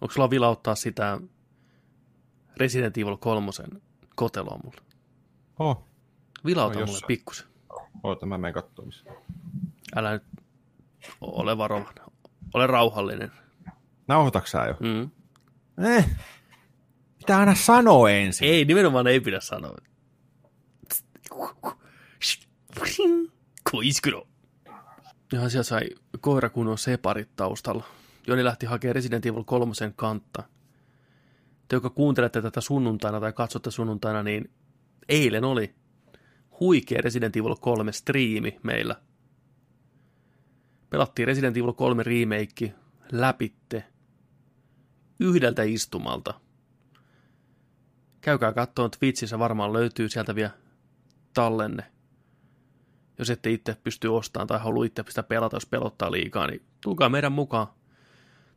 Onko sulla vilauttaa sitä Resident Evil 3 koteloa mulle? Oh, Vilauta No, mulle pikkusen. oota mä menen katsomaan. Älä nyt ole varovainen. Ole rauhallinen. Nauhoitatko sä jo? Mm. Eh. Pitää aina sanoa ensin. Ei, nimenomaan ei pidä sanoa. Koiskuro. Ihan siellä sai koirakunnon separit taustalla. Joni lähti hakemaan Resident Evil 3 kantta. Te, jotka kuuntelette tätä sunnuntaina tai katsotte sunnuntaina, niin eilen oli huikea Resident Evil 3 striimi meillä. Pelattiin Resident Evil 3 remake läpitte yhdeltä istumalta. Käykää katsomaan Twitchissä, varmaan löytyy sieltä vielä tallenne. Jos ette itse pysty ostamaan tai halua itse sitä pelata, jos pelottaa liikaa, niin tulkaa meidän mukaan.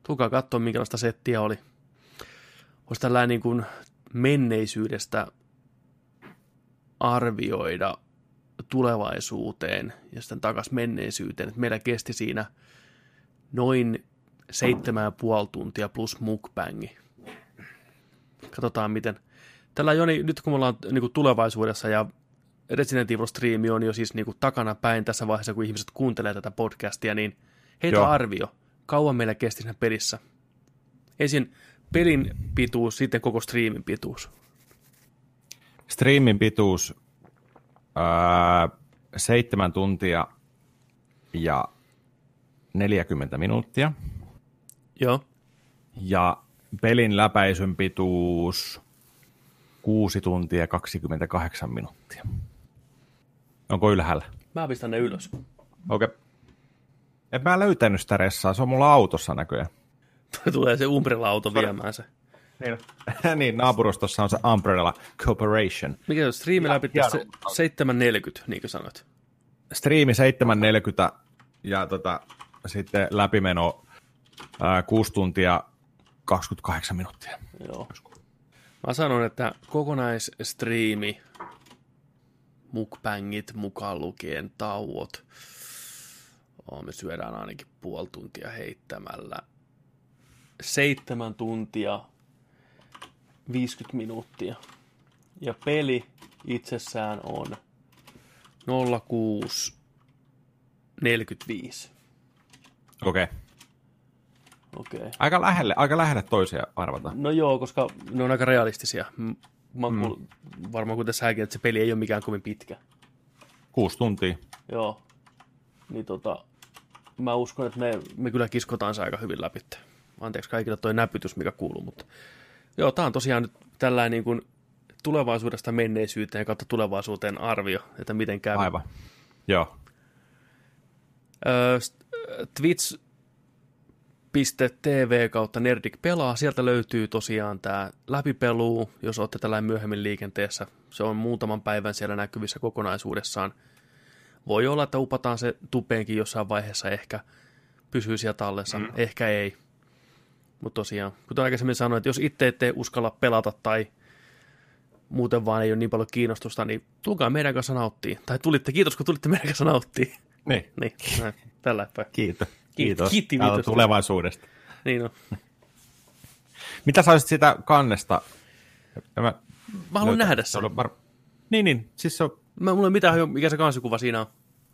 Tulkaa katsoa, minkälaista settiä oli. Olisi tällainen niin kuin menneisyydestä arvioida tulevaisuuteen ja sitten takaisin menneisyyteen. Et meillä kesti siinä noin seitsemän puoli tuntia plus mukbangi. Katsotaan miten. Tällä Joni, nyt kun me ollaan niin kuin tulevaisuudessa ja Resident Evil striimi on jo siis niin kuin takana päin tässä vaiheessa, kun ihmiset kuuntelee tätä podcastia, niin heitä Joo. arvio. Kauan meillä kesti siinä pelissä? Ensin pelin pituus, sitten koko striimin pituus. Streamin pituus ää, seitsemän tuntia ja 40 minuuttia. Joo. Ja pelin läpäisyn pituus 6 tuntia ja 28 minuuttia. Onko ylhäällä? Mä pistän ne ylös. Okei. Okay. En mä löytänyt sitä ressaa, se on mulla autossa näköjään. Tulee se Umbrella-auto viemään se. Niin, niin naapurustossa on se Umbrella Corporation. Mikä on? Striimi läpi hieno. se 740, niin kuin sanoit. Striimi 7.40 ja tota, sitten läpimeno ää, 6 tuntia 28 minuuttia. Joo. Mä sanon, että kokonaisstriimi, mukbangit mukaan lukien tauot, oh, me syödään ainakin puoli tuntia heittämällä. Seitsemän tuntia, 50 minuuttia. Ja peli itsessään on 06 45. Okei. Okay. Okei. Okay. Aika lähelle, aika lähelle toisia arvata. No joo, koska ne on aika realistisia. Mä oon mm. varmaan kuten säkin, että se peli ei ole mikään kovin pitkä. Kuusi tuntia. Joo. Niin tota, mä uskon, että me, me kyllä kiskotaan se aika hyvin läpi. Anteeksi kaikille toi näpytys, mikä kuuluu, mutta joo, tää on tosiaan nyt tällainen niin kuin tulevaisuudesta menneisyyteen kautta tulevaisuuteen arvio, että miten käy. Aivan. Joo. Öö, Twitch.tv kautta Nerdik pelaa. Sieltä löytyy tosiaan tämä läpipelu, jos olette tällainen myöhemmin liikenteessä. Se on muutaman päivän siellä näkyvissä kokonaisuudessaan. Voi olla, että upataan se tupeenkin jossain vaiheessa ehkä. Pysyy siellä tallessa, mm. ehkä ei. Mutta tosiaan, kuten aikaisemmin sanoin, että jos itse ette uskalla pelata tai muuten vaan ei ole niin paljon kiinnostusta, niin tulkaa meidän kanssa nauttiin. Tai tulitte, kiitos kun tulitte meidän kanssa nauttiin. Niin. Niin, näin, tällä päin. Kiitos. Kiitos. Kiitti viitosta. tulevaisuudesta. Niin on. Mitä sä sitä kannesta? Mä, Mä haluan löytän. nähdä Se sen. Var... Niin, niin. Siis se on... Mä, mulla ei mitään, hajua, mikä se kansikuva siinä on.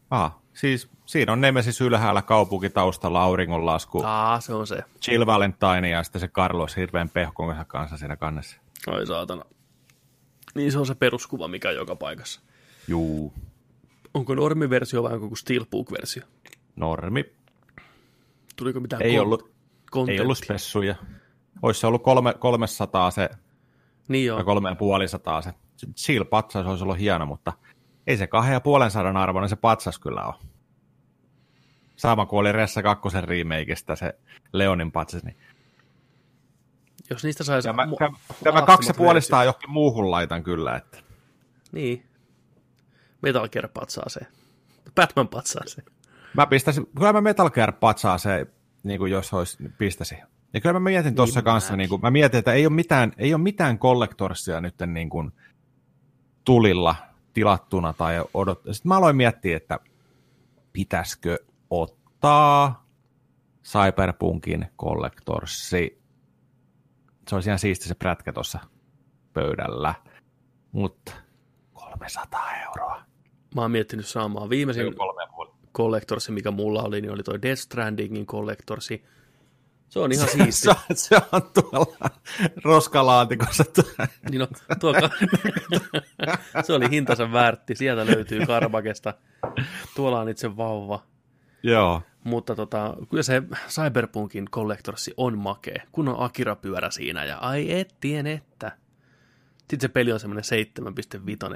Aha, siis siinä on Nemesis ylhäällä kaupunki taustalla, auringonlasku, Aa, se on se. Jill Valentine ja sitten se Carlos hirveän pehkon kanssa siinä kannessa. Oi saatana. Niin se on se peruskuva, mikä on joka paikassa. Juu, Onko normiversio vai onko steelbook-versio? normi. Tuliko mitään Ei kon- ollut, ei kontenttia? ollut spessuja. Olisi se ollut kolme, 300 se, Niin joo. ja kolme ja puoli sataa se. Jill patsas olisi ollut hieno, mutta ei se kahden ja puolen sadan arvoinen se patsas kyllä ole. Sama kuin oli Ressa 2 remakeista se Leonin patsas, niin Jos niistä saisi... Tämä, mu- tämä, kaksi ja puolista versiot. johonkin muuhun laitan kyllä. Että. Niin. Metal Gear patsaa se. Batman patsaa se. Mä pistäisin, kyllä mä Metal Gear patsaa se, niin kuin jos olisi, niin pistäisin. Ja kyllä mä mietin tuossa Niin kanssa, niin kuin, mä mietin, että ei ole mitään, ei ole mitään kollektorsia nyt niin kuin tulilla tilattuna tai odottaa. Sitten mä aloin miettiä, että pitäisikö ottaa Cyberpunkin kollektorsi se olisi ihan siisti se prätkä tuossa pöydällä. Mutta 300 euroa. Mä oon miettinyt saamaan viimeisin. Collectorsi, mikä mulla oli, niin oli toi Death Strandingin Collectorsi. Se on ihan siisti. Se, on- se on tuolla roskalaatikossa. Niin no, tuo ka- se oli hintansa väärti. Sieltä löytyy Karbakesta. Tuolla on itse vauva. Joo. Mutta tota, kyllä se Cyberpunkin Collectorsi on makee, kun on Akira-pyörä siinä. Ja ai ettien että. Sitten se peli on semmoinen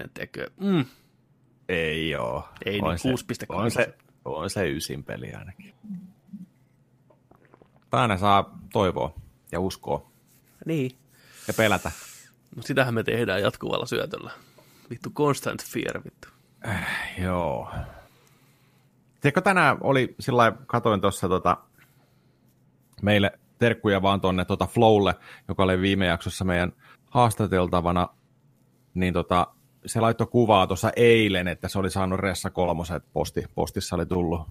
7.5 tekö. Mm, Ei oo. Ei on niin, se, 6,8. on se, on se ysin peli ainakin. Aina saa toivoa ja uskoa niin. ja pelätä. No sitähän me tehdään jatkuvalla syötöllä. Vittu constant fear, vittu. Joo. Tiedätkö, tänään oli sillä lailla- katoin tuossa tota, meille terkkuja vaan tuonne tota Flowlle, joka oli viime jaksossa meidän haastateltavana, niin tota, se laittoi kuvaa tuossa eilen, että se oli saanut Ressa kolmoset posti, postissa oli tullut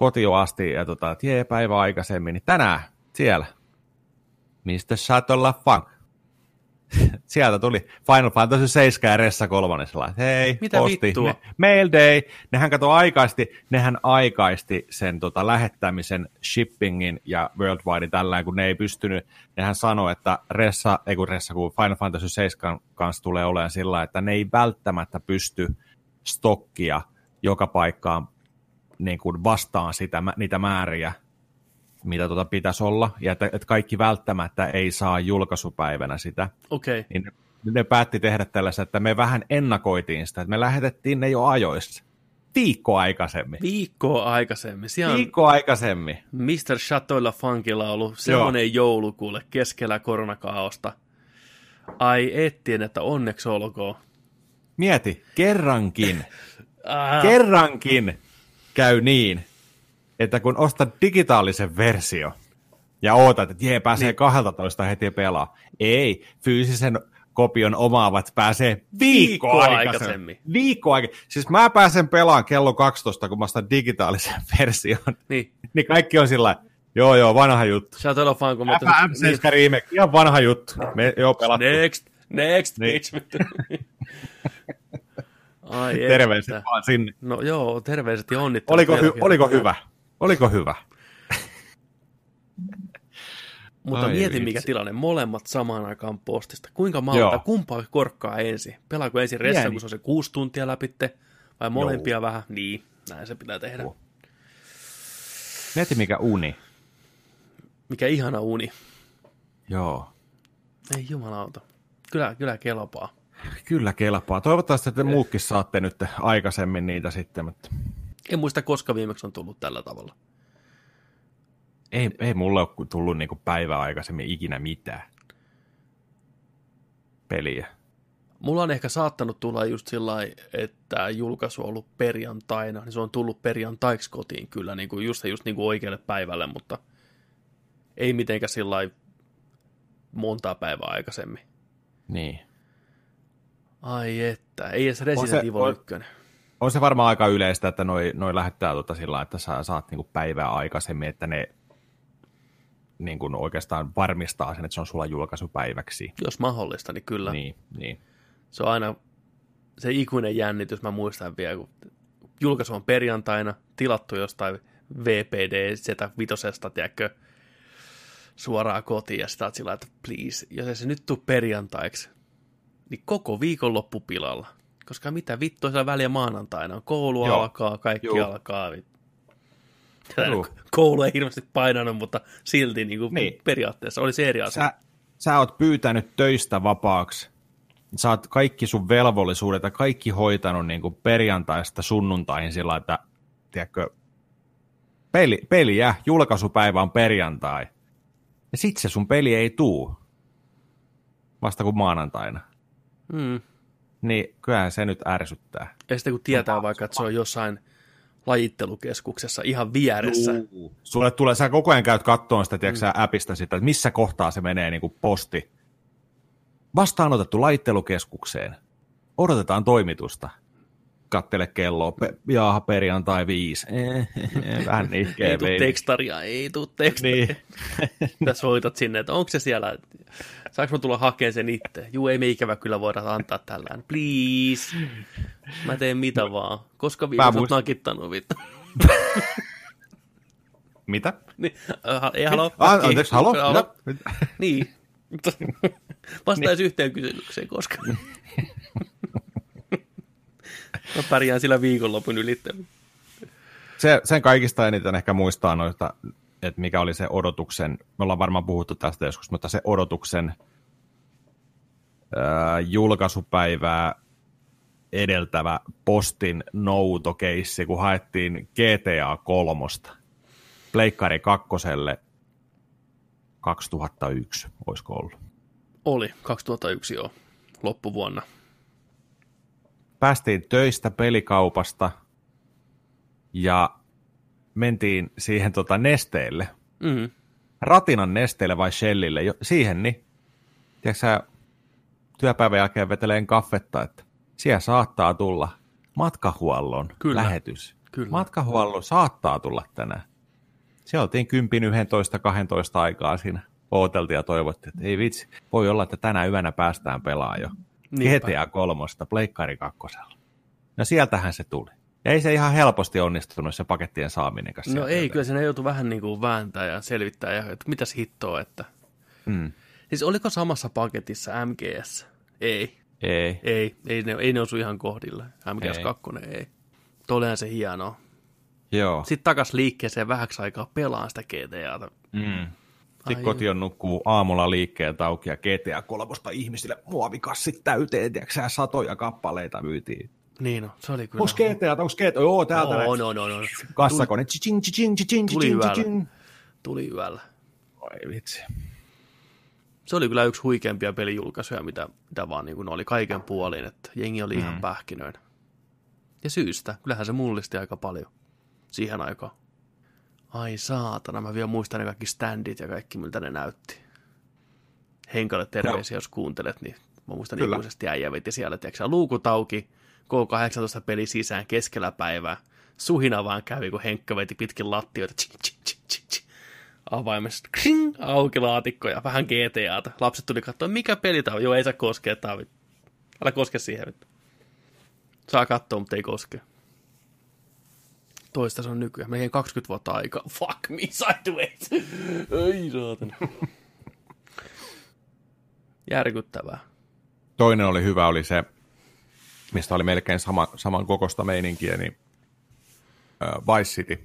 kotiin asti ja tota, että jee, päivä aikaisemmin, niin tänään siellä, Mr. Shuttle Funk. Sieltä tuli Final Fantasy 7 ja Ressa 3. Sellainen, että hei, Mitä posti, vittua? Me, mail day. Nehän kato aikaisti, nehän aikaisti sen tota, lähettämisen, shippingin ja worldwide tällä, kun ne ei pystynyt. Nehän sanoi, että Ressa, ei kun Ressa, kun Final Fantasy 7 kanssa tulee olemaan sillä, että ne ei välttämättä pysty stokkia joka paikkaan niin kuin vastaan sitä, niitä määriä, mitä tuota pitäisi olla, ja että, että kaikki välttämättä ei saa julkaisupäivänä sitä, Okei. Okay. niin ne, ne päätti tehdä tällaista, että me vähän ennakoitiin sitä, että me lähetettiin ne jo ajoissa. Viikko aikaisemmin. Viikkoa aikaisemmin. Siellä on Viikko aikaisemmin. Mr. Chatoilla Funkilla ollut semmoinen joulukuulle keskellä koronakaaosta. Ai ettien, että onneksi olkoon. Mieti, kerrankin, Ah, kerrankin käy niin, että kun ostat digitaalisen versio ja ootat, että jee, pääsee niin. 12 heti pelaa. Ei, fyysisen kopion omaavat pääsee viikko, Viikkoa aikaisemmin. aikaisemmin. Viikko aikaisemmin. Siis mä pääsen pelaan kello 12, kun mä ostan digitaalisen version. niin. niin kaikki on sillä joo joo, vanha juttu. Chatoilla Funk on FM7 remake, ihan vanha juttu. Me joo pelattu. Next, next, Niin. bitch. Ai Terveiset että. vaan sinne. No joo, terveiset ja onnittelut. Oliko, hy- oliko hyvä? Oliko hyvä? Mutta Ai mieti, vitsi. mikä tilanne. Molemmat samaan aikaan postista. Kuinka malta, Joo. kumpaa korkkaa ensin? Pelaako ensin ressa, kun se on se kuusi tuntia läpitte? Vai molempia vähän? Niin, näin se pitää tehdä. Joo. Mieti mikä uni. Mikä ihana uni. Joo. Ei jumalauta. Kyllä, kyllä kelpaa. Kyllä kelpaa. Toivottavasti että te muutkin saatte nyt aikaisemmin niitä sitten, mutta En muista, koska viimeksi on tullut tällä tavalla. ei, ei mulle ole tullut niinku päivää aikaisemmin ikinä mitään peliä. Mulla on ehkä saattanut tulla just sillä että julkaisu on ollut perjantaina, niin se on tullut perjantaiksi kotiin kyllä, niin kuin just, just niin kuin oikealle päivälle, mutta ei mitenkään sillä montaa päivää aikaisemmin. Niin. Ai että, ei edes Resident Evil on- 1. On se varmaan aika yleistä, että noi, noi lähettää tota sillä että sä saat niinku päivää aikaisemmin, että ne niin kuin oikeastaan varmistaa sen, että se on sulla julkaisupäiväksi. Jos mahdollista, niin kyllä. Niin, niin. Se on aina se ikuinen jännitys, mä muistan vielä, kun julkaisu on perjantaina, tilattu jostain VPD Z5, tiedätkö, suoraan kotiin ja sitä sillä että please, jos ei se nyt tuu perjantaiksi, niin koko viikonloppu pilalla. Koska mitä vittua siellä väliä maanantaina on, koulu Joo. alkaa, kaikki Juu. alkaa. Juu. Koulu ei hirveästi painanut, mutta silti niin kuin Niin. periaatteessa oli se eri asia. Sä, sä oot pyytänyt töistä vapaaksi. Sä oot kaikki sun velvollisuudet ja kaikki hoitanut niin kuin perjantaista sunnuntaihin sillä, että tiedätkö, peli, peliä, julkaisupäivä on perjantai. Ja sit se sun peli ei tuu. Vasta kuin maanantaina. Mm. Niin kyllähän se nyt ärsyttää. Ja sitten kun tietää vaikka, että se on jossain lajittelukeskuksessa ihan vieressä. Juu. Sulle tulee, sä koko ajan käyt kattoon sitä, tiedätkö, mm. appista sitä, että missä kohtaa se menee niin kuin posti. Vastaanotettu laittelukeskukseen. Odotetaan toimitusta. kattele kelloa, pe- jaaha perjantai viisi, vähän nihkeä Ei tuu tekstaria, ei tuu tekstaria. Niin. Tässä soitat sinne, että onko se siellä, saanko mä tulla hakemaan sen itse? Juu, ei me ikävä kyllä voida antaa tällään. Please. Mä teen mitä vaan. Koska viimeksi muist... nakittanut vittu. Mitä? Niin, äh, ei halua. Ah, anteeksi, halo? halo? niin. Vastaisi niin. yhteen kysymykseen koska. Mä pärjään sillä viikonlopun ylittänyt. Se, sen kaikista eniten ehkä muistaa noista, että mikä oli se odotuksen, me ollaan varmaan puhuttu tästä joskus, mutta se odotuksen ää, julkaisupäivää edeltävä postin noutokeissi, kun haettiin GTA kolmosta. Pleikkari kakkoselle 2001, olisiko ollut? Oli, 2001 joo, loppuvuonna. Päästiin töistä pelikaupasta ja mentiin siihen tota nesteelle. Mm-hmm. Ratinan nesteelle vai Shellille, jo, siihen niin. Tiedätkö työpäivän jälkeen veteleen kaffetta, että siellä saattaa tulla matkahuollon Kyllä. lähetys. Kyllä. Matkahuollon saattaa tulla tänään. Se oltiin 10, 11, 12 aikaa siinä. Ooteltiin ja toivottiin, että ei vitsi, voi olla, että tänä yönä päästään pelaamaan jo. Niinpä. GTA kolmosta, Pleikkari kakkosella. No sieltähän se tuli. Ei se ihan helposti onnistunut se pakettien saaminen kanssa. No ei, kyllä siinä joutui vähän niin kuin vääntää ja selvittää, ja, että mitäs hittoa, että... Mm. Siis oliko samassa paketissa MGS? Ei. Ei. Ei, ei ne, ei ne osu ihan kohdille. MGS ei. 2 ei. Tuollahan se hienoa. Joo. Sitten takas liikkeeseen vähäksi aikaa pelaan sitä GTAta. Mm. Sitten koti on nukkuu aamulla liikkeen auki ja GTA kolmosta ihmisille muovikassit täyteen, tiedätkö satoja kappaleita myytiin. Niin no, se oli kyllä. Onko GTA, onko GTA? Joo, täältä no, no, no, no. Kassakone. Tuli yöllä. Tuli yöllä. Oi vitsi. Se oli kyllä yksi huikeampia pelijulkaisuja, mitä, mitä vaan niin oli kaiken puolin, että jengi oli mm. ihan pähkinöin. Ja syystä, kyllähän se mullisti aika paljon siihen aikaan. Ai saatana, mä vielä muistan ne kaikki standit ja kaikki, miltä ne näytti. Henkalle terveisiä, no. jos kuuntelet, niin mä muistan Kyllä. ikuisesti äijä veti siellä, tiedätkö, luukut auki, K18 peli sisään keskellä päivää. Suhina vaan kävi, kun Henkka veti pitkin lattioita. Tch. Avaimesta kring, auki laatikkoja, vähän GTAta. Lapset tuli katsoa, mikä peli tämä on. Joo, ei saa koskea, tämä Älä koske siihen. Saa katsoa, mutta ei koske. Toista se on nykyään. Melkein 20 vuotta aikaa. Fuck me sideways. Ei saatana. Järkyttävää. Toinen oli hyvä, oli se, mistä oli melkein sama, saman kokosta meininkiä, niin uh, Vice City,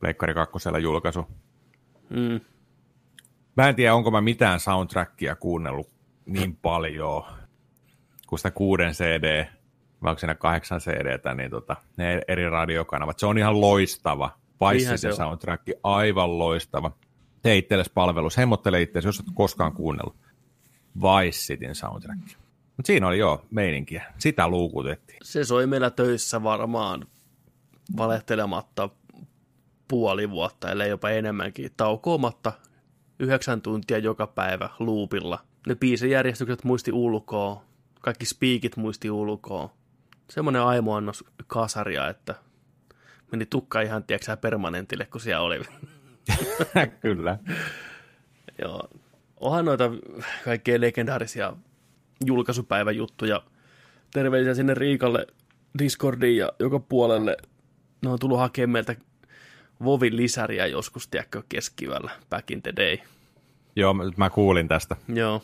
Pleikkari 2 julkaisu. Mm. Mä en tiedä, onko mä mitään soundtrackia kuunnellut niin paljon kuin sitä kuuden CD vai onko siinä kahdeksan cd niin tota, ne eri radiokanavat. Se on ihan loistava. Vice se soundtrack, aivan loistava. Tee itsellesi palvelus, hemmottele itseäsi, jos et koskaan kuunnellut. Vice Cityn soundtrack. Mutta siinä oli jo meininkiä. Sitä luukutettiin. Se soi meillä töissä varmaan valehtelematta puoli vuotta, ellei jopa enemmänkin, taukoamatta yhdeksän tuntia joka päivä luupilla. Ne biisijärjestykset muisti ulkoa, kaikki spiikit muisti ulkoa semmoinen aimoannos kasaria, että meni tukka ihan, tiedätkö permanentille, kun siellä oli. Kyllä. Joo. Onhan noita kaikkea legendaarisia julkaisupäiväjuttuja. Terveisiä sinne Riikalle, Discordiin ja joka puolelle. Ne on tullut hakemaan meiltä Vovin lisäriä joskus, tiedätkö, keskivälllä, back in the day. Joo, mä kuulin tästä. Joo.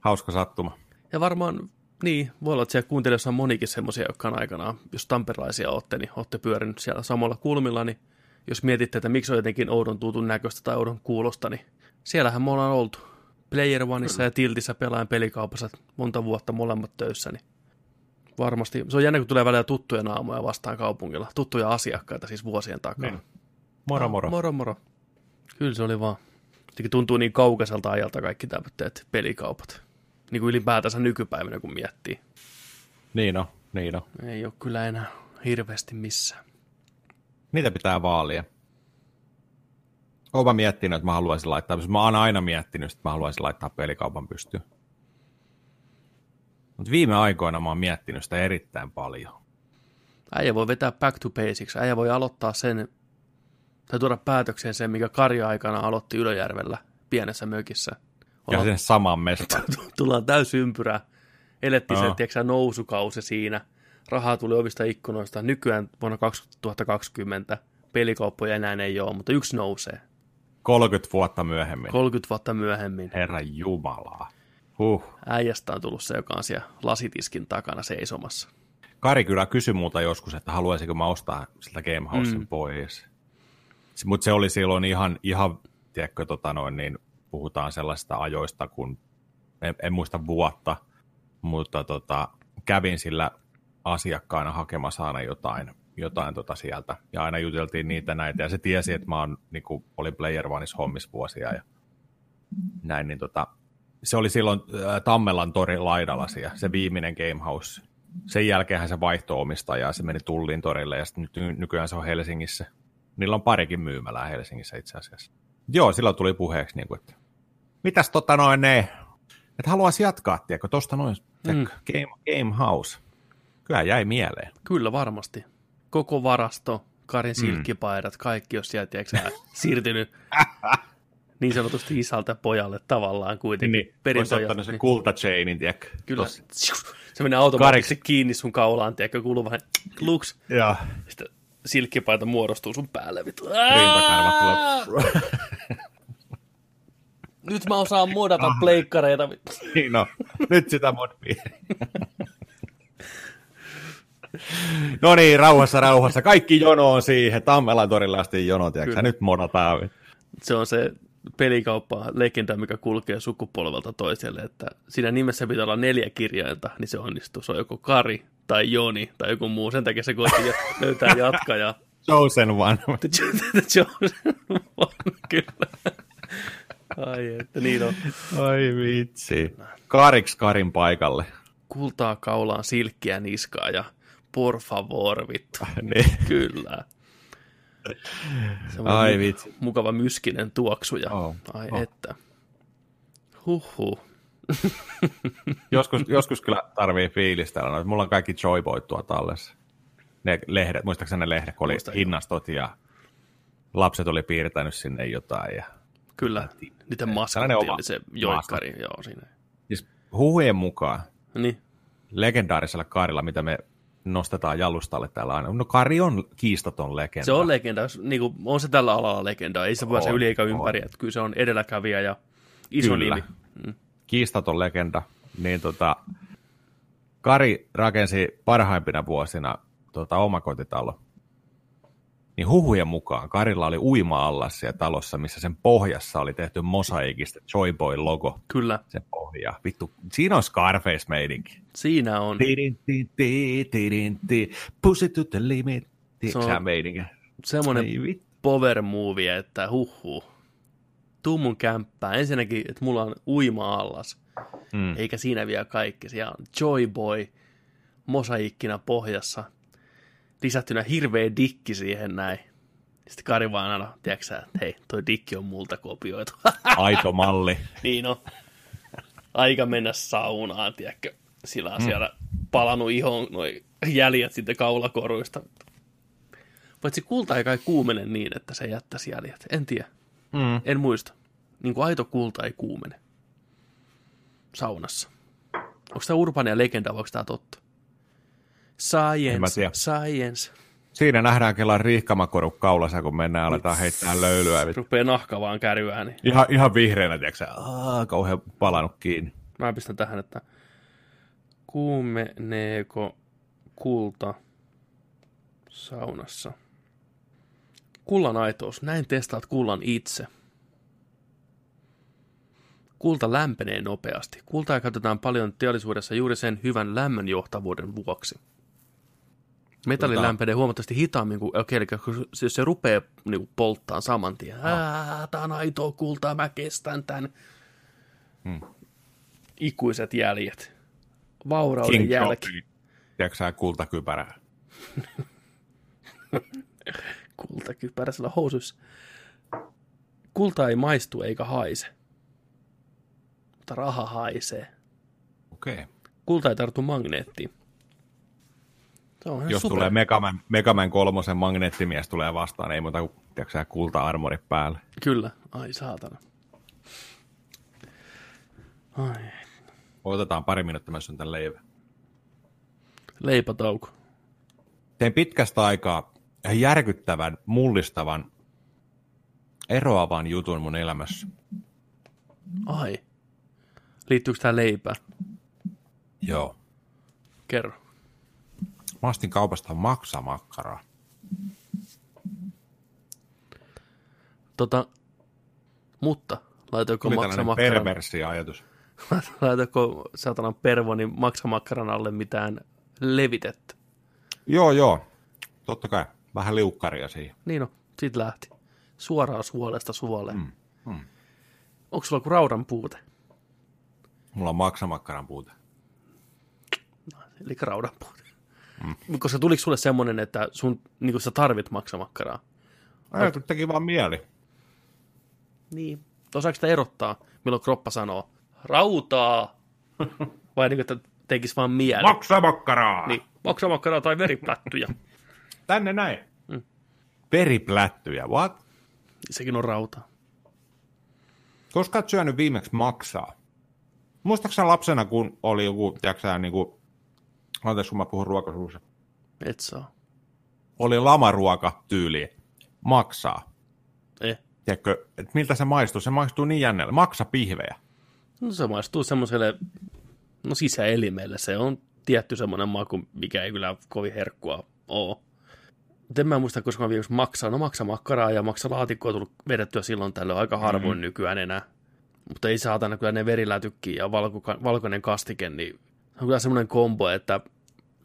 Hauska sattuma. Ja varmaan niin, voi olla, että siellä kuuntelijoissa on monikin semmoisia, jotka on aikanaan, jos tamperilaisia olette, niin olette pyörinyt siellä samalla kulmilla, niin jos mietitte, että miksi on jotenkin oudon tutun näköistä tai oudon kuulosta, niin siellähän me ollaan oltu. Player Oneissa ja Tiltissä pelaajan pelikaupassa monta vuotta molemmat töissä, niin varmasti. Se on jännä, kun tulee välillä tuttuja naamoja vastaan kaupungilla. Tuttuja asiakkaita siis vuosien takaa. Niin. Moro moro. Moro moro. Kyllä se oli vaan. Jotenkin tuntuu niin kaukaiselta ajalta kaikki tämmöiset pelikaupat niin kuin ylipäätänsä nykypäivänä, kun miettii. Niin on, niin on. Ei ole kyllä enää hirveästi missään. Mitä pitää vaalia? Olen miettinyt, että mä haluaisin laittaa, mä oon aina miettinyt, että mä haluaisin laittaa pelikaupan pystyyn. Mutta viime aikoina mä oon miettinyt sitä erittäin paljon. Äijä voi vetää back to basics. Äijä voi aloittaa sen, tai tuoda päätökseen sen, mikä Karja-aikana aloitti Ylöjärvellä pienessä mökissä. Ja Ollaan- sen saman mestan. tullaan täysympyrää. Elettiin Joo. se, tiedätkö, nousukausi siinä. Rahaa tuli ovista ikkunoista. Nykyään vuonna 2020 pelikauppoja enää ei ole, mutta yksi nousee. 30 vuotta myöhemmin. 30 vuotta myöhemmin. Herra Jumalaa. Huh. Äijästä on tullut se, joka on siellä lasitiskin takana seisomassa. Kari kyllä kysyi multa joskus, että haluaisinko mä ostaa sitä Gamehousein Mm. pois. Mutta se oli silloin ihan, ihan tiedätkö, tota noin, niin puhutaan sellaisista ajoista, kun en, en muista vuotta, mutta tota, kävin sillä asiakkaana hakemassa aina jotain, jotain tota sieltä. Ja aina juteltiin niitä näitä, ja se tiesi, että mä oon, niin kuin, olin Player Oneissa hommissa vuosia, ja näin, niin tota, se oli silloin äh, Tammelan torin laidalla siellä, se viimeinen Gamehouse. Sen jälkeen se vaihtoi omistajaa, se meni Tullin torille ja sitten nyt ny- nykyään se on Helsingissä. Niillä on parikin myymälää Helsingissä itse asiassa. Joo, silloin tuli puheeksi, niin kuin, että mitäs tota noin ne, että haluaisi jatkaa, tiedätkö, tosta noin, mm. game, game House. Kyllä jäi mieleen. Kyllä varmasti. Koko varasto, Karin silkkipaidat, kaikki jos sieltä tiedätkö, siirtynyt niin sanotusti isältä pojalle tavallaan kuitenkin. Niin, olisi ottanut sen niin. kultachainin, tiedätkö? Kyllä. Tossa. Se menee automaattisesti kiinni sun kaulaan, tiedätkö, kuuluu vähän kluks. Joo. Sitten silkkipaita muodostuu sun päälle. Vittu. Rintakarvat tulee. Nyt mä osaan modata pleikkareita. vittu. Niin no, nyt sitä modpia. No niin, rauhassa, rauhassa. Kaikki jono on siihen. Tammelan torilla asti jono, tiedätkö? Nyt modataan. Se on se pelikauppa legenda, mikä kulkee sukupolvelta toiselle, että siinä nimessä pitää olla neljä kirjainta, niin se onnistuu. Se on joko Kari tai Joni tai joku muu. Sen takia se koitti löytää jatkajaa. Chosen one. The Chosen One, kyllä. Ai että, niin on. Ai vitsi. Kariks Karin paikalle. Kultaa kaulaan, silkkiä niskaa ja por favor, vittu. Niin. Kyllä. Se on Ai vitsi. Mukava myskinen tuoksu ja Oh, ai oh. että. Huhhuh. Joskus, joskus kyllä tarvii fiilistellä. noita. Mulla on kaikki Joyboyt tuolla tallessa. Ne lehdet, muistaakseni ne lehdet, kun oli Muistan, hinnastot ja lapset oli piirtänyt sinne jotain. Ja... Kyllä, niiden Sellainen maskatti oma oli se joikkari, joo siinä. Siis huhujen mukaan Niin, legendaarisella Karilla, mitä me nostetaan jalustalle täällä aina. No Kari on kiistaton legenda. se on legenda, niin kuin, on se tällä alalla legenda, ei se voi se yli eikä ympäri, että kyllä se on edelläkävijä ja iso Kyllä. nimi. Mm. kiistaton legenda. Niin tota, Kari rakensi parhaimpina vuosina tota, omakotitalo. Niin huhujen mukaan Karilla oli uima-allas siellä talossa, missä sen pohjassa oli tehty mosaikista Joyboy logo. Kyllä, Se pohja. Vittu, siinä on Scarface-meidinki. siinä on. Pussy to the limit. Se on-? Semmoinen power movie, että huhhuh. Tuu mun kämppään. Ensinnäkin, että mulla on uima-allas, Mm. eikä siinä vielä kaikki. Siellä on Joyboy mosaikkina pohjassa, lisättynä hirveä dikki siihen näin. Sitten Kari vaan aina, tiedätkö että hei, toi dikki on multa kopioitu. Aito malli. niin on. Aika mennä saunaan, tiedätkö. Sillä on siellä palannut ihon noi jäljet sitten kaulakoruista. Paitsi kulta ei kai kuumene niin, että se jättäisi jäljet. En tiedä. Mm. En muista. Niin kuin aito kulta ei kuumene. Saunassa. Onko tämä urbania legenda vai onko tämä totta? Science, science. Siinä nähdään kellan riihkamakoru kaulassa, kun mennään aletaan heittää löylyä. Rupeaa nahka vaan kärjyään, niin Ihan, ihan vihreänä, tiedätkö? Aa, kauhean palannut kiinni. Mä pistän tähän, että kuumeneeko kulta saunassa? Kullan aitous. Näin testaat kullan itse. Kulta lämpenee nopeasti. Kultaa käytetään paljon teollisuudessa juuri sen hyvän lämmönjohtavuuden vuoksi. Metalli Tota- lämpenee huomattavasti hitaammin kuin, okei, eli kun se, se rupeaa niin polttaa saman tien. Ää, tää on aitoa kultaa, mä kestän tän. Hmm. Ikuiset jäljet. Vaurauden King jälki. Tiedätkö sä kultakypärä? Kultakypäräisellä housuissa. Kulta ei maistu eikä haise. Mutta raha haisee. Okei. Okay. Kulta ei tarttu magneettiin. Jos super. tulee Megaman, Megaman kolmosen magneettimies tulee vastaan, ei muuta kuin tiedätkö, kulta-armori päälle. Kyllä. Ai saatana. Ai. Otetaan pari minuuttia, mä syön tän leivän. Leipätauko. Tein pitkästä aikaa järkyttävän, mullistavan, eroavan jutun mun elämässä. Ai. Liittyykö tämä leipään? Joo. Kerro. Mä ostin kaupasta maksamakkaraa. Tota, mutta laitoiko tällainen maksamakkaran, perversi ajatus. laitoiko satanan pervonin maksamakkaran alle mitään levitettä? Joo, joo. Totta kai. Vähän liukkaria siihen. Niin no, sit lähti. Suoraan suolesta suoleen. Mm. Mm. Onko sulla kuin raudan puute? Mulla on maksamakkaran puute. Eli raudan puute. Mm. Koska tuliko sulle semmoinen, että sun, niin kun sä tarvit maksamakkaraa? Ai, kun teki vaan mieli. Niin. Osaako sitä erottaa, milloin kroppa sanoo rautaa? Vai niin kuin, että tekisi vaan mieli? Maksamakkaraa! niin, maksamakkaraa tai veriplättyjä. Tänne näin. Mm. Veriplättyjä, what? Sekin on rautaa. Koska oot syönyt viimeksi maksaa? Muistaakseni lapsena, kun oli joku, tiedätkö niin kuin, anteeksi kun mä puhun ruokasuussa, Et saa. oli lamaruoka tyyli, maksaa. Eh. Tiedätkö, että miltä se maistuu? Se maistuu niin jännällä. Maksa pihvejä. No se maistuu semmoiselle, no sisäelimelle. Se on tietty semmoinen maku, mikä ei kyllä kovin herkkua ole. En mä muista, koska mä viimeksi maksaa. No maksa makkaraa ja maksa laatikkoa tullut vedettyä silloin tällöin aika harvoin mm. nykyään enää. Mutta ei saatana kyllä ne verilätykkiä ja valko, valkoinen kastike, niin on kyllä semmoinen kombo, että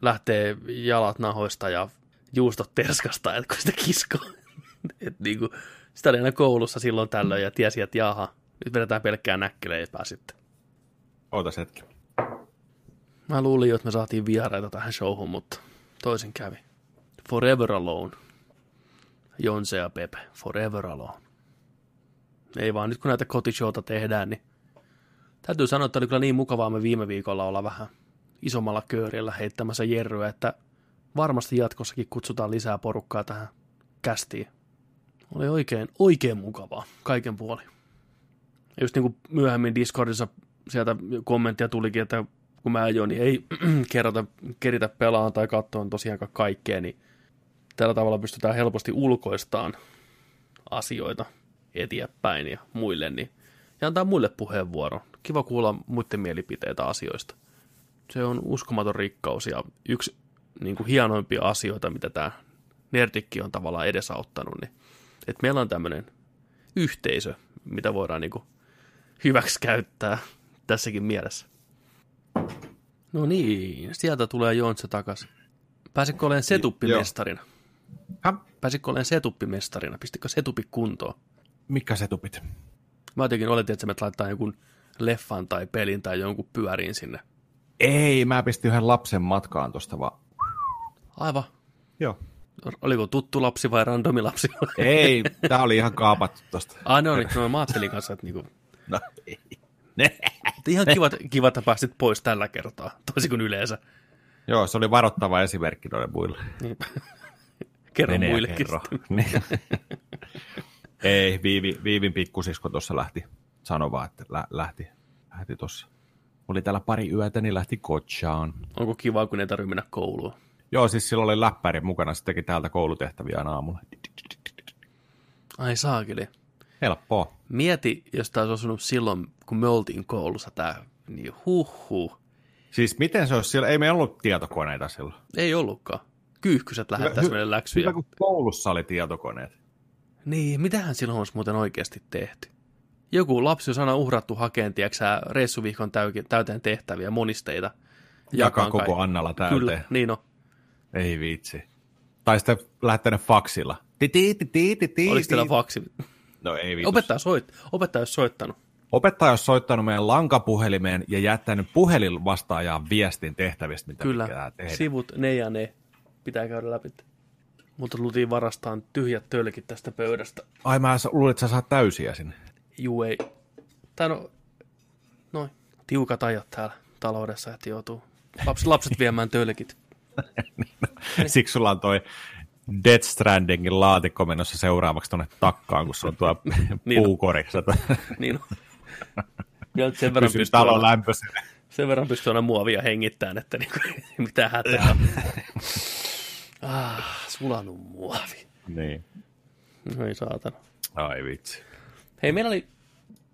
lähtee jalat nahoista ja juustot terskasta, että kun sitä kiskoo. että niinku, sitä oli aina koulussa silloin tällöin ja tiesi, että jaha, nyt vedetään pelkkää näkkeleipää sitten. Ootas hetki. Mä luulin että me saatiin vieraita tähän showhun, mutta toisin kävi. Forever Alone. Jonse ja Pepe. Forever Alone. Ei vaan nyt kun näitä kotishowta tehdään, niin täytyy sanoa, että oli kyllä niin mukavaa me viime viikolla olla vähän isommalla köörillä heittämässä jerryä, että varmasti jatkossakin kutsutaan lisää porukkaa tähän kästiin. Oli oikein, oikein mukavaa, kaiken puoli. Ja just niin kuin myöhemmin Discordissa sieltä kommenttia tulikin, että kun mä ajoin, niin ei kerrota, keritä pelaamaan tai katsoa tosiaankaan kaikkea, niin tällä tavalla pystytään helposti ulkoistaan asioita eteenpäin ja muille, niin ja antaa muille puheenvuoron. Kiva kuulla muiden mielipiteitä asioista. Se on uskomaton rikkaus ja yksi niin kuin hienoimpia asioita, mitä tämä Nerdikki on tavallaan edesauttanut, niin että meillä on tämmöinen yhteisö, mitä voidaan niin kuin hyväksi käyttää tässäkin mielessä. No niin, sieltä tulee Jontse takas. Pääsitkö olemaan setuppimestarina? Häh? Pääsitkö olemaan setuppimestarina? Pistikö setupi kuntoon? Mikä se tupit? Mä jotenkin oletin, että sä laittaa jonkun leffan tai pelin tai jonkun pyöriin sinne. Ei, mä pistin yhden lapsen matkaan tosta vaan. Aivan. Joo. Oliko tuttu lapsi vai randomi lapsi? Ei, tää oli ihan kaapattu tosta. ah, no niin, no mä ajattelin kanssa, että niinku, No, ei. että ihan kiva, kiva, että päästit pois tällä kertaa, toisin kuin yleensä. Joo, se oli varoittava esimerkki noille muille. Niin. Kerro Mene ja muillekin. kerro. Niin. Ei, Viivi, Viivin pikkusisko tuossa lähti sanoi vaan, että lä- lähti, lähti tuossa. Oli täällä pari yötä, niin lähti kotsaan. Onko kiva, kun ei tarvitse mennä kouluun? Joo, siis sillä oli läppäri mukana, se teki täältä koulutehtäviä aina aamulla. Ai saakeli. Helppoa. Mieti, jos tämä olisi osunut silloin, kun me oltiin koulussa tämä, niin huh Siis miten se olisi siellä, ei me ollut tietokoneita silloin. Ei ollutkaan. Kyyhkyset lähettäisi Hy- meille läksyjä. Hyvä, kun koulussa oli tietokoneet. Niin, mitähän silloin olisi muuten oikeasti tehty? Joku lapsi olisi aina uhrattu hakeen, tiedätkö reissuvihkon täy- täyteen tehtäviä, monisteita. Jakaa koko kai- Annalla täyteen. Kyllä, niin on. Ei viitsi. Tai sitten lähettänyt faksilla. Oliko teillä faksi? No ei viitus. Opettaja, soit, opettaja olisi soittanut. Opettaja olisi soittanut meidän lankapuhelimeen ja jättänyt puhelin vastaajaan viestin tehtävistä, mitä Kyllä, pitää tehdä. sivut ne ja ne pitää käydä läpi. Mutta lutiin varastaan tyhjät tölkit tästä pöydästä. Ai mä luulin, että sä saat täysiä sinne. Juu ei. Tai no, noin, tiukat ajat täällä taloudessa, että joutuu lapset, lapset viemään tölkit. Siksi sulla on toi Death Strandingin laatikko menossa seuraavaksi tuonne takkaan, kun se on tuo Niin puukori. niin on. Ja sen verran pystyy, talon lämpöisenä. sen verran pystyy aina muovia hengittämään, että niin kuin, mitä hätää on. ah, sulanut muovi. Niin. Ei saatana. Ai vitsi. Hei, meillä oli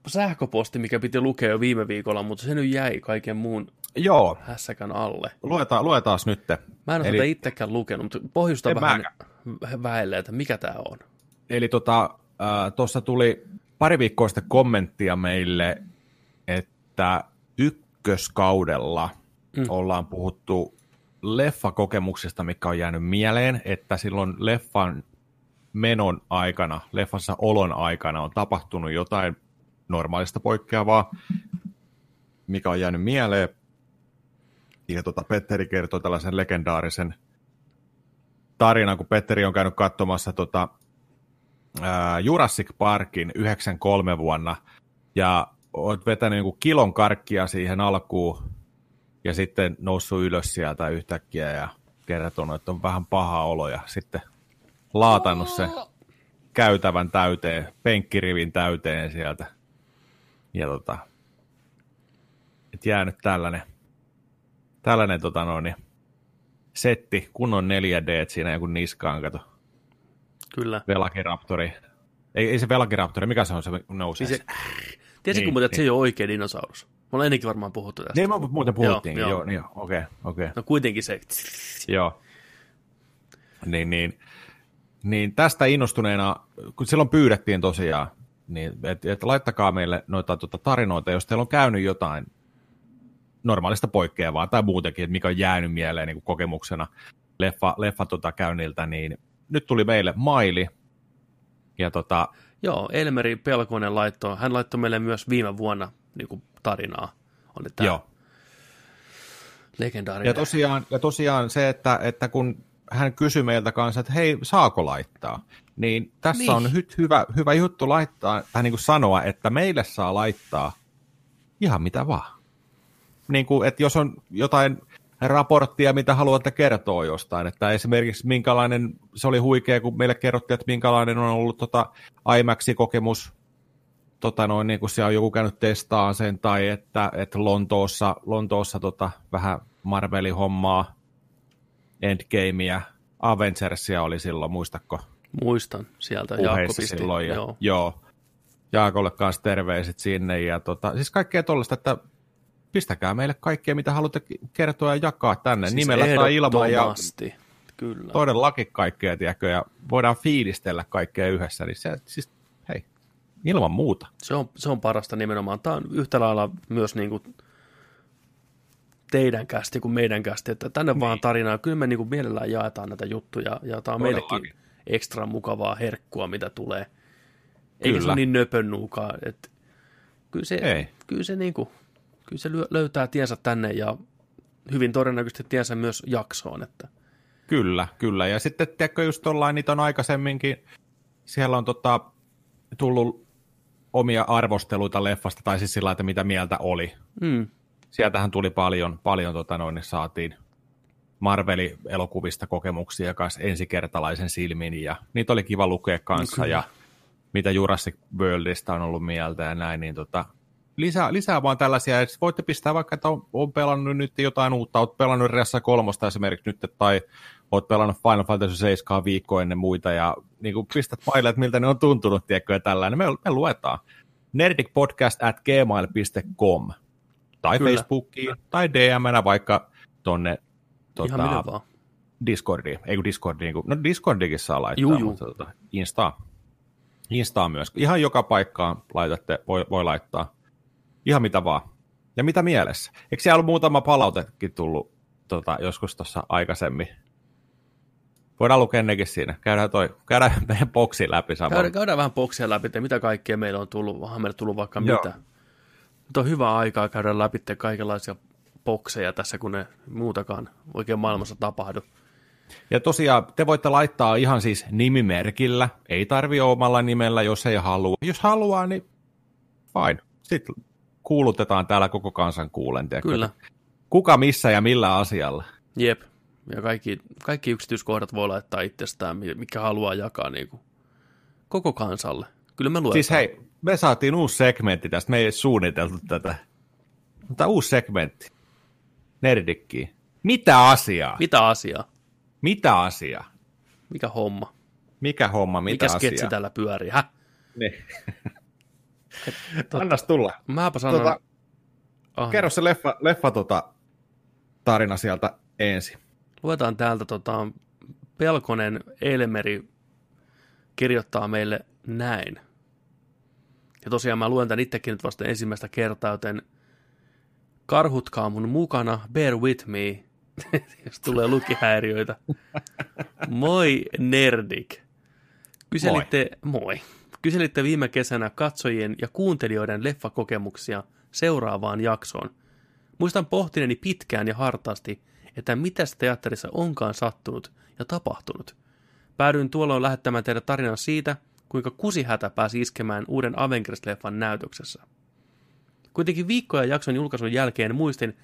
sähköposti, mikä piti lukea jo viime viikolla, mutta se nyt jäi kaiken muun Joo, hässäkän alle. luetaan, luetaan nyt. Mä en ole Eli- sitä itsekään lukenut, mutta pohjusta En vähän väelle, että mikä tämä on. Eli tota, äh, tuossa tuli pari viikkoista kommenttia meille, että ykköskaudella mm. ollaan puhuttu leffakokemuksista, mikä on jäänyt mieleen, että silloin leffan menon aikana, leffassa olon aikana on tapahtunut jotain normaalista poikkeavaa, mikä on jäänyt mieleen. Ja tota, Petteri kertoi tällaisen legendaarisen tarinan, kun Petteri on käynyt katsomassa tota, ää, Jurassic Parkin 93 vuonna, ja oot vetänyt joku kilon karkkia siihen alkuun, ja sitten noussut ylös sieltä yhtäkkiä ja kertonut, että on vähän paha olo, ja sitten laatannut se käytävän täyteen, penkkirivin täyteen sieltä. Ja tota, et jäänyt tällainen, tällainen tota noin, niin setti, kunnon 4D siinä joku niskaan, kato. Kyllä. Velociraptori. Ei, ei se Velociraptori, mikä se on se nousee? Siis se, tiesitkö Niin, muuten, että se niin. ei ole oikea dinosaurus? Me ollaan ennenkin varmaan puhuttu tästä. Niin, me muuten puhuttiin. Joo, Joo, joo. joo, joo okei, okay, okei. Okay. No kuitenkin se, Joo. Niin, niin, niin tästä innostuneena, kun silloin pyydettiin tosiaan, niin että et laittakaa meille noita tota, tarinoita, jos teillä on käynyt jotain normaalista poikkeavaa tai muutenkin, että mikä on jäänyt mieleen niin kuin kokemuksena leffa, leffa tota, käynniltä, niin nyt tuli meille maili, ja tota, joo, Elmeri Pelkonen laittoi, hän laittoi meille myös viime vuonna niin kuin tarinaa. Oli tämä joo, legendaarinen. Ja tosiaan, ja tosiaan se, että, että kun hän kysyi meiltä kanssa, että hei, saako laittaa, niin tässä Niin. on nyt hyvä, hyvä juttu laittaa, tai niin kuin sanoa, että meille saa laittaa ihan mitä vaan. Niin kuin, että jos on jotain raporttia, mitä haluatte kertoa jostain, että esimerkiksi minkälainen, se oli huikea, kun meille kerrottiin, että minkälainen on ollut tota IMAX-kokemus, tota noin, niin kun siellä on joku käynyt testaan sen, tai että, että Lontoossa, Lontoossa tota, vähän Marvelin hommaa, Endgamea, Avengersia oli silloin, muistatko? Muistan sieltä, Jaakko pisti. silloin. Ja, Joo. joo. Jaakolle kanssa terveiset sinne. Ja tota, siis kaikkea tuollaista, että pistäkää meille kaikkea, mitä haluatte kertoa ja jakaa tänne siis nimellä tai ilman. Ja. Kyllä. todellakin kaikkea, tiedätkö, ja voidaan fiilistellä kaikkea yhdessä. Niin se, siis, hei, ilman muuta. Se on, se on parasta nimenomaan. Tämä on yhtä lailla myös niin kuin teidän kästi kuin meidän kästi, että tänne niin. vaan tarinaa. Kyllä me niin kuin mielellään jaetaan näitä juttuja, ja tämä on Todellakin. meillekin ekstra mukavaa herkkua, mitä tulee. Eikä se Kyllä. ole niin nöpönnuukaan. Että kyllä se, Ei. kyllä se, niin kuin, kyllä se lyö- löytää tiensä tänne, ja hyvin todennäköisesti tiensä myös jaksoon. Että Kyllä, kyllä. Ja sitten, tiedätkö, just tollain, niitä on aikaisemminkin, siellä on tota, tullut omia arvosteluita leffasta, tai siis sillä että mitä mieltä oli. mm, Sieltähän tuli paljon, paljon tota noin, niin saatiin Marveli-elokuvista kokemuksia kanssa ensikertalaisen silmin, ja niitä oli kiva lukea kanssa, Kyllä. ja mitä Jurassic Worldista on ollut mieltä ja näin, niin tota, lisää, lisää vaan tällaisia, että voitte pistää vaikka, että on, on pelannut nyt jotain uutta, oot pelannut Ressa kolmosta esimerkiksi nyt, tai oot pelannut Final Fantasy 7 viikkoa ennen muita, ja niin kuin pistät maille, että miltä ne on tuntunut, tiedätkö, ja tällainen, me, me luetaan. nerdicpodcast at gmail.com tai Kyllä. Facebookiin, tai DMnä vaikka tonne tota, ihan minä vaan. Discordiin, ei kun Discordiin, kun, no Discordiinkin saa laittaa, Juu, juu. mutta tota, Insta, Insta myös. Ihan joka paikkaan laitatte, voi, voi laittaa. Ihan mitä vaan. Ja mitä mielessä? Eikö siellä ollut muutama palautekin tullut tota, joskus tuossa aikaisemmin? Voidaan lukea nekin siinä. Käydään, toi, käydään meidän boksi läpi samalla. Käydään, käydään vähän boksia läpi, että mitä kaikkea meillä on tullut, onhan meillä tullut vaikka Joo. mitä. Nyt on hyvä aikaa käydä läpi kaikenlaisia bokseja tässä, kun ne muutakaan oikein maailmassa tapahdu. Ja tosiaan te voitte laittaa ihan siis nimimerkillä. Ei tarvi omalla nimellä, jos ei halua. Jos haluaa, niin fine. Sitten kuulutetaan täällä koko kansan kuulen. Kyllä, Kuka missä ja millä asialla. jep. Ja kaikki, kaikki yksityiskohdat voi laittaa itsestään, mikä haluaa jakaa niin kuin koko kansalle. Kyllä me luetaan. Siis hei, me saatiin uusi segmentti tästä, me ei suunniteltu tätä. Mutta uusi segmentti. Nerdikki. Mitä asiaa? Mitä asiaa? Mitä asiaa? Mikä homma? Mikä homma, mitä Mikä asiaa? sketsi täällä pyörii? Häh? Niin. Annas tulla. Mäpä sanon... Tota, ah, kerro se leffa, leffa tota, tarina sieltä ensin. Luetaan täältä tota, Pelkonen Elmeri kirjoittaa meille näin. Ja tosiaan mä luen tämän itsekin nyt vasta ensimmäistä kertaa, joten karhutkaa mun mukana, bear with me, jos tulee lukihäiriöitä. Moi Nerdik. Kyselitte, moi. moi. Kyselitte viime kesänä katsojien ja kuuntelijoiden leffakokemuksia seuraavaan jaksoon. Muistan pohtineeni pitkään ja hartaasti, että mitä teatterissa onkaan sattunut ja tapahtunut. Päädyin tuolloin lähettämään teille tarinan siitä, kuinka kusihätä pääsi iskemään uuden Avengers-leffan näytöksessä. Kuitenkin viikkoja jakson julkaisun jälkeen muistin,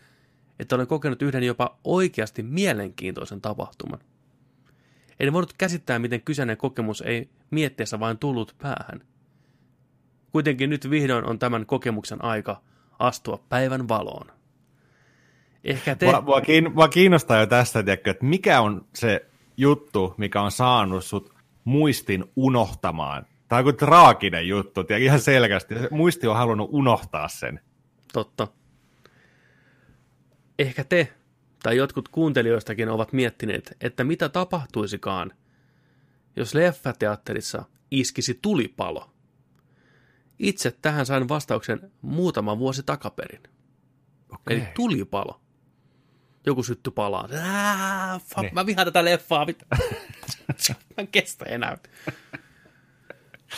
että olen kokenut yhden jopa oikeasti mielenkiintoisen tapahtuman. En voinut käsittää, miten kyseinen kokemus ei mietteessä vain tullut päähän. Kuitenkin nyt vihdoin on tämän kokemuksen aika astua päivän valoon. Ehkä te... Mua, mua, kiin, mua kiinnostaa jo tästä, että mikä on se juttu, mikä on saanut sut muistin unohtamaan. Tämä on kuin traaginen juttu, tiedätkö, ihan selkeästi. Muisti on halunnut unohtaa sen. Totta. Ehkä te tai jotkut kuuntelijoistakin ovat miettineet, että mitä tapahtuisikaan, jos leffateatterissa iskisi tulipalo. Itse tähän sain vastauksen muutama vuosi takaperin. Okay. Eli tulipalo. Joku sytty palaa. Ää, fuck, Niin. mä vihaan tätä leffaa. Mä en kestä enää.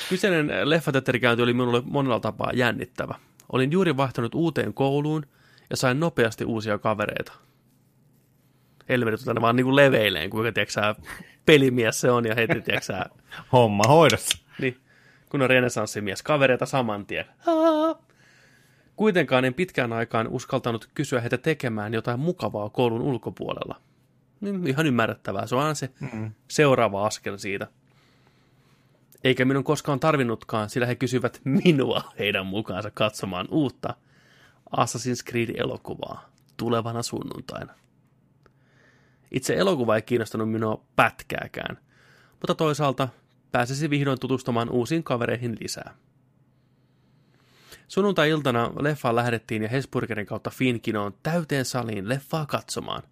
Kyseinen leffateatterikäynti oli minulle monella tapaa jännittävä. Olin juuri vaihtanut uuteen kouluun ja sain nopeasti uusia kavereita. Helvetit tänne vaan niinku leveileen, kuinka tiedätkö, sä, pelimies se on ja heti tiedätkö, sä, Homma hoidossa. niin, kun on renesanssimies, kavereita saman tien. Aa. Kuitenkaan en pitkään aikaan uskaltanut kysyä heitä tekemään jotain mukavaa koulun ulkopuolella. Niin, ihan ymmärrettävää, se on aina se Mm. seuraava askel siitä. Eikä minun koskaan tarvinnutkaan, sillä he kysyvät minua heidän mukaansa katsomaan uutta Assassin's Creed-elokuvaa tulevana sunnuntaina. Itse elokuva ei kiinnostanut minua pätkääkään, mutta toisaalta pääsisi vihdoin tutustumaan uusiin kavereihin lisää. Sunnuntai-iltana leffaan lähdettiin ja Hesburgerin kautta Finkinoon täyteen saliin leffaa katsomaan.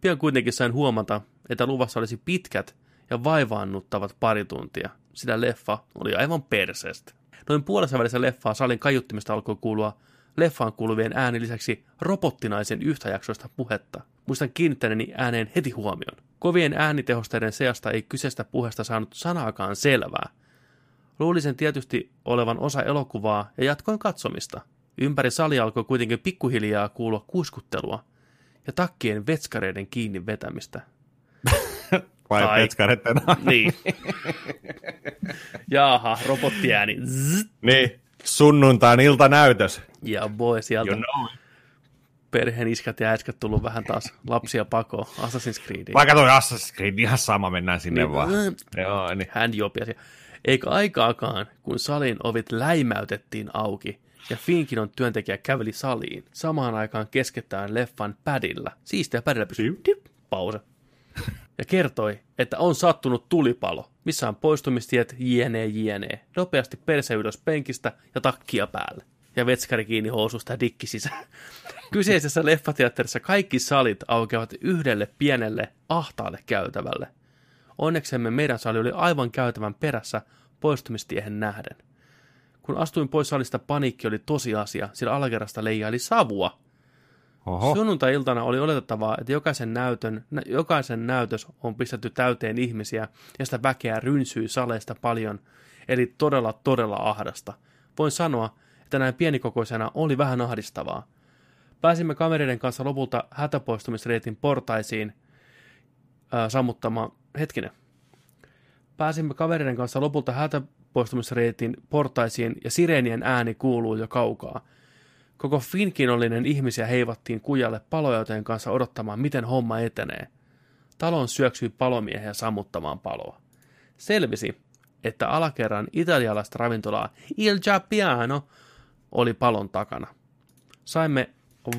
Pian kuitenkin sain huomata, että luvassa olisi pitkät ja vaivaannuttavat pari tuntia, sillä leffa oli aivan perseestä. Noin puolessa välissä leffaa salin kaiuttimista alkoi kuulua leffaan kuuluvien ääni lisäksi robottinaisen yhtäjaksoista puhetta. Muistan kiinnittäneeni ääneen heti huomion. Kovien äänitehosteiden seasta ei kyseistä puheesta saanut sanaakaan selvää. Luulisin tietysti olevan osa elokuvaa ja jatkoin katsomista. Ympäri sali alkoi kuitenkin pikkuhiljaa kuulua kuiskuttelua ja takkien vetskareiden kiinni vetämistä. Vai Tai- petskaretten. Niin. Jaaha, robottiääni. Zzz. niin, sunnuntain iltanäytös. Ja boy, sieltä You know. perheen iskät ja äskät tullut vähän taas lapsia pakoon Assassin's Creediin. Vaikka toi Assassin's Creed, ihan sama, mennään sinne Niin, vaan. mm. Joo, niin. Hän jopi asia. Eikä aikaakaan, kun salin ovit läimäytettiin auki ja Finkinon työntekijä käveli saliin. Samaan aikaan keskettään leffan padilla. Siistiä padilla pysyy. Dip, pause. Ja kertoi, että on sattunut tulipalo, missä on poistumistiet jne jne. Nopeasti perse ylös penkistä ja takkia päälle. Ja vetskari kiinni housusta ja dikki sisään. Kyseisessä leffateatterissa kaikki salit aukeavat yhdelle pienelle ahtaalle käytävälle. Onneksemme meidän sali oli aivan käytävän perässä poistumistiehen nähden. Kun astuin pois salista, paniikki oli tosiasia, sillä alakerrasta leijaili savua. Oho. Sunnuntai-iltana oli oletettavaa, että jokaisen, näytön, nä, jokaisen näytös on pistetty täyteen ihmisiä ja sitä väkeä rynsyi saleista paljon, eli todella todella ahdasta. Voin sanoa, että näin pienikokoisena oli vähän ahdistavaa. Pääsimme kavereiden kanssa lopulta hätäpoistumisreitin portaisiin ää, sammuttamaan, hetkinen, Pääsimme kavereiden kanssa lopulta hätäpoistumisreitin portaisiin ja sireenien ääni kuuluu jo kaukaa. Koko finkinollinen ihmisiä heivattiin kujalle palojoteen kanssa odottamaan, miten homma etenee. talon syöksyi palomiehen sammuttamaan paloa. Selvisi, että alakerran italialaista ravintolaa Il Giappiano oli palon takana. Saimme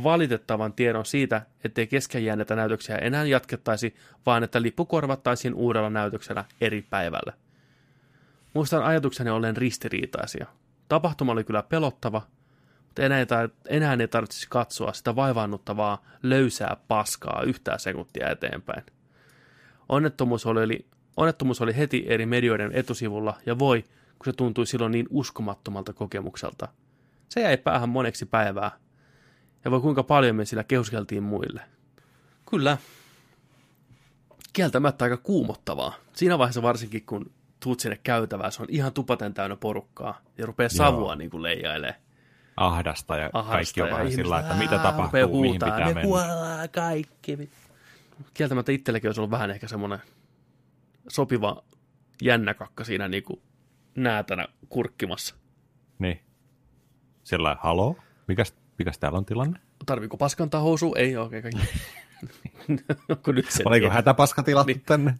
valitettavan tiedon siitä, ettei kesken jääneitä näytöksiä enää jatkettaisi, vaan että lippu korvattaisiin uudella näytöksellä eri päivällä. Muistan ajatukseni ollen ristiriitaisia. Tapahtuma oli kyllä pelottava, mutta enää ei, enää ei tarvitsisi katsoa sitä vaivaannuttavaa löysää paskaa yhtään sekuntia eteenpäin. Onnettomuus oli, onnettomuus oli heti eri medioiden etusivulla, ja voi, kun se tuntui silloin niin uskomattomalta kokemukselta. Se jäi päähän moneksi päivää, ja voi kuinka paljon me sillä kehuskeltiin muille. Kyllä, kieltämättä aika kuumottavaa. Siinä vaiheessa varsinkin, kun tuut sinne käytävään, se on ihan tupaten täynnä porukkaa, ja rupeaa savua niin kuin leijailee. Ahdasta ja Ahdasta kaikki on ja vähän ihmiset, sillä, että mitä tapahtuu, rupeaa mihin huutaa, pitää me mennä. kuollaan kaikki. Kieltämättä itselläkin olisi ollut vähän ehkä semmoinen sopiva jännäkakka siinä niin kuin näätänä kurkkimassa. Niin. Sillä haloo? Mikäs, mikäs täällä on tilanne? Tarviiko paskantaa housu? Ei oikein kaikki. Onko nyt se Oliko hätäpaska tilattu Niin. tänne?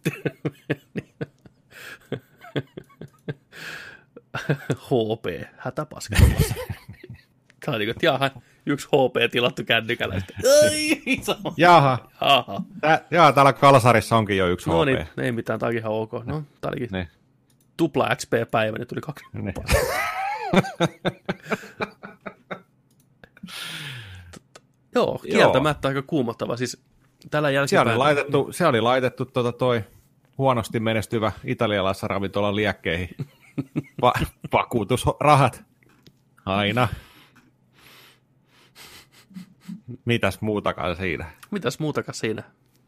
HP, hätäpaskamassa. Tämä on niin kuin, jaha, yksi HP tilattu kännykällä. Sama. Jaha, Jaha. tää, jaa, täällä Kalsarissa onkin jo yksi No HP. niin, ei mitään, tämä ihan ok. No, tämä olikin Niin. tupla XP-päivä, niin tuli kaksi. Niin. Joo, kieltämättä aika kuumottava. Siis tällä Siellä jälkeenpäin... oli laitettu, se oli laitettu tota toi huonosti menestyvä italialaisen ravintolan liekkeihin. Va- vakuutusrahat. Aina. Mitäs muutakaan siinä? Mitäs muutakaan siinä?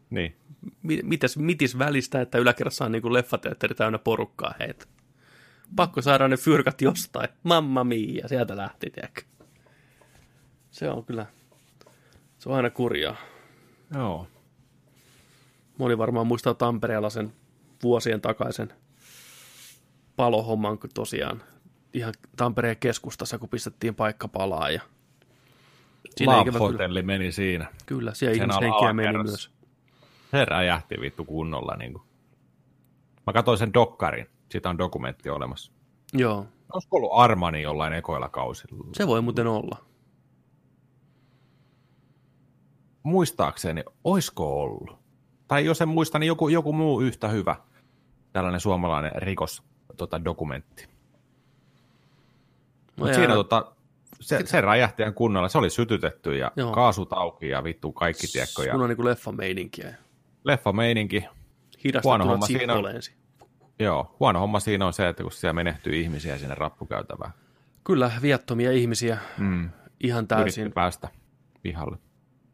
Niin. Mi- Mitäs mitis välistä, että yläkerrassa on niin kuin leffateatteri täynnä porukkaa heitä? Pakko saada ne fyrkat jostain. Mamma mia, sieltä lähti, tiedätkö? Se on kyllä, se on aina kurjaa. Joo. Moni varmaan muistaa Tampereella sen vuosien takaisen palohomman, kun tosiaan ihan Tampereen keskustassa, kun pistettiin paikka palaa. Ja Love ikävä kyllä, Hotelli meni siinä. kyllä, siellä Sen ihmishenkiä meni alakerrassa. myös. Se räjähti vittu kunnolla. Niin kuin. Mä katsoin sen dokkarin. Siitä on dokumentti olemassa. Joo, Olisiko ollut Armani jollain ekoilla kausilla? se voi muuten olla. Muistaakseni, oisko ollut? Tai jos en muista, niin joku, joku muu yhtä hyvä tällainen suomalainen rikos tota, dokumentti. No siinä tota, se, se räjähti ihan kunnolla. Se oli sytytetty ja Joo. Kaasut auki ja vittu kaikki, tiedätkö. Ja Kun on niin kuin leffa meininki. Huono homma siinä on. Joo, huono homma siinä on se, että kun siellä menehtyy ihmisiä sinne rappukäytävään. Kyllä, viattomia ihmisiä. Mm. Ihan Yritti täysin. päästä pihalle.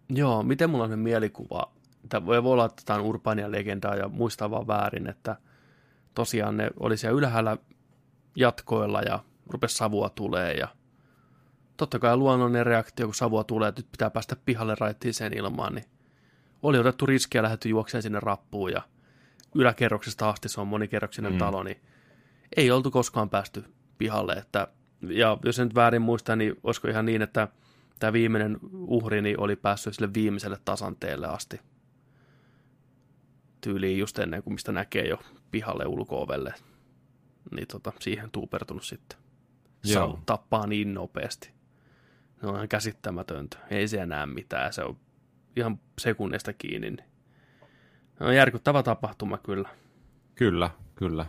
Joo, miten mulla on sellainen mielikuva? Tämä voi olla, että tämä on urbaania legendaa ja muistaa vaan väärin, että tosiaan ne oli siellä ylhäällä jatkoilla ja rupesi savua tulee ja totta kai luonnollinen reaktio, kun savua tulee, että nyt pitää päästä pihalle raittiiseen ilmaan, niin oli otettu riskiä lähdetty juokseen sinne rappuun ja yläkerroksesta asti se on monikerroksinen. Mm. talo, niin ei oltu koskaan päästy pihalle, että ja jos en nyt väärin muista, niin olisiko ihan niin, että tämä viimeinen uhri niin oli päässyt sille viimeiselle tasanteelle asti. Tyyliin just ennen kuin mistä näkee jo pihalle ulko-ovelle. Niin tota, siihen tuupertunut sitten. Joo. Sau tappaa niin nopeasti. Se on ihan käsittämätöntä. Ei se enää mitään. Se on ihan sekunnista kiinni. Se on järkyttävä tapahtuma kyllä. Kyllä, kyllä.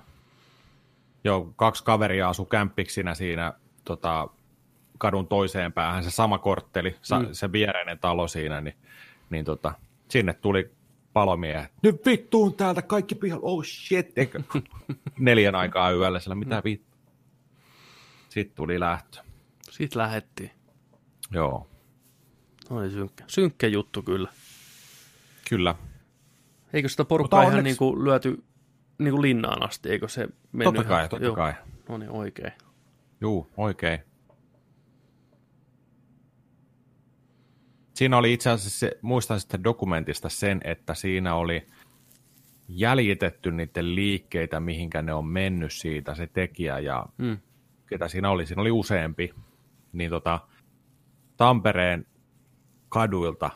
Joo, kaksi kaveria asui kämppiksinä siinä tota, kadun toiseen päähän, se sama kortteli, sa, Mm. se viereinen talo siinä, niin, niin tota, sinne tuli palomiehet. Nyt vittuun täältä kaikki pihalle, oh shit, eikö? neljän aikaa yöllä, sillä mitä vittu. Sitten tuli lähtö. Siitä lähettiin. Joo, Oli synkkä. Synkkä juttu kyllä. kyllä. Eikö sitä porukkaa ihan onneksi- niin kuin lyöty niin kuin linnaan asti, eikö se mennyt Totta kai, ihan, totta joo. kai. No niin, oikein. Juu, oikein. Siinä oli itse asiassa, se, muistan sitä dokumentista sen, että siinä oli jäljitetty niiden liikkeitä, mihinkä ne on mennyt siitä, se tekijä ja Mm. ketä siinä oli, siinä oli useampi, niin tota, Tampereen kaduilta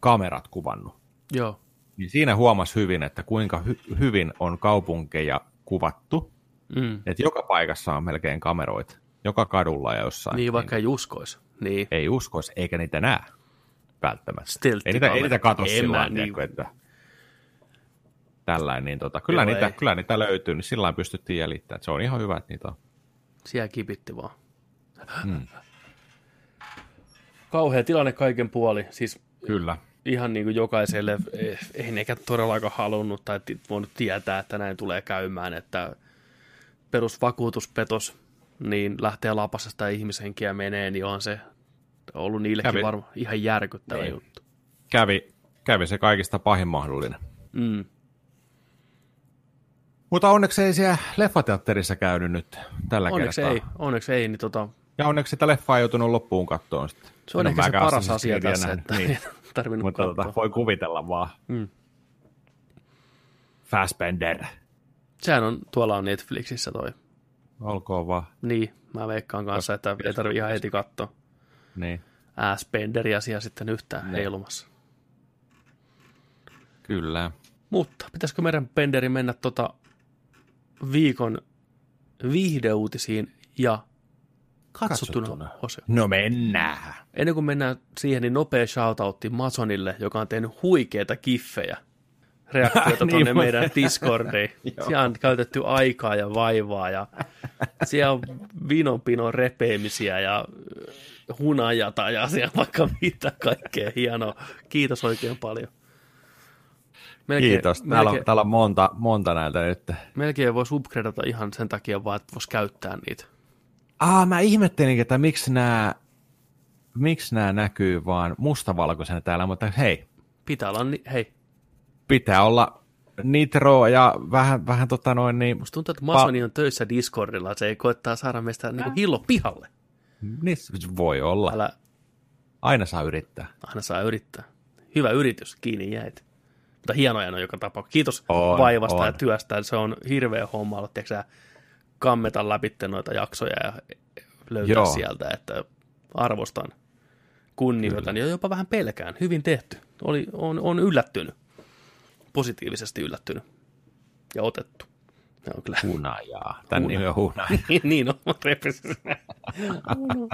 kamerat kuvannut. Joo. niin siinä huomasi hyvin, että kuinka hy- hyvin on kaupunkeja kuvattu. Mm. Että joka paikassa on melkein kameroita. Joka kadulla ja jossain. Niin, vaikka ei uskoisi. Niin. Ei uskoisi, eikä niitä näe välttämättä. Stealth Ei niitä, ei niitä katso sillä niin- että tällainen, niin tota, kyllä, Joo, niitä, ei. kyllä niitä löytyy, niin sillä pystyttiin jäljittämään. Se on ihan hyvä, että niitä on. Siellä kipitti vaan. Hmm. Kauhea tilanne kaiken puoli. Siis Kyllä. ihan niin kuin jokaiselle, eh, ei nekään todellakaan halunnut tai voinut tietää, että näin tulee käymään, että perusvakuutuspetos niin lähtee lapasesta ihmishenkiä menee, niin on se ollut niillekin Kävi. varmaan ihan järkyttävä Niin. juttu. Kävi, kävi se kaikista pahin mahdollinen. Mm. Mutta onneksi ei siellä leffateatterissa käynyt nyt tällä Onneksi kertaa. ei, onneksi ei, niin tota, Ja onneksi sitä leffaa ei joutunut loppuun kattoon. Sitten. se on En ehkä se paras asia tässä, nähnyt, että niin. tarvinnut Mutta katsoa. tota, voi kuvitella vaan. Mm. Fassbender. Sehän on, tuolla on Netflixissä toi. Olkoon vaan. Niin, mä veikkaan kanssa, että ei tarvitse ihan heti katsoa. Niin, Asspenderia siellä sitten yhtään heilumassa. kyllä. Mutta pitäisikö meidän Penderi mennä tota viikon viihdeuutisiin ja katsottuna, Katsottuna. osio. No mennään. Ennen kuin mennään siihen, niin nopea shoutoutti Masonille, joka on tehnyt huikeita kiffejä reaktioita Niin, tuonne meidän Discordiin. Siellä on käytetty aikaa ja vaivaa ja siellä on vinonpinon repeämisiä ja hunajata ja siellä vaikka mitä kaikkea hienoa. Kiitos oikein paljon. Melkein, Kiitos. Täällä on, melkein, täällä on monta, monta näitä nyt. melkein voisi upgradeata ihan sen takia vaan, että voisi käyttää niitä. Aa, mä ihmettelin, että miksi nämä miksi nämä näkyy vaan mustavalkoisena täällä, mutta hei, Pitää olla, ni- hei, pitää olla nitro ja vähän, vähän tota noin niin, musta tuntuu, että Masoni on töissä Discordilla, se ei koettaa saada meistä niin hillo pihalle. Niin voi olla. Älä Aina saa yrittää. aina saa yrittää. Hyvä yritys, kiinni jäit. Mutta hienoja on joka tapauksessa. Kiitos On, vaivasta on. ja työstä. Se on hirveä homma olla, tiedätkö, kammeta läpi noita jaksoja ja löytää Joo. sieltä, että arvostan, kunnioitan ja jopa vähän pelkään. Hyvin tehty. Oli, on, on yllättynyt. Positiivisesti yllättynyt. Ja otettu. Ne on kyllä. Hunajaa. Tän nimi on hunaja. niin on, repisis.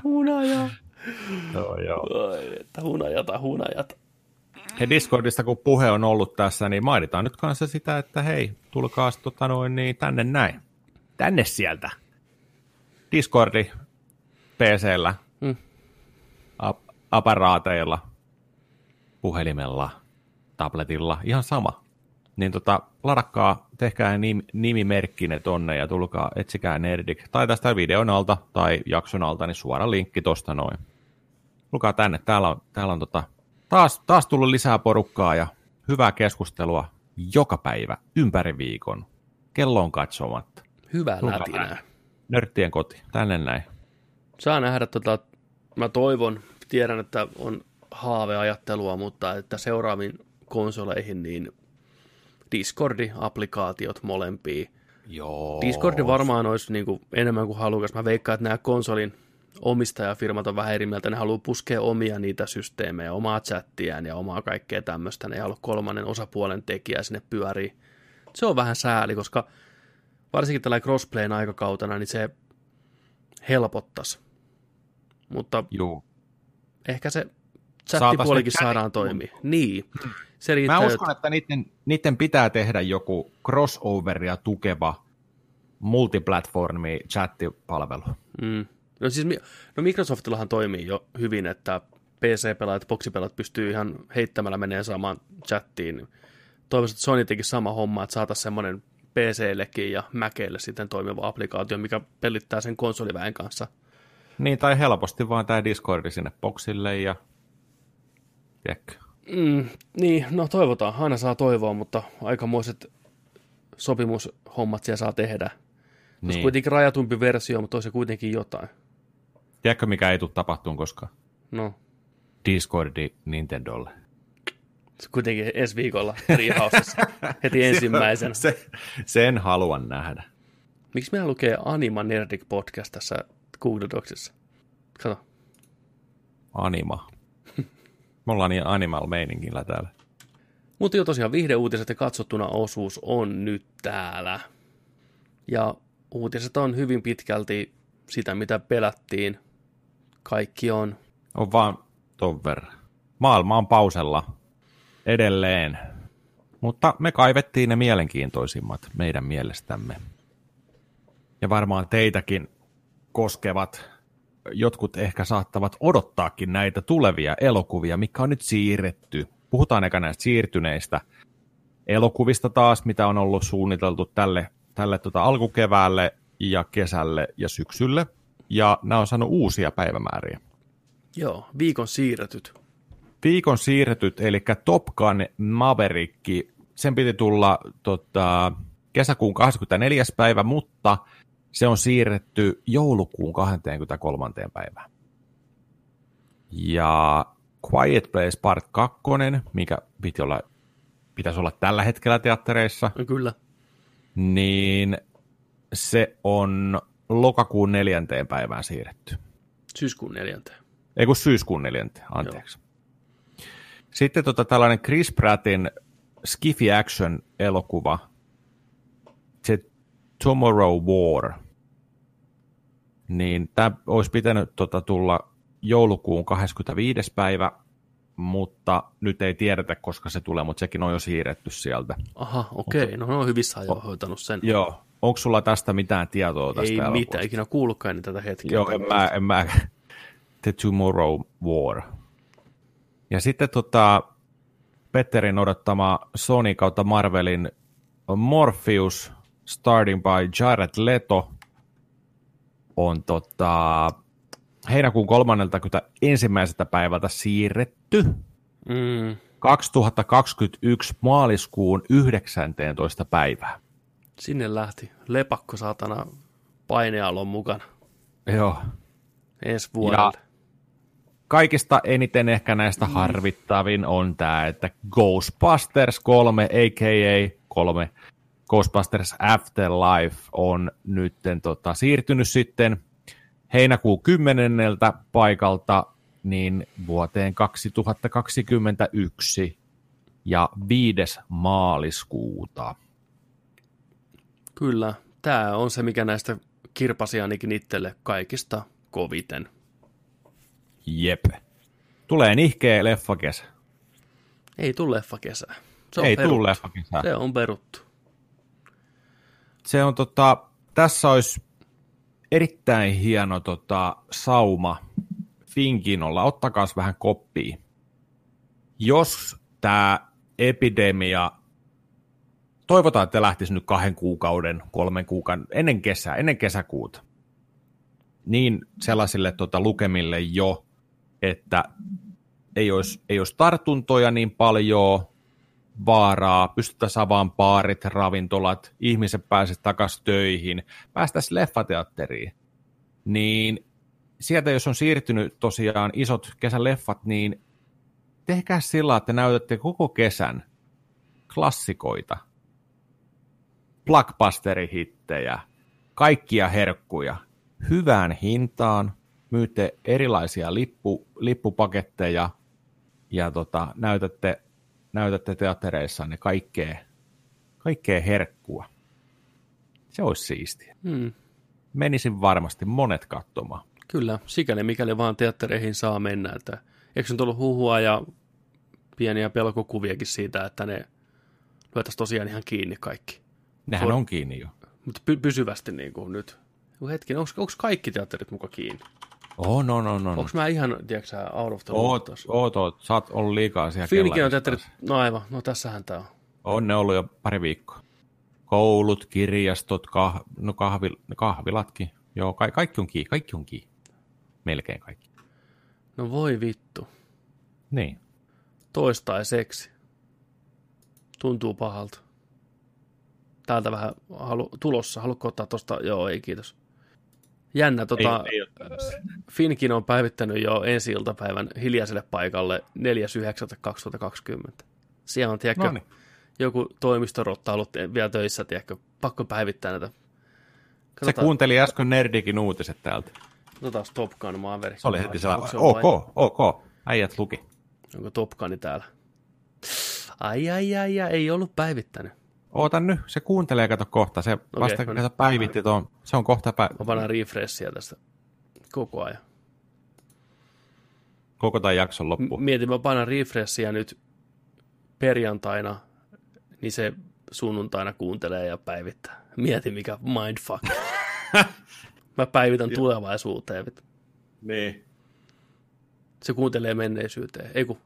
Hunajaa. joo, joo. Ai, että hunajata, hunajata. Ja Discordista, kun puhe on ollut tässä, niin mainitaan nyt kanssa sitä, että hei, tulkaa tota noin, niin tänne näin. Tänne sieltä. Discordi PCllä, Mm. ap- aparaateilla, puhelimella, tabletilla, ihan sama. Niin tota, ladakkaa, tehkää nim- nimimerkkinne tonne ja tulkaa, etsikää Nerdik. Tai tästä videon alta tai jakson alta, niin suora linkki tosta noin. Tulkaa tänne, täällä on, täällä on tota, taas, taas tullut lisää porukkaa ja hyvää keskustelua joka päivä, ympäri viikon, kelloon katsomatta. Hyvää Tulkaa lätinää. tänne. Nörttien koti, tänne näin. Saa nähdä, tota, mä toivon, tiedän, että on haaveajattelua, mutta että seuraaviin konsoleihin niin Discordi-applikaatiot molempiin. Joo. Discordi varmaan olisi niin kuin enemmän kuin halukas. Mä veikkaan, että nämä konsolin omistajafirmat on vähän eri mieltä. Ne haluaa puskea omia niitä systeemejä, omaa chattiään ja omaa kaikkea tämmöistä. Ne ei halua kolmannen osapuolen tekijää sinne pyörii. Se on vähän sääli, koska varsinkin tällä crossplayn aikakautena, niin se helpottaisi. Mutta Joo. ehkä se chattipuolikin saadaan toimia. Niin. Se riittää, Mä uskon, että niiden, niiden pitää tehdä joku crossoveria tukeva multiplatformi chattipalvelu. Mm. No siis no Microsoftillahan toimii jo hyvin, että PC-pelaajat, boksipelaajat pystyy ihan heittämällä menee samaan chattiin. Toivoisin, että Sony teki sama homma, että saataisiin semmoinen PCllekin ja Macille sitten toimiva applikaatio, mikä pelittää sen konsoliväen kanssa. Niin, tai helposti vaan tämä Discordi sinne boksille ja... Tiedätkö? Mm, niin, no toivotaan. Aina saa toivoa, mutta aikamoiset sopimushommat siellä saa tehdä. Niin. Niin. kuitenkin rajatumpi versio, mutta olisi kuitenkin jotain. Tiedätkö, mikä ei tule tapahtumaan koskaan? No, Discordi Nintendolle. se kuitenkin ensi viikolla Treehousessa heti ensimmäisenä. Se, sen haluan nähdä. Miksi meillä lukee Anima Nerdic Podcast tässä Google Docsissa? Kato. Anima. Me ollaan niin animal meiningillä täällä. Mutta jo tosiaan viihdeuutiset ja katsottuna osuus on nyt täällä. Ja uutiset on hyvin pitkälti sitä, mitä pelättiin. Kaikki on. On vaan ton verran. Maailma on pausella edelleen. Mutta me kaivettiin ne mielenkiintoisimmat meidän mielestämme. Ja varmaan teitäkin koskevat. Jotkut ehkä saattavat odottaakin näitä tulevia elokuvia, mikä on nyt siirretty. Puhutaan eka näistä siirtyneistä elokuvista taas, mitä on ollut suunniteltu tälle, tälle tota alkukeväälle ja kesälle ja syksylle. Ja nämä on saanut uusia päivämääriä. Joo, viikon siirretyt. Viikon siirretyt, eli Top Gun Maverick, sen piti tulla tota, kesäkuun 24. päivä, mutta se on siirretty joulukuun 23. päivään. Ja Quiet Place Part 2, mikä piti olla, pitäisi olla tällä hetkellä teattereissa. No, kyllä. Niin se on lokakuun neljänteen päivään siirretty. Syyskuun neljänteen. Ei kun syyskuun neljänteen, anteeksi. Joo. Sitten tota, tällainen Chris Prattin Skiffy Action elokuva, se Tomorrow War, niin tämä olisi pitänyt tota, tulla joulukuun 25. päivä, mutta nyt ei tiedetä, koska se tulee, mutta sekin on jo siirretty sieltä. Aha, okei, okay. no ne on hyvissä ajoin hoitanut sen. Joo, onko sulla tästä mitään tietoa tästä Ei elokuvasta? mitään, ikinä kuullutkaan tätä hetkeä. Joo, en mä, en mä. The Tomorrow War. Ja sitten tota, Petterin odottama Sony kautta Marvelin Morpheus Starting by Jared Leto on tota, heinäkuun 31. päivältä siirretty Mm, 2021 maaliskuun 19. päivää. sinne lähti lepakko saatana painealon mukana Joo. ensi vuodelle. Kaikista eniten ehkä näistä harvittavin on tämä, että Ghostbusters 3, a.k.a. 3, Ghostbusters Afterlife on nyt tota, siirtynyt sitten heinäkuun 10. paikalta niin vuoteen 2021 ja 5. maaliskuuta. Kyllä, tämä on se, mikä näistä kirpasi ainakin itselle kaikista koviten. Jep. Tulee nihkeä leffakesä. Ei tule leffa kesää. Se on Ei peruttu. tule leffakesää. Se on peruttu. Se on tota, tässä olisi erittäin hieno tota, sauma Finkinolla. Ottakaa vähän koppia. Jos tämä epidemia, toivotaan, että lähtisi nyt kahden kuukauden, kolmen kuukauden, ennen kesää, ennen kesäkuuta, niin sellaisille tota, lukemille jo, että ei olisi, ei olisi tartuntoja niin paljon, vaaraa, pystyttäisiin avaamaan baarit, ravintolat, ihmiset pääsisivät takaisin töihin, päästäisiin leffateatteriin, niin sieltä jos on siirtynyt tosiaan isot kesän leffat, niin tehkää sillä, että näytätte koko kesän klassikoita, blockbusterihittejä, kaikkia herkkuja, hyvään hintaan, myytte erilaisia lippu, lippupaketteja ja tota, näytätte näytätte teattereissanne kaikkea, kaikkea herkkua. Se olisi siistiä. Hmm. Menisin varmasti monet katsomaan. Kyllä, sikäli mikäli vaan teattereihin saa mennä. Että, eikö nyt ollut huhua ja pieniä pelkokuviakin siitä, että ne luettaisiin tosiaan ihan kiinni kaikki. Nehän For- on kiinni jo. Mutta py- pysyvästi niin kuin nyt. Joku Hetki, onko kaikki teatterit muka kiinni? Oh, no, no, no. Onko mä ihan, tiedätkö out of the Oot, oot, oot. Sä oot ollut liikaa siellä Fiinikin on teatterit, no aivan, no tässähän tää on. On ne ollut jo pari viikkoa. Koulut, kirjastot, kah, no kahvil, kahvilatkin. Joo, ka- kaikki on kiinni, kaikki on kiinni. Melkein kaikki. No voi vittu. Niin. Toistaiseksi. Tuntuu pahalta. Täältä vähän halu, tulossa. Haluatko ottaa tosta? Joo, ei kiitos. Jännä, tota, ei, ei. Finkin on päivittänyt jo ensi iltapäivän hiljaiselle paikalle 4.9.2020. Siellä on, tiedätkö, Noniin. joku toimistorotta ollut vielä töissä, tiedätkö, pakko päivittää näitä. Se Katsotaan, kuunteli äsken Nerdikin uutiset täältä. katsotaan Top Gun Maverick. Se oli heti sellainen, se ok, ok, äijät luki. Onko Top Gun täällä? Ai, ai, ai, ai, ei ollut päivittänyt. Oota nyt, se kuuntelee, kato kohta. Se vasta no kato päivitti tuon. Se on kohta pä... Mä panan refreshia tästä koko ajan. koko tämän jakson loppu. M- Mietin, mä panan refreshia nyt perjantaina, niin se sunnuntaina kuuntelee ja päivittää. Mieti mikä mindfuck. mä päivitän tulevaisuuteen. Niin. Se kuuntelee menneisyyteen. Ei kun,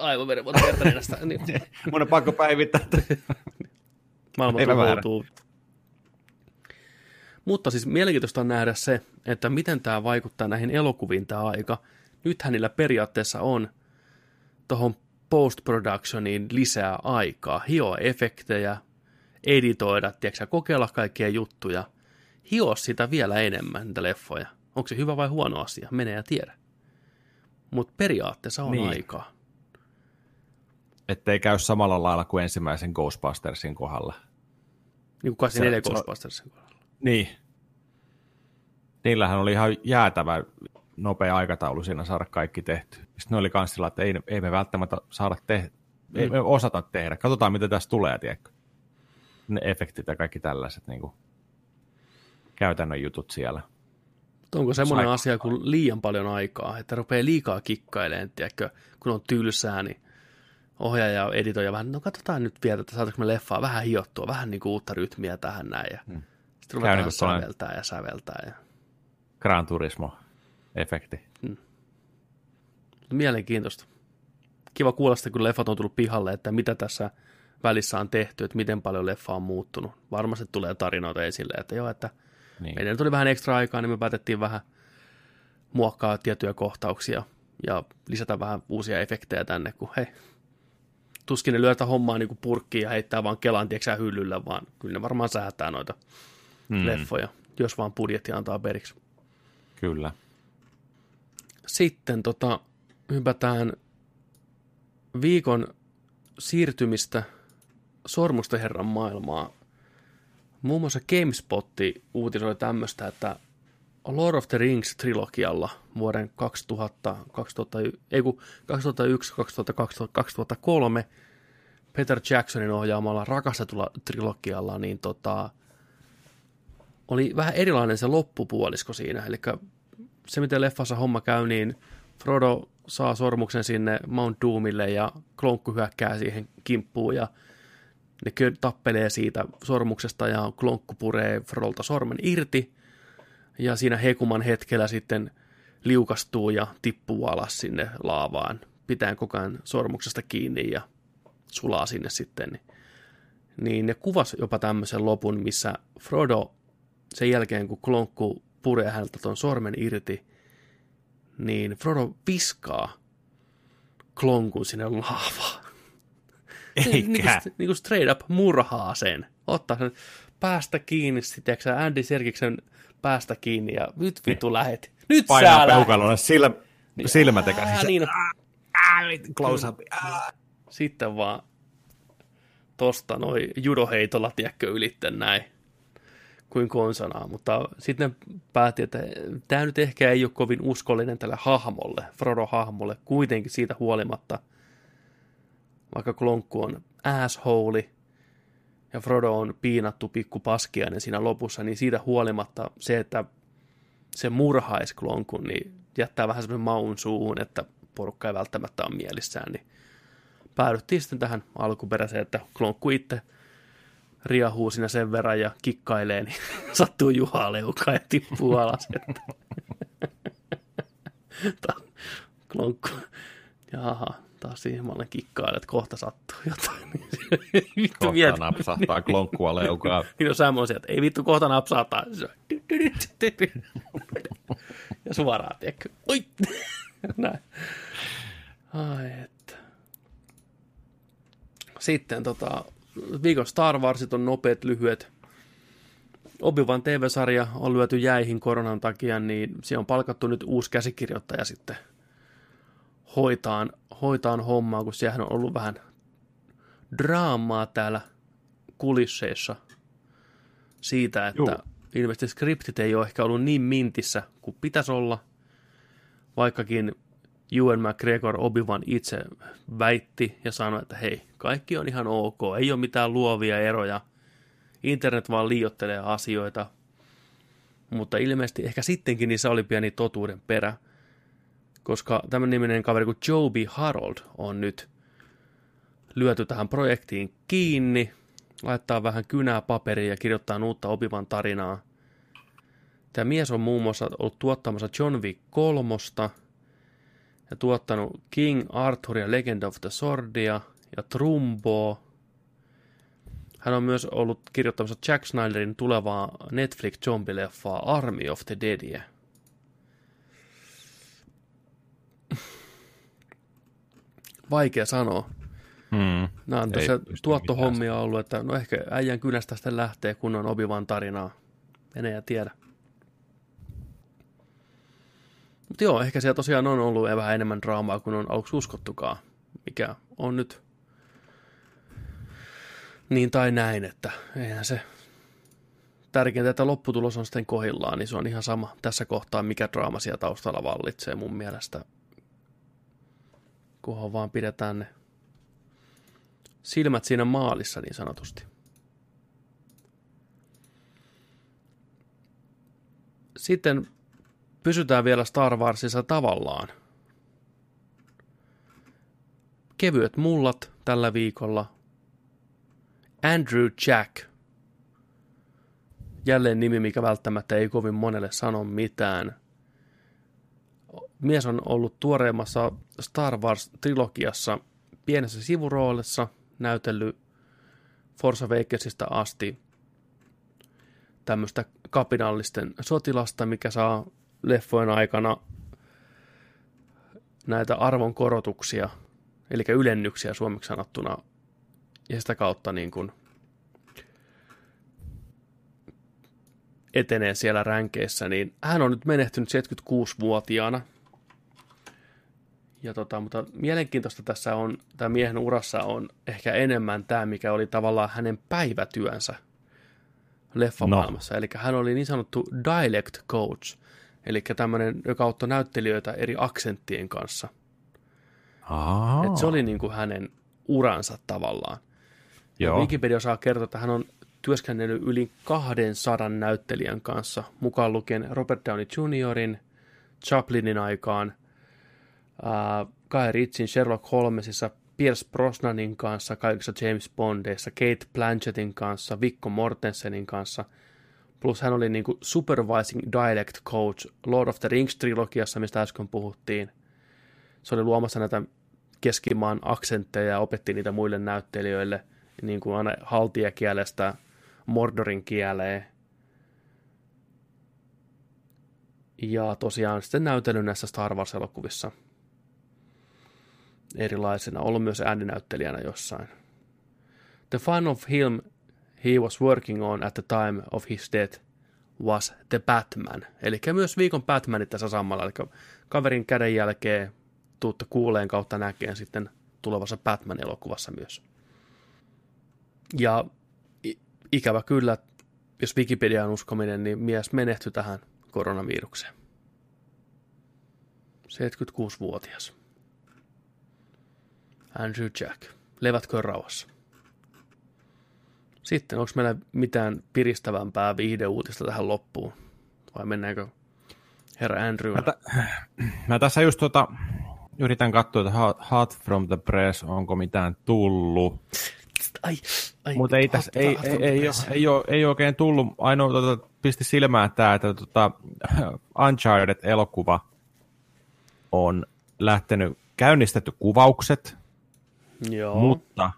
Aivan verenvuoto kertanenästä. Niin, Mun on pakko päivittää. maailma tuhoutuu. Mutta siis mielenkiintoista on nähdä se, että miten tämä vaikuttaa näihin elokuviin tämä aika. Nythän niillä periaatteessa on tuohon post-productioniin lisää aikaa, hioa efektejä, editoida, tiedätkö, kokeilla kaikkia juttuja, hioa sitä vielä enemmän, niitä leffoja. Onko se hyvä vai huono asia? Mene ja tiedä. Mutta periaatteessa on Niin. aikaa. Ettei käy samalla lailla kuin ensimmäisen Ghostbustersin kohdalla. Niin kuin 84 Se- se on- Ghostbustersin kohdalla. Niin. Niillähän oli ihan jäätävä nopea aikataulu siinä saada kaikki tehty. Sitten ne oli kans sillä, että ei, ei me välttämättä saada tehdä, ei me osata tehdä. Katsotaan, mitä tästä tulee, tiedätkö? Ne efektit ja kaikki tällaiset niin kuin, käytännön jutut siellä. Onko semmoinen Sai- asia kuin liian paljon aikaa, että rupeaa liikaa kikkailemaan, tiedätkö, kun on tylsää, niin ohjaaja ja editoija vähän, no katsotaan nyt vielä, että saataanko me leffaa vähän hiottua, vähän niin kuin uutta rytmiä tähän näin. Ja hmm. Sitten ruvetaan niin säveltää ja säveltää. Ja... Gran Turismo-efekti. Mielenkiintoista. Kiva kuulla sitä, kun leffat on tullut pihalle, että mitä tässä välissä on tehty, että miten paljon leffa on muuttunut. Varmasti tulee tarinoita esille, että joo, että Niin. Meidän tuli vähän ekstra aikaa, niin me päätettiin vähän muokkaa tiettyjä kohtauksia ja lisätä vähän uusia efektejä tänne, kun hei, tuskin ne lyötä hommaa niin kuin purkkiin ja heittää vaan kelan tieksää hyllyllä, vaan kyllä ne varmaan säätää noita mm. leffoja, jos vaan budjetti antaa periksi. Kyllä. Sitten tota, hypätään viikon siirtymistä Sormusten herran maailmaa. Muun muassa GameSpotti uutisoi tämmöistä, että Lord of the Rings-trilogialla vuoden 2000, 2000, ei kun 2001, 2002, 2003 Peter Jacksonin ohjaamalla rakastetulla trilogialla, niin tota, oli vähän erilainen se loppupuolisko siinä. Eli se, miten leffassa homma käy, niin Frodo saa sormuksen sinne Mount Doomille ja Klonkku hyökkää siihen kimppuun ja ne tappelee siitä sormuksesta ja Klonkku puree Frodolta sormen irti ja siinä hekuman hetkellä sitten liukastuu ja tippuu alas sinne laavaan, pitää koko ajan sormuksesta kiinni ja sulaa sinne sitten. Niin ne kuvas jopa tämmöisen lopun, missä Frodo sen jälkeen, kun Klonkku puree häneltä ton sormen irti, niin Frodo viskaa klonkun sinne laavaan. Niin kuin, Eikä. niin kuin straight up murhaa sen. Ottaa sen päästä kiinni, sitten Andy Serkiksen päästä kiinni ja nyt vittu lähet. Nyt Painaa sä peukalolle silm, silmät Ää, eikä niin, close up. sitten vaan tosta noin judoheitolla, tiedätkö, ylitten näin kuin konsanaa, mutta sitten päätti, että tämä nyt ehkä ei ole kovin uskollinen tälle hahmolle, Frodo-hahmolle, kuitenkin siitä huolimatta, vaikka Klonkku on asshole ja Frodo on piinattu pikku paskiainen siinä lopussa, niin siitä huolimatta se, että se murhaisi Klonkun, niin jättää vähän semmoisen maun suuhun, että porukka ei välttämättä ole mielissään, niin päädyttiin sitten tähän alkuperäiseen, että Klonkku itse riahuu siinä sen verran ja kikkailee, niin sattuu Juhaa leukaan ja tippuu alas. Että. Klonkku. Jaha, taas siihen mä olen kikkailen, että kohta sattuu jotain. vittu Kohta mieti. napsahtaa klonkkua leukaa. Niin on semmoisia, että ei vittu kohta napsahtaa. Ja suoraan, tiedätkö? Oi! Näin. Ai että. Sitten tota, viikon Star Warsit on nopeat, lyhyet. Obi-Wan TV-sarja on lyöty jäihin koronan takia, niin siellä on palkattu nyt uusi käsikirjoittaja sitten hoitaan, hoitaan hommaa, kun siellä on ollut vähän draamaa täällä kulisseissa siitä, että Juu. ilmeisesti skriptit ei ole ehkä ollut niin mintissä kuin pitäisi olla, vaikkakin Ewan McGregor Obi-Wan itse väitti ja sanoi, että hei, kaikki on ihan ok, ei ole mitään luovia eroja, internet vaan liiottelee asioita, mutta ilmeisesti ehkä sittenkin niissä oli pieni totuuden perä, koska tämän niminen kaveri kuin Joby Harold on nyt lyöty tähän projektiin kiinni, laittaa vähän kynää paperiin ja kirjoittaa uutta opivan tarinaa. Tämä mies on muun muassa ollut tuottamassa John Wick kolmosta ja tuottanut King Arthur ja Legend of the Swordia ja Trumbo. Hän on myös ollut kirjoittamassa Jack Snyderin tulevaa Netflix-zombileffaa Army of the Deadia. Vaikea sanoa. Hmm. Nämä on tässä tuottohommia ollut, että no ehkä äijän kylästä sitten lähtee, kun on obivan tarinaa. Menee ja tiedä. Mutta joo, ehkä siellä tosiaan on ollut vähän enemmän draamaa kuin on aluksi uskottukaan, mikä on nyt niin tai näin, että eihän se tärkeintä, että lopputulos on sitten kohillaan, niin se on ihan sama tässä kohtaa, mikä draama siellä taustalla vallitsee mun mielestä. Kunhan vaan pidetään ne silmät siinä maalissa niin sanotusti. Sitten pysytään vielä Star Warsissa tavallaan. Kevyet mullat tällä viikolla. Andrew Jack. Jälleen nimi, mikä välttämättä ei kovin monelle sano mitään. Mies on ollut tuoreimmassa Star Wars-trilogiassa pienessä sivuroolissa – näytellyt Forza Awakensista asti tämmöistä kapinallisten sotilasta, mikä saa leffojen aikana näitä arvonkorotuksia, eli ylennyksiä suomeksi sanottuna, ja sitä kautta niin kuin etenee siellä ränkeissä, niin hän on nyt menehtynyt 76-vuotiaana – ja tota, mutta mielenkiintoista tässä on, tämä miehen urassa on ehkä enemmän tämä, mikä oli tavallaan hänen päivätyönsä leffamaailmassa. No. Eli hän oli niin sanottu dialect coach, eli tämmöinen, joka auttoi näyttelijöitä eri aksenttien kanssa. Et se oli niin kuin hänen uransa tavallaan. Joo. Wikipedia saa kertoa, että hän on työskennellyt yli 200 näyttelijän kanssa, mukaan lukien Robert Downey Jr., Chaplinin aikaan – uh, Guy Ritchin Sherlock Holmesissa, Pierce Brosnanin kanssa, kaikissa James Bondeissa, Kate Blanchettin kanssa, Vikko Mortensenin kanssa, plus hän oli niin kuin supervising dialect coach Lord of the Rings-trilogiassa, mistä äsken puhuttiin. Se oli luomassa näitä keskimaan aksentteja ja opetti niitä muille näyttelijöille, niin kuin aina haltijakielestä Mordorin kieleen. Ja tosiaan sitten näytellyt näissä Star Wars-elokuvissa – erilaisena, ollut myös ääninäyttelijänä jossain. The final film he was working on at the time of his death was The Batman. Eli myös viikon Batmanit tässä samalla, eli kaverin käden jälkeen tuutta kuuleen kautta näkeen sitten tulevassa Batman-elokuvassa myös. Ja ikävä kyllä, jos Wikipedia on uskominen, niin mies menehtyi tähän koronavirukseen. 76-vuotias. Andrew Jack. Levätkö rauhassa. Sitten, onko meillä mitään piristävämpää viihdeuutista tähän loppuun? Vai mennäänkö herra Andrew? Mä, t- mä tässä just tuota, yritän katsoa, että hot, from the press, onko mitään tullut. Ai, ai, Mutta ei, tässä, ei, ei, ei, ole, ei, ole, ei oikein tullut. Ainoa tuota, pisti silmään tämä, että tuota, Uncharted-elokuva on lähtenyt, käynnistetty kuvaukset, Joo. mutta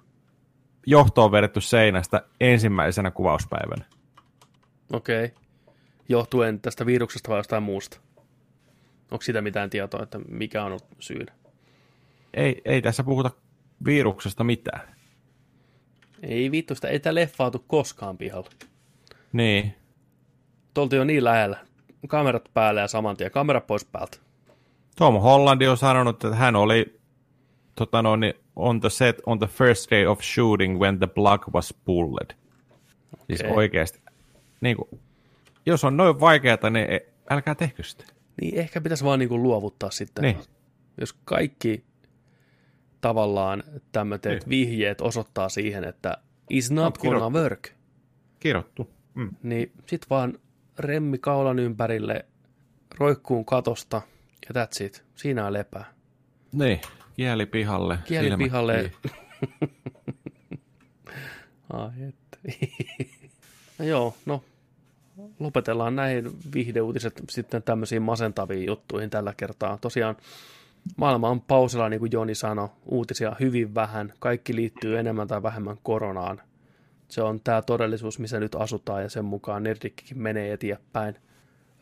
johto on vedetty seinästä ensimmäisenä kuvauspäivänä. Okei. Okay. Johtuen tästä viruksesta vai jostain muusta? Onko siitä mitään tietoa, että mikä on ollut syynä? Ei, ei tässä puhuta viruksesta mitään. Ei vittu, sitä ei tämä leffautu koskaan pihalla. Niin. Tolti jo niin lähellä. Kamerat päälle ja saman tien. Kamera pois päältä. Tom Hollandi on sanonut, että hän oli tota noin, niin on the set on the first day of shooting when the plug was pulled. Okay. Siis oikeasti. Niin kuin, jos on noin vaikeaa, niin älkää tehkö sitä. Niin ehkä pitäisi vaan niin kuin luovuttaa sitten. Niin. jos kaikki tavallaan tämmöiset Niin. vihjeet osoittaa siihen, että is not gonna work, Kirottu. Mm. niin sit vaan remmi kaulan ympärille, roikkuun katosta ja that's it. Siinä on lepää. Niin, kieli pihalle. Kieli silmät pihalle. kiinni. Ai että. no joo, no lopetellaan näihin viihdeuutiset sitten tämmöisiin masentaviin juttuihin tällä kertaa. Tosiaan maailma on pausilla, niin kuin Joni sanoi, uutisia hyvin vähän. Kaikki liittyy enemmän tai vähemmän koronaan. Se on tämä todellisuus, missä nyt asutaan ja sen mukaan Nerdikkikin menee eteenpäin.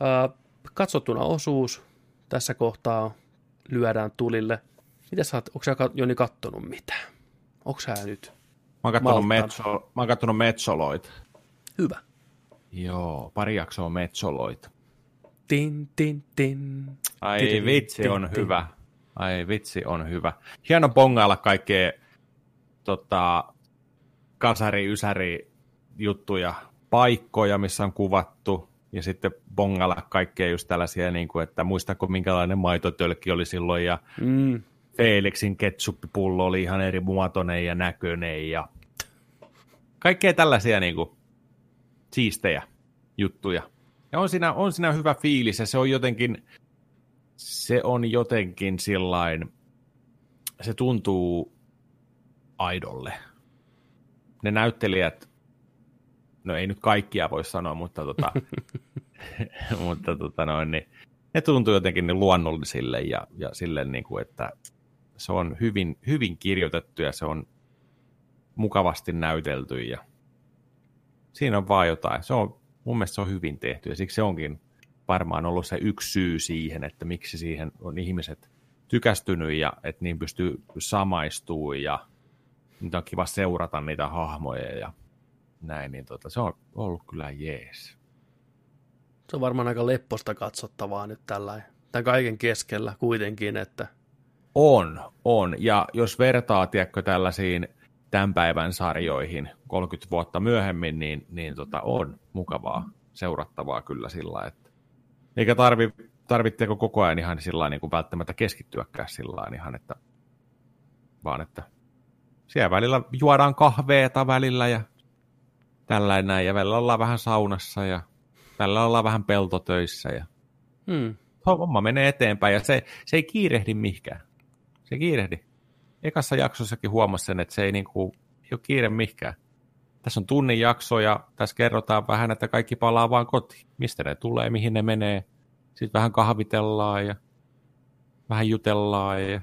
Öö, katsottuna osuus tässä kohtaa lyödään tulille. Miten sä oot, onko sä Joni kattonut mitään? Onko sä nyt? Mä oon kattonut, metso, mä oon kattonut Metsoloita. Hyvä. Joo, pari jaksoa Metsoloita. Tin, tin, tin. Ai Tin, vitsi tin, on tin. hyvä. Ai vitsi on hyvä. Hieno bongailla kaikkea tota, kasari, ysäri juttuja, paikkoja, missä on kuvattu, ja sitten bongailla kaikkea just tällaisia, niin kuin, että muistako minkälainen maitotölkki oli silloin, ja Mm. Felixin ketsuppipullo oli ihan eri muotoinen ja näköinen, ja kaikkea tällaisia niin kuin, siistejä juttuja. Ja on siinä, on siinä hyvä fiilis, ja se on jotenkin, se on jotenkin sillain, se tuntuu aidolle. Ne näyttelijät, no ei nyt kaikkia voi sanoa, mutta, tota, mutta tota noin, niin, ne tuntuu jotenkin niin luonnollisille ja, ja silleen, niin kuin, että se on hyvin, hyvin kirjoitettu ja se on mukavasti näytelty ja siinä on vaan jotain. Se on, mun mielestä se on hyvin tehty ja siksi se onkin varmaan ollut se yksi syy siihen, että miksi siihen on ihmiset tykästynyt ja että niin pystyy samaistumaan ja nyt on kiva seurata niitä hahmoja ja näin, niin tota, se on ollut kyllä jees. Se on varmaan aika lepposta katsottavaa nyt tällä tämän kaiken keskellä kuitenkin, että On, on. Ja jos vertaa, tiedätkö, tällaisiin tämän päivän sarjoihin 30 vuotta myöhemmin, niin, niin tota, on mukavaa seurattavaa kyllä sillä että eikä tarvi, tarvitseeko koko ajan ihan sillä niin kuin välttämättä keskittyäkään sillä ihan, että vaan että siellä välillä juodaan kahveeta välillä ja tällainen näin, ja välillä ollaan vähän saunassa ja välillä ollaan vähän peltotöissä ja hmm, homma menee eteenpäin ja se, se ei kiirehdi mihinkään. Se kiirehdi. Ekassa jaksossakin huomasi sen, että se ei, niinku, ei ole kiire mihinkään. Tässä on tunnin jakso ja tässä kerrotaan vähän, että kaikki palaa vaan kotiin. Mistä ne tulee, mihin ne menee. Sitten vähän kahvitellaan ja vähän jutellaan. Ja...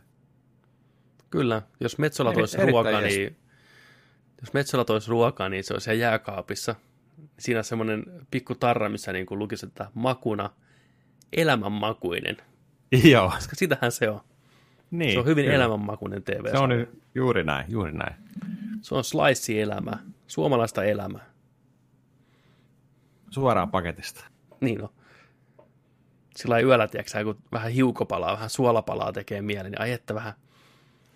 kyllä, jos Metsola Eri- toisi erittäin ruokaa, niin jos Metsola toisi ruokaa, niin se olisi siellä jääkaapissa. Siinä on semmoinen pikku tarra, missä niin kuin lukisi, että makuna elämänmakuinen, Joo. koska sitähän se on. Niin, Se on hyvin kyllä. elämänmakuinen tv Se on juuri näin, juuri näin. Se on slice-elämä, suomalaista elämää. Suoraan paketista. Niin on. Sillä ei yöllä, tiedätkö, kun vähän hiukopalaa, vähän suolapalaa tekee mieli, niin ai että vähän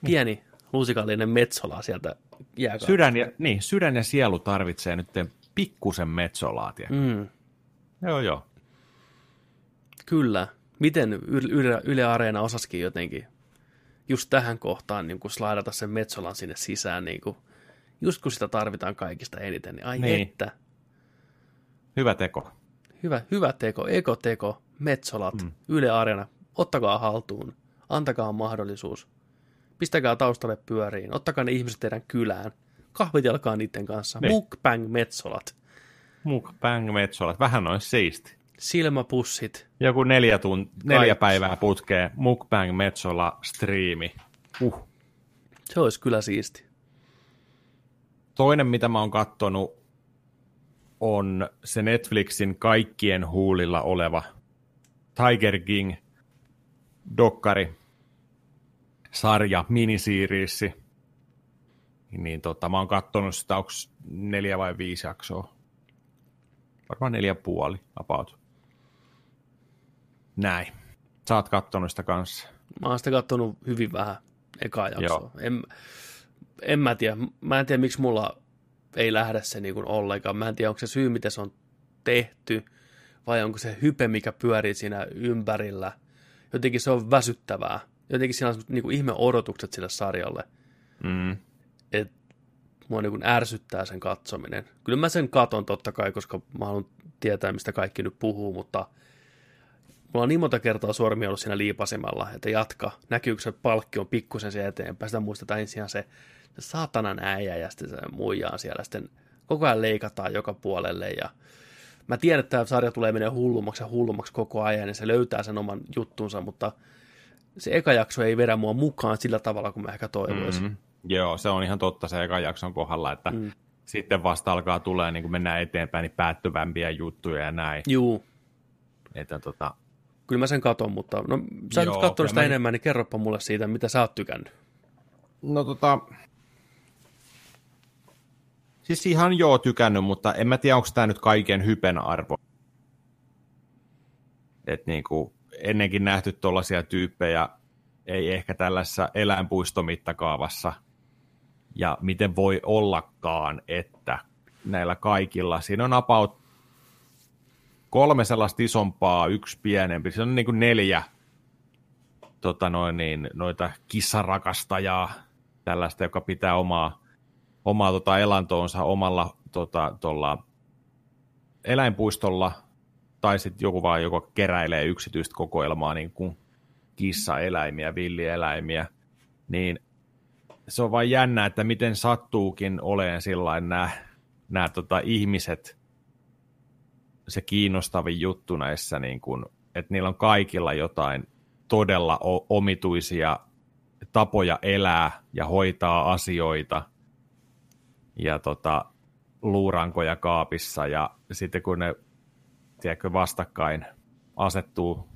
pieni lusikallinen metsola sieltä jääkaapista. Sydän ja, niin, sydän ja sielu tarvitsee nyt pikkusen metsolaa. Mm, Joo, joo. kyllä. Miten Yle, Yle, Yle Areena osaskin jotenkin just tähän kohtaan niin kuin slaidata sen metsolan sinne sisään, niin kuin, just kun sitä tarvitaan kaikista eniten, niin ai Niin. että, Hyvä teko. hyvä, hyvä teko, ekoteko, metsolat, mm. Yle Areena, ottakaa haltuun, antakaa mahdollisuus, pistäkää taustalle pyöriin, ottakaa ne ihmiset teidän kylään, kahvitelkaa niiden kanssa, Niin. mukbang metsolat, Mukbang metsolat. Vähän noin siisti. Silmäpussit, Joku neljä, tun- neljä päivää putkeen. Mukbang metsola striimi. Uh. se olisi kyllä siisti. Toinen, mitä mä oon kattonut, on se Netflixin kaikkien huulilla oleva Tiger King dokkari sarja, miniseriisi. Niin tota, mä oon kattonut sitä, onko neljä vai viisi jaksoa. Varmaan neljä puoli, about. Näin. Sä oot kattonut sitä kanssa. Mä oon sitä katsonut hyvin vähän ekaa jaksoa. Joo. En, en mä tiedä. Mä en tiedä, miksi mulla ei lähde se niin kuin ollenkaan. Mä en tiedä, onko se syy, miten se on tehty, vai onko se hype, mikä pyörii siinä ympärillä. Jotenkin se on väsyttävää. jotenkin siinä on niin kuin ihme odotukset sille sarjalle, Mm. että mua niin kuin ärsyttää sen katsominen. Kyllä mä sen katon totta kai, koska mä haluan tietää, mistä kaikki nyt puhuu, mutta mulla on niin monta kertaa sormi ollut siinä liipasimalla, että jatka, näkyykö se palkki on pikkusen se eteenpäin, sitä muistetaan ensin se, se saatanan äijä ja sitten se muijaa siellä, sitten koko ajan leikataan joka puolelle ja mä tiedän, että tämä sarja tulee menee hullummaksi ja hullummaksi koko ajan ja se löytää sen oman juttunsa, mutta se eka jakso ei vedä mua mukaan sillä tavalla, kuin mä ehkä toivoisin. Mm. Joo, se on ihan totta se ekan jakson kohdalla, että mm. sitten vasta alkaa tulee, niin kun mennään eteenpäin, niin päättyvämpiä juttuja ja näin. Juu, Että tota, kyllä mä sen katon, mutta no sä Joo, nyt katsonut sitä mä- enemmän, niin kerropa mulle siitä, mitä sä oot tykännyt. no tota, siis ihan joo tykännyt, mutta en mä tiedä, onko tämä nyt kaiken hypen arvo. Et niinku, ennenkin nähty tuollaisia tyyppejä, ei ehkä tällaisessa eläinpuistomittakaavassa, ja miten voi ollakaan, että näillä kaikilla, siinä on about kolme sellaista isompaa, yksi pienempi, siinä on niin kuin neljä tota noin, niin, noita kissarakastajaa, tällaista, joka pitää omaa, omaa tota elantoonsa omalla tota, tolla eläinpuistolla, tai sitten joku vaan, joka keräilee yksityistä kokoelmaa, niin kuin kissaeläimiä, villieläimiä, niin se on vain jännä, että miten sattuukin oleen sillä nämä, nämä tota, ihmiset se kiinnostavin juttu näissä, niin kun, että niillä on kaikilla jotain todella omituisia tapoja elää ja hoitaa asioita ja tota, luurankoja kaapissa ja sitten kun ne tiedätkö, vastakkain asettuu,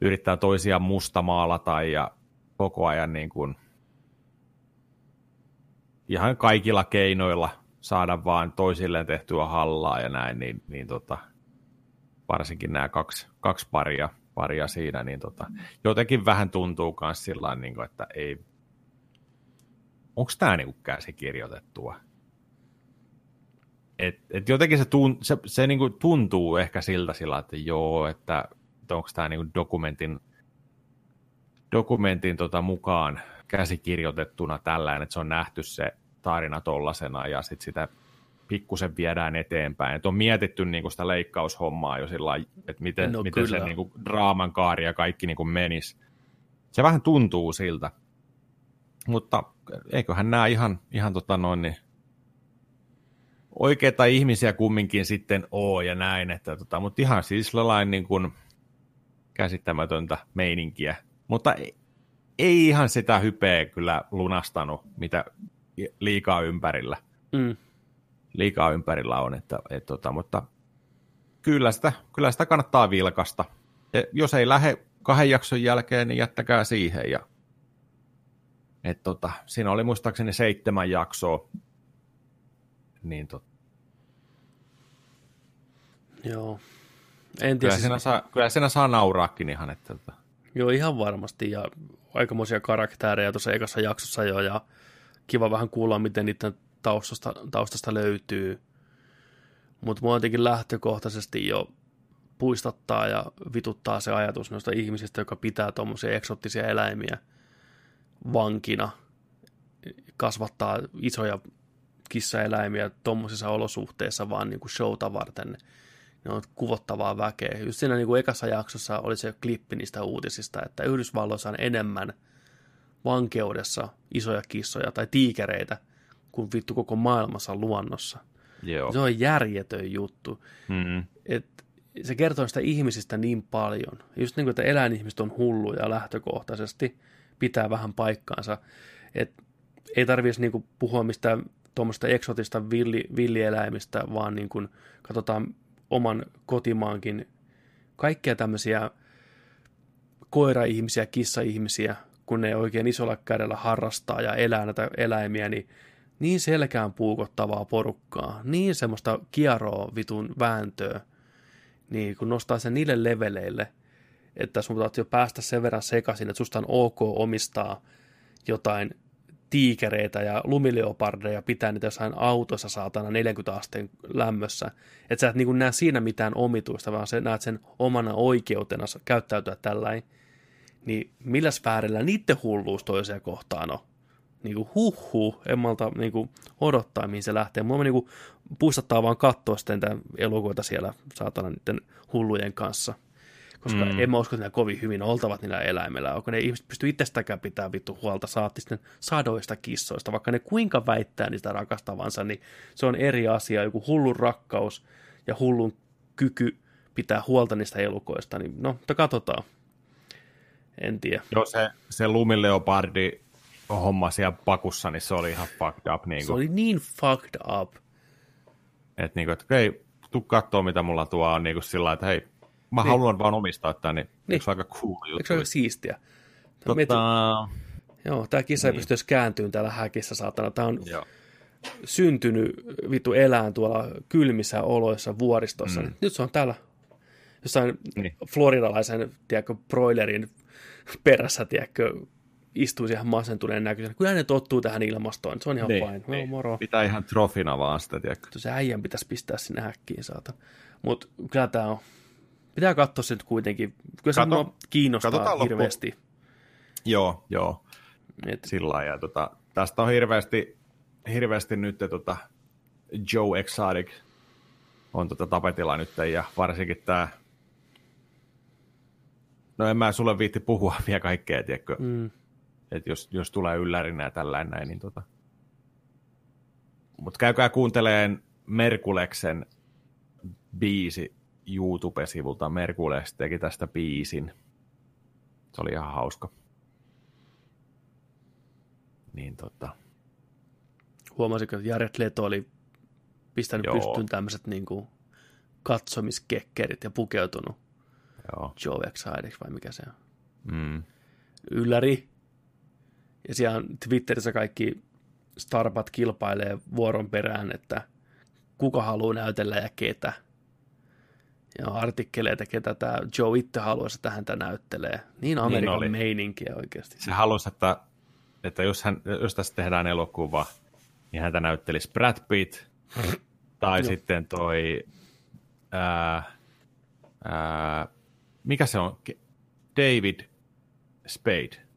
yrittää toisiaan mustamaalata ja koko ajan niin kuin, ihan kaikilla keinoilla saada vaan toisilleen tehtyä hallaa ja näin, niin, niin tota, varsinkin nämä kaksi, kaksi paria, paria siinä, niin tota, jotenkin vähän tuntuu myös sillä niin että ei, onko tämä niin käsikirjoitettua? Et, et jotenkin se, tun, se, se niin kuin tuntuu ehkä siltä sillä, että joo, että, onko tämä niin dokumentin, dokumentin tota mukaan käsikirjoitettuna tällainen, että se on nähty se tarina tollasena ja sitten sitä pikkusen viedään eteenpäin. Et on mietitty niinku sitä leikkaushommaa jo sillä lailla, että miten, No miten se kyllä. niinku draaman kaari ja kaikki niinku menisi. Se vähän tuntuu siltä. Mutta eiköhän nämä ihan, ihan tota noin, niin oikeita ihmisiä kumminkin sitten oo ja näin, että tota, mutta ihan siis sellainen niin kuin käsittämätöntä meininkiä. Mutta ei, ei ihan sitä hypeä kyllä lunastanut, mitä liikaa ympärillä, Mm. liikaa ympärillä on, että, et, tota, mutta kyllä sitä, kyllä sitä kannattaa vilkasta. Ja jos ei lähde kahden jakson jälkeen, niin jättäkää siihen. Ja, et, tota, siinä oli muistaakseni seitsemän jaksoa, niin tot, Joo. En tiedä, kyllä, siis, siinä saa, kyllä siinä saa nauraakin ihan, että tota, joo ihan varmasti, ja aikamoisia karaktäärejä tuossa ekassa jaksossa jo, ja kiva vähän kuulla, miten niiden taustasta, taustasta löytyy. Mutta mua jotenkin lähtökohtaisesti jo puistattaa ja vituttaa se ajatus noista ihmisistä, joka pitää tuommoisia eksottisia eläimiä vankina, kasvattaa isoja kissaeläimiä tuommoisissa olosuhteissa vaan niin kuin showta varten. Ne on kuvottavaa väkeä. Just siinä niin kuin ekassa jaksossa oli se klippi niistä uutisista, että Yhdysvalloissa on enemmän vankeudessa isoja kissoja tai tiikereitä kuin vittu koko maailmassa luonnossa. joo. Se on järjetön juttu. Mm-hmm. Et se kertoo sitä ihmisistä niin paljon. Just niin kuin, että eläinihmiset on hulluja lähtökohtaisesti, pitää vähän paikkaansa. Et ei tarvitsisi niin puhua mistään tuommoista eksotista villi, villieläimistä, vaan niin kuin katsotaan oman kotimaankin kaikkia tämmöisiä koira-ihmisiä, kissa-ihmisiä, kun ne oikein isolla kädellä harrastaa ja elää näitä eläimiä, niin niin selkään puukottavaa porukkaa, niin semmoista kieroa vitun vääntöä, niin kun nostaa sen niille leveleille, että sun pitää jo päästä sen verran sekaisin, että susta on ok omistaa jotain tiikereitä ja lumileopardeja pitää niitä jossain autossa saatana 40 asteen lämmössä. Että sä et niin näe siinä mitään omituista, vaan sä näet sen omana oikeutena käyttäytyä tällainen. Niin millä sfäärillä niiden hulluus toiseen kohtaan on? Niin kuin huh, en malta niin kuin odottaa, mihin se lähtee. Mua niin kuin puistattaa vaan katsoa sitten elokuita siellä saatana niiden hullujen kanssa. Koska mm. en mä usko, että ne kovin hyvin oltavat niillä eläimillä. Onko ne ihmiset pysty itsestäkään pitää vittu huolta saatti sitten sadoista kissoista. Vaikka ne kuinka väittää niistä rakastavansa, niin se on eri asia. Joku hullun rakkaus ja hullun kyky pitää huolta niistä elukoista. Niin no, mutta katsotaan. En tiedä. Joo, se, se lumileopardi homma siellä pakussa, niin se oli ihan fucked up. Niin kuin. Se oli niin fucked up. Että niin kuin, että hei, tuu katsoa, mitä mulla tuo on niin kuin sillä että hei, mä niin. haluan vaan omistaa tämän, niin, niin. se aika cool juttu? Eikö se aika siistiä? Tota... Mietin, joo, tämä kissa niin. ei pystyisi kääntymään täällä häkissä, saatana. Tämä on joo. syntynyt vittu elään tuolla kylmissä oloissa vuoristossa. Mm. Nyt se on täällä jossain niin. floridalaisen, tiedätkö, broilerin perässä, tiedätkö, istuu siihen masentuneen näköisenä. Kyllä ne tottuu tähän ilmastoon, se on ihan niin, fine. Niin. No, moro. Pitää ihan trofina vaan sitä, tiedätkö. Se äijän pitäisi pistää sinne häkkiin, saata. Mutta kyllä tämä on, pitää katsoa se nyt kuitenkin. Kyllä se Kato, kiinnostaa hirveästi. Loppu. Joo, joo. Et... Sillä ja tota, tästä on hirveästi, hirveästi nyt tota Joe Exotic on tota tapetilla nyt, ja varsinkin tämä No en mä sulle viitti puhua vielä kaikkea, tiedätkö? Mm. että jos, jos tulee yllärinä ja tällainen näin, niin tota... Mutta käykää kuunteleen Merkuleksen biisi YouTube-sivulta. Merkules teki tästä biisin. Se oli ihan hauska. Niin tota... Huomasitko, että Jared Leto oli pistänyt Joo. pystyyn tämmöiset niin katsomiskekkerit ja pukeutunut Joo. Joe Excidex vai mikä se on. Mm. Ylläri. Ja siellä Twitterissä kaikki starpat kilpailee vuoron perään, että kuka haluaa näytellä ja ketä. Ja artikkeleita, ketä tämä Joe itse haluaisi, että häntä näyttelee. Niin Amerikan niin meininkiä oikeasti. Se halusi, että, että jos, hän, jos tässä tehdään elokuva, niin häntä näyttelisi Brad Pitt, tai sitten toi ää, ää, mikä se on? David Spade.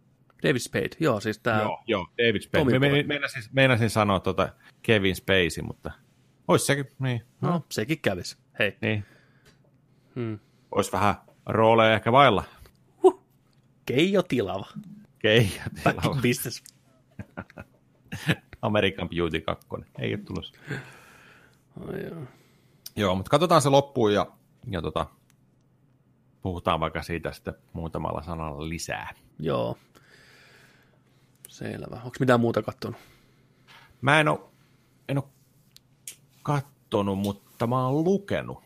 David Spade, joo, siis tämä... Joo, joo, David Spade. Me, meinasin, meinasin sanoa tuota Kevin Spacey, mutta olisi sekin, niin. No, no sekin kävisi, hei. Niin. Hmm. Olisi vähän rooleja ehkä vailla. Huh. Keijo Tilava. Keijo Tilava. Business. American Beauty 2. Ei ole tulossa. Oh, joo. joo, mutta katsotaan se loppuun ja, ja tota, puhutaan vaikka siitä sitten muutamalla sanalla lisää. Joo. Selvä. Onko mitään muuta kattonut? Mä en ole, en ole kattonut, mutta mä oon lukenut.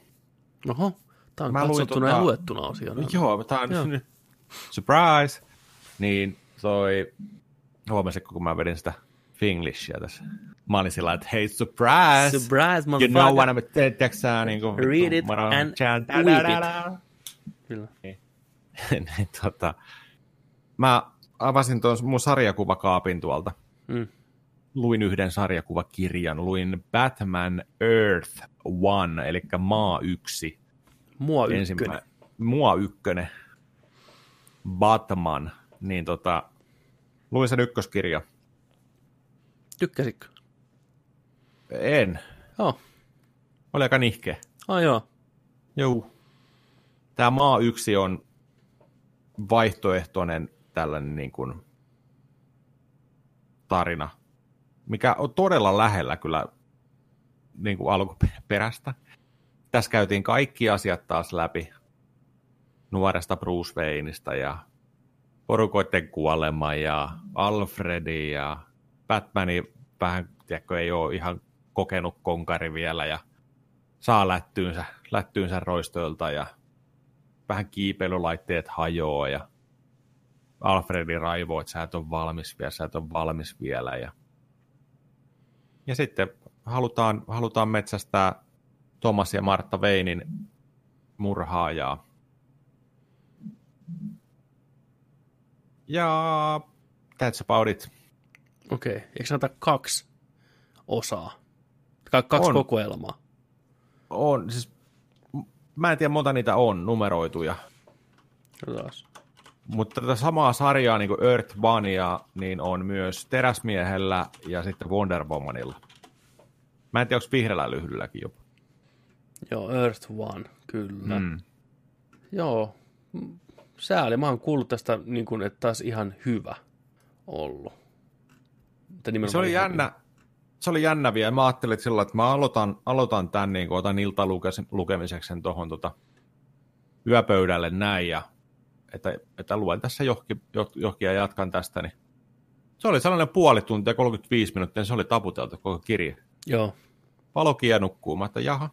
Oho, tämä on mä katsottuna tota, ja luettuna asia. Joo, tämä on joo. surprise. Niin toi, huomasitko kun mä vedin sitä Finglishia tässä. Mä olin sillä että hei, surprise! Surprise, You know what I'm, tiedätkö niin kuin, Read it and weep it. Kyllä. Niin. niin, tota, mä avasin tuon mun sarjakuvakaapin tuolta. Mm. Luin yhden sarjakuvakirjan. Luin Batman Earth One, eli Maa yksi. Mua ykkönen. Mua ykkönen. Batman. Niin tota, luin sen ykköskirja. Tykkäsitkö? En. Oh. Oli aika nihkeä. Ah joo. Joo tämä maa yksi on vaihtoehtoinen tällainen niin kuin tarina, mikä on todella lähellä kyllä niin kuin alkuperäistä. Tässä käytiin kaikki asiat taas läpi nuoresta Bruce Wayneista ja porukoiden kuolema ja Alfredi ja Batmani vähän, tiedätkö, ei ole ihan kokenut konkari vielä ja saa lättyynsä, lättyynsä roistoilta ja vähän kiipeilylaitteet hajoaa ja Alfredi raivoo, että sä et ole valmis vielä, sä et ole valmis vielä. Ja, ja sitten halutaan, halutaan metsästää Thomas ja Martta Veinin murhaajaa. Ja that's about it. Okei, okay. eikö sanota kaksi osaa? Kaksi on, kokoelmaa? On, siis mä en tiedä monta niitä on numeroituja. Taas. Mutta tätä samaa sarjaa niin kuin Earth Bunnya, niin on myös Teräsmiehellä ja sitten Wonder Womanilla. Mä en tiedä, onko vihreällä lyhdylläkin jopa. Joo, Earth One, kyllä. Mm. Joo, sääli. Mä oon kuullut tästä, niin kuin, että taas ihan hyvä ollut. Se oli jännä, hyvä. Se oli jännä vielä. Mä ajattelin että sillä että mä aloitan, aloitan tämän, niin kuin, otan iltalukemiseksi tuohon tota, yöpöydälle näin, ja että, että luen tässä johonkin, johonkin ja jatkan tästä, niin se oli sellainen puoli tuntia, 35 minuuttia, niin se oli taputeltu koko kirja. Joo. Valokia nukkuu, mä että jaha,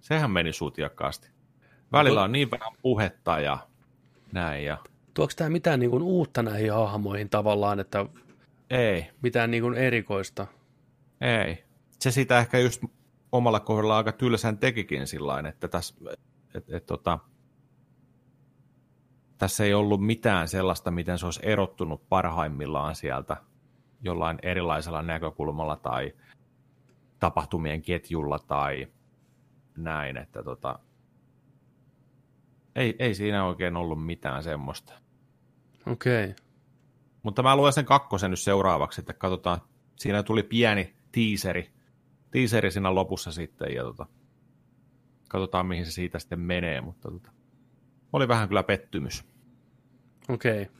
sehän meni sutiakkaasti. Välillä on niin vähän puhetta ja näin. Ja... Tuoks tämä mitään niin kuin uutta näihin hahmoihin tavallaan, että ei. Mitään niin kuin erikoista? Ei. Se sitä ehkä just omalla kohdalla aika tylsän tekikin sillä että tässä, et, et, tota, tässä ei ollut mitään sellaista, miten se olisi erottunut parhaimmillaan sieltä jollain erilaisella näkökulmalla tai tapahtumien ketjulla tai näin, että tota, ei, ei siinä oikein ollut mitään semmoista. Okei. Okay. Mutta mä luen sen kakkosen nyt seuraavaksi, että katsotaan. Siinä tuli pieni teaseri, teaseri siinä lopussa sitten, ja tota, katsotaan mihin se siitä sitten menee, mutta tota, oli vähän kyllä pettymys. Okei. Okay.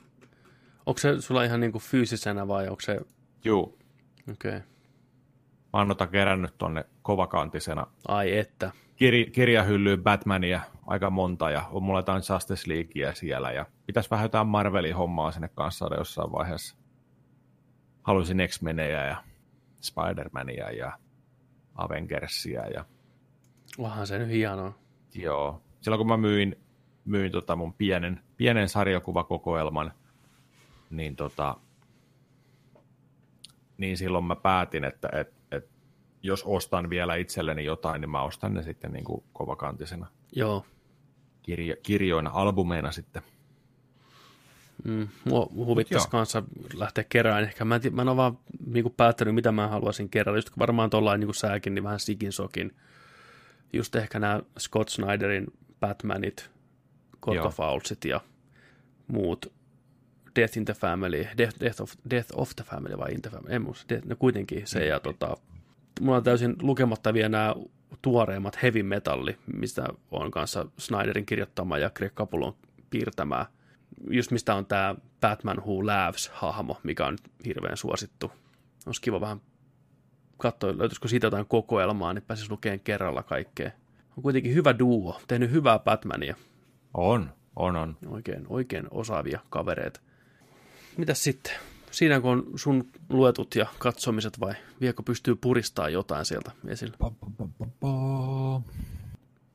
Onko se sulla ihan niinku fyysisenä vai onko se... Juu. Okei. Okay. Mä oon kerännyt tonne kovakantisena. Ai että. Kir- kirjahyllyyn Batmania aika monta ja on mulla jotain Justice Leaguea siellä ja pitäisi vähän jotain Marvelin hommaa sinne kanssa saada jossain vaiheessa. Haluaisin X-Menejä ja Spider-Mania ja Avengersia ja... Onhan se nyt hienoa. Joo. Silloin kun mä myin, myin tota mun pienen, pienen sarjakuvakokoelman, niin, tota, niin silloin mä päätin, että et, et, jos ostan vielä itselleni jotain, niin mä ostan ne sitten niin kuin kovakantisena. Joo. Kirjo, kirjoina, albumeina sitten. Mm, mua huvittaisi kanssa lähteä kerään. Ehkä mä en, mä en ole vaan niin kuin päättänyt, mitä mä haluaisin kerätä. Just varmaan tuollain niin sääkin, niin vähän sikin sokin. Just ehkä nämä Scott Snyderin Batmanit, God of Owlsit ja muut. Death in the Family, Death, Death, of, Death of the Family vai in the Family, en muista, Death, no kuitenkin se, ja tota, mulla on täysin lukematta vielä nämä tuoreimmat heavy metalli, mistä on kanssa Snyderin kirjoittama ja Greg Capulon piirtämää. Just mistä on tämä Batman Who Laughs-hahmo, mikä on hirveän suosittu. Olisi kiva vähän katsoa, löytyisikö siitä jotain kokoelmaa, niin pääsisi lukemaan kerralla kaikkea. On kuitenkin hyvä duo, tehnyt hyvää Batmania. On, on, on. Oikein, oikein osaavia kavereita. Mitäs sitten? Siinä kun on sun luetut ja katsomiset vai viekö pystyy puristaa jotain sieltä esille? Pa, pa, pa, pa.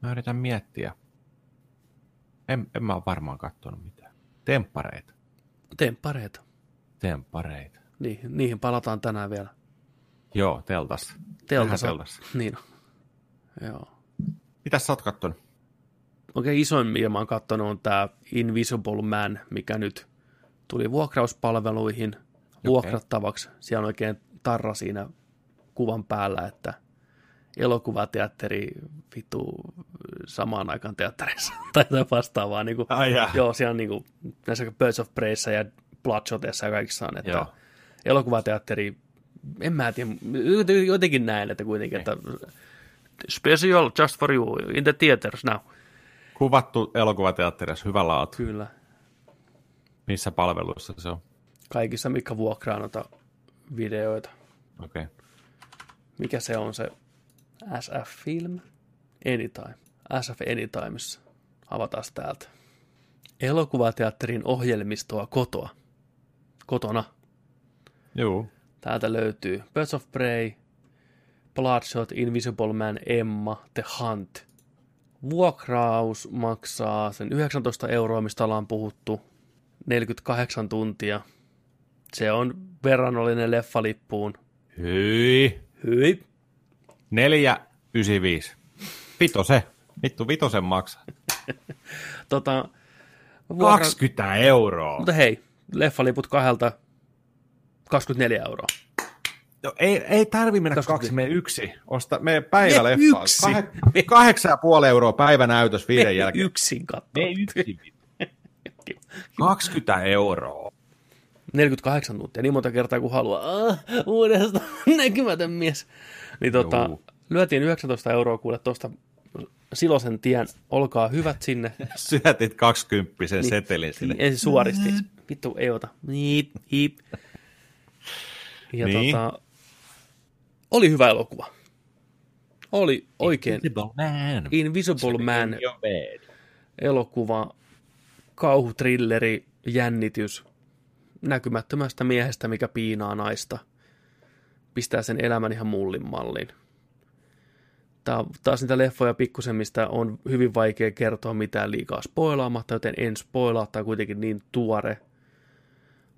Mä yritän miettiä. En, en mä ole varmaan katsonut mitään. Temppareita. Temppareita. Temppareita. Niin, niihin palataan tänään vielä. Joo, teltassa. Teltassa. teltassa. Niin on. Joo. Mitäs sä oot kattonut? Oikein isoin, mitä mä oon kattonut, on tämä Invisible Man, mikä nyt tuli vuokrauspalveluihin – vuokrattavaksi. Siellä on oikein tarra siinä kuvan päällä, että elokuvateatteri vittu samaan aikaan teatterissa tai vastaavaa. Niin kuin, Ai joo, siellä on niin kuin, näissä Birds of Preyssä ja Bloodshotissa ja kaikissa on, että joo. elokuvateatteri, en mä tiedä, jotenkin näin, että kuitenkin, että special just for you in the theaters now. Kuvattu elokuvateatterissa, hyvä laatu. Kyllä. Missä palveluissa se on? kaikissa, mikä vuokraa noita videoita. Okei. Okay. Mikä se on se SF Film? Anytime. SF Anytimeissa. Avataan täältä. Elokuvateatterin ohjelmistoa kotoa. Kotona. Joo. Täältä löytyy Birds of Prey, Bloodshot, Invisible Man, Emma, The Hunt. Vuokraus maksaa sen 19 euroa, mistä ollaan puhuttu, 48 tuntia – se on verrannollinen leffalippuun. Hyi. Hyi. 495. Vito se. Vittu, vitosen maksaa. tota, vuokra... 20 euroa. Mutta hei, leffaliput kahdelta 24 euroa. No, ei, ei tarvi mennä 20. kaksi, me yksi. Osta, me päiväleffa. Yksi. kahdeksan ja puoli euroa päivänäytös viiden jälkeen. yksin katsoa. Me yksin. 20 euroa. 48 tuntia, niin monta kertaa kuin haluaa. Ah, uudestaan näkymätön mies. Niin tota, Juu. lyötiin 19 euroa kuule tuosta Silosen tien, olkaa hyvät sinne. Syötit 20 Niin. setelin sinne. Ensin suoristi. Vittu, ei ota. Niip, hiip. Ja Niin. tota, oli hyvä elokuva. Oli oikein Invisible Man. Invisible Man elokuva, kauhutrilleri, jännitys, näkymättömästä miehestä, mikä piinaa naista. Pistää sen elämän ihan mullin malliin. Tämä taas niitä leffoja pikkusen, mistä on hyvin vaikea kertoa mitään liikaa spoilaamatta, joten en spoilaa, on kuitenkin niin tuore.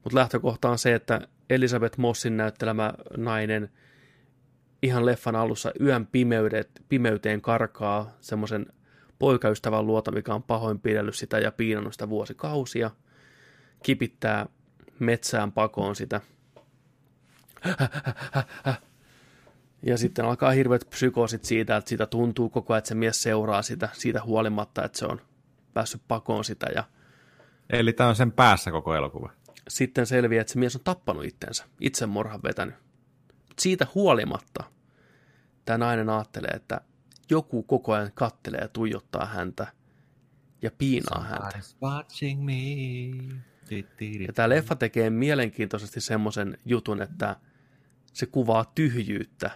Mutta lähtökohta on se, että Elisabeth Mossin näyttelemä nainen ihan leffan alussa yön pimeydet, pimeyteen karkaa semmoisen poikaystävän luota, mikä on pahoinpidellyt sitä ja piinannut sitä vuosikausia, kipittää metsään pakoon sitä. Ja sitten alkaa hirveät psykoosit siitä, että sitä tuntuu koko ajan, että se mies seuraa sitä siitä huolimatta, että se on päässyt pakoon sitä. Ja Eli tämä on sen päässä koko elokuva. sitten selviää, että se mies on tappanut itsensä, itsemurhan vetänyt. Mut siitä huolimatta tämä nainen ajattelee, että joku koko ajan kattelee ja tuijottaa häntä ja piinaa häntä. Ja tämä leffa tekee mielenkiintoisesti semmoisen jutun, että se kuvaa tyhjyyttä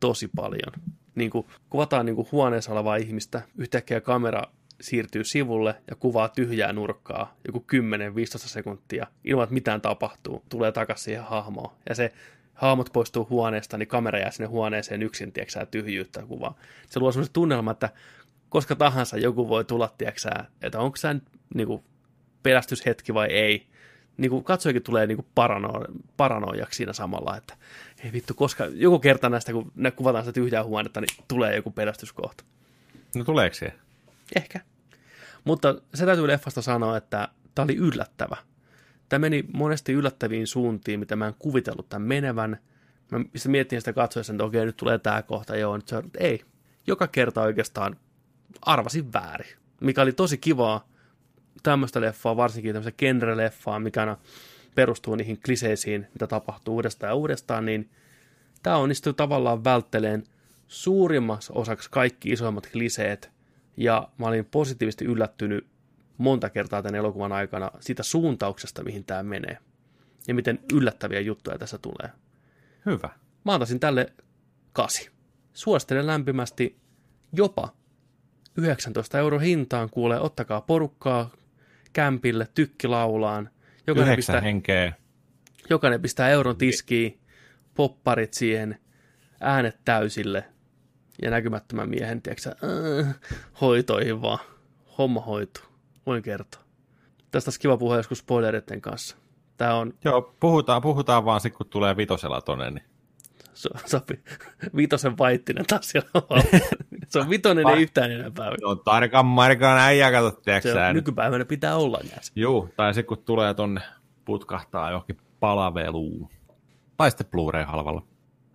tosi paljon. Niin kuin kuvataan niin kuin huoneessa olevaa ihmistä, yhtäkkiä kamera siirtyy sivulle ja kuvaa tyhjää nurkkaa joku 10-15 sekuntia ilman, että mitään tapahtuu. Tulee takaisin siihen hahmoon. Ja se hahmot poistuu huoneesta, niin kamera jää sinne huoneeseen yksin, tieksää, tyhjyyttä kuvaa. Se luo semmoisen tunnelman, että koska tahansa joku voi tulla, tieksää, että onko tämä niin kuin, pelästyshetki vai ei. Niin kuin katsojakin tulee niin kuin parano, paranoijaksi siinä samalla, että ei vittu, koska joku kerta näistä, kun ne kuvataan sitä tyhjää huonetta, niin tulee joku pelästyskohta. No tuleeko se? Ehkä. Mutta se täytyy leffasta sanoa, että tämä oli yllättävä. Tämä meni monesti yllättäviin suuntiin, mitä mä en kuvitellut tämän menevän. Mä sitten miettin sitä katsoessa, että okei, nyt tulee tämä kohta, joo, nyt se on, ei. Joka kerta oikeastaan arvasin väärin, mikä oli tosi kivaa tämmöistä leffaa, varsinkin tämmöistä genre-leffaa, mikä aina perustuu niihin kliseisiin, mitä tapahtuu uudestaan ja uudestaan, niin tämä onnistuu tavallaan vältteleen suurimmaksi osaksi kaikki isoimmat kliseet, ja mä olin positiivisesti yllättynyt monta kertaa tämän elokuvan aikana siitä suuntauksesta, mihin tämä menee, ja miten yllättäviä juttuja tässä tulee. Hyvä. Mä antaisin tälle kasi. Suosittelen lämpimästi jopa 19 euro hintaan, kuulee, ottakaa porukkaa kämpille, tykki laulaan. Jokainen Yhdeksän pistää, henkeä. jokainen pistää euron tiskiin, popparit siihen, äänet täysille ja näkymättömän miehen, tiedätkö, äh, hoitoihin vaan. Homma hoituu, voin kertoa. Tästä olisi kiva puhua joskus spoilereiden kanssa. Tämä on Joo, puhutaan, puhutaan vaan sitten, kun tulee vitosella tonne. Niin. So, sopi. Vitosen vaittinen taas siellä on. Se on vitonen ei yhtään enempää. No tarkan markan äijä, kato, tiedätkö Se on, nykypäivänä pitää olla näissä. Juu, tai se kun tulee tonne putkahtaa johonkin palaveluun. Tai sitten Blu-ray halvalla.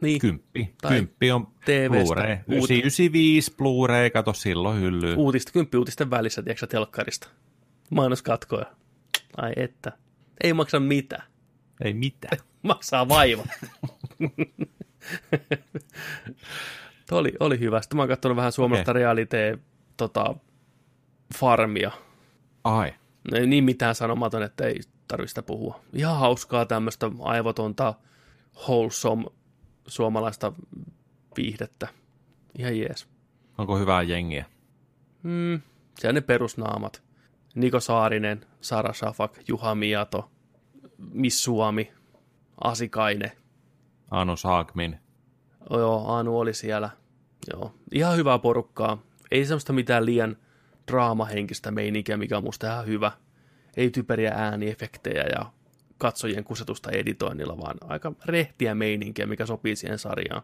Niin, Kymppi. Tai Kymppi on TV:stä. Blu-ray. Uut- 995 Blu-ray, kato silloin hyllyy. uutista, kymppi uutisten välissä, tiedätkö telkkarista. Mainoskatkoja. Ai että. Ei maksa mitään. Ei mitään. Maksaa vaiva. Tuo oli, oli hyvä. Sitten mä oon katsonut vähän suomalaista okay. realite tota, farmia. Ai. Ei niin mitään sanomaton, että ei tarvitse sitä puhua. Ihan hauskaa tämmöistä aivotonta, wholesome suomalaista viihdettä. Ihan jees. Onko hyvää jengiä? Mm, siellä ne perusnaamat. Niko Saarinen, Sara Shafak, Juha Miato, Miss Suomi, Asikainen. Anu Saakmin. Joo, Anu oli siellä. Joo, ihan hyvää porukkaa. Ei semmoista mitään liian draamahenkistä meininkiä, mikä on musta ihan hyvä. Ei typeriä ääniefektejä ja katsojien kusetusta editoinnilla, vaan aika rehtiä meininkiä, mikä sopii siihen sarjaan.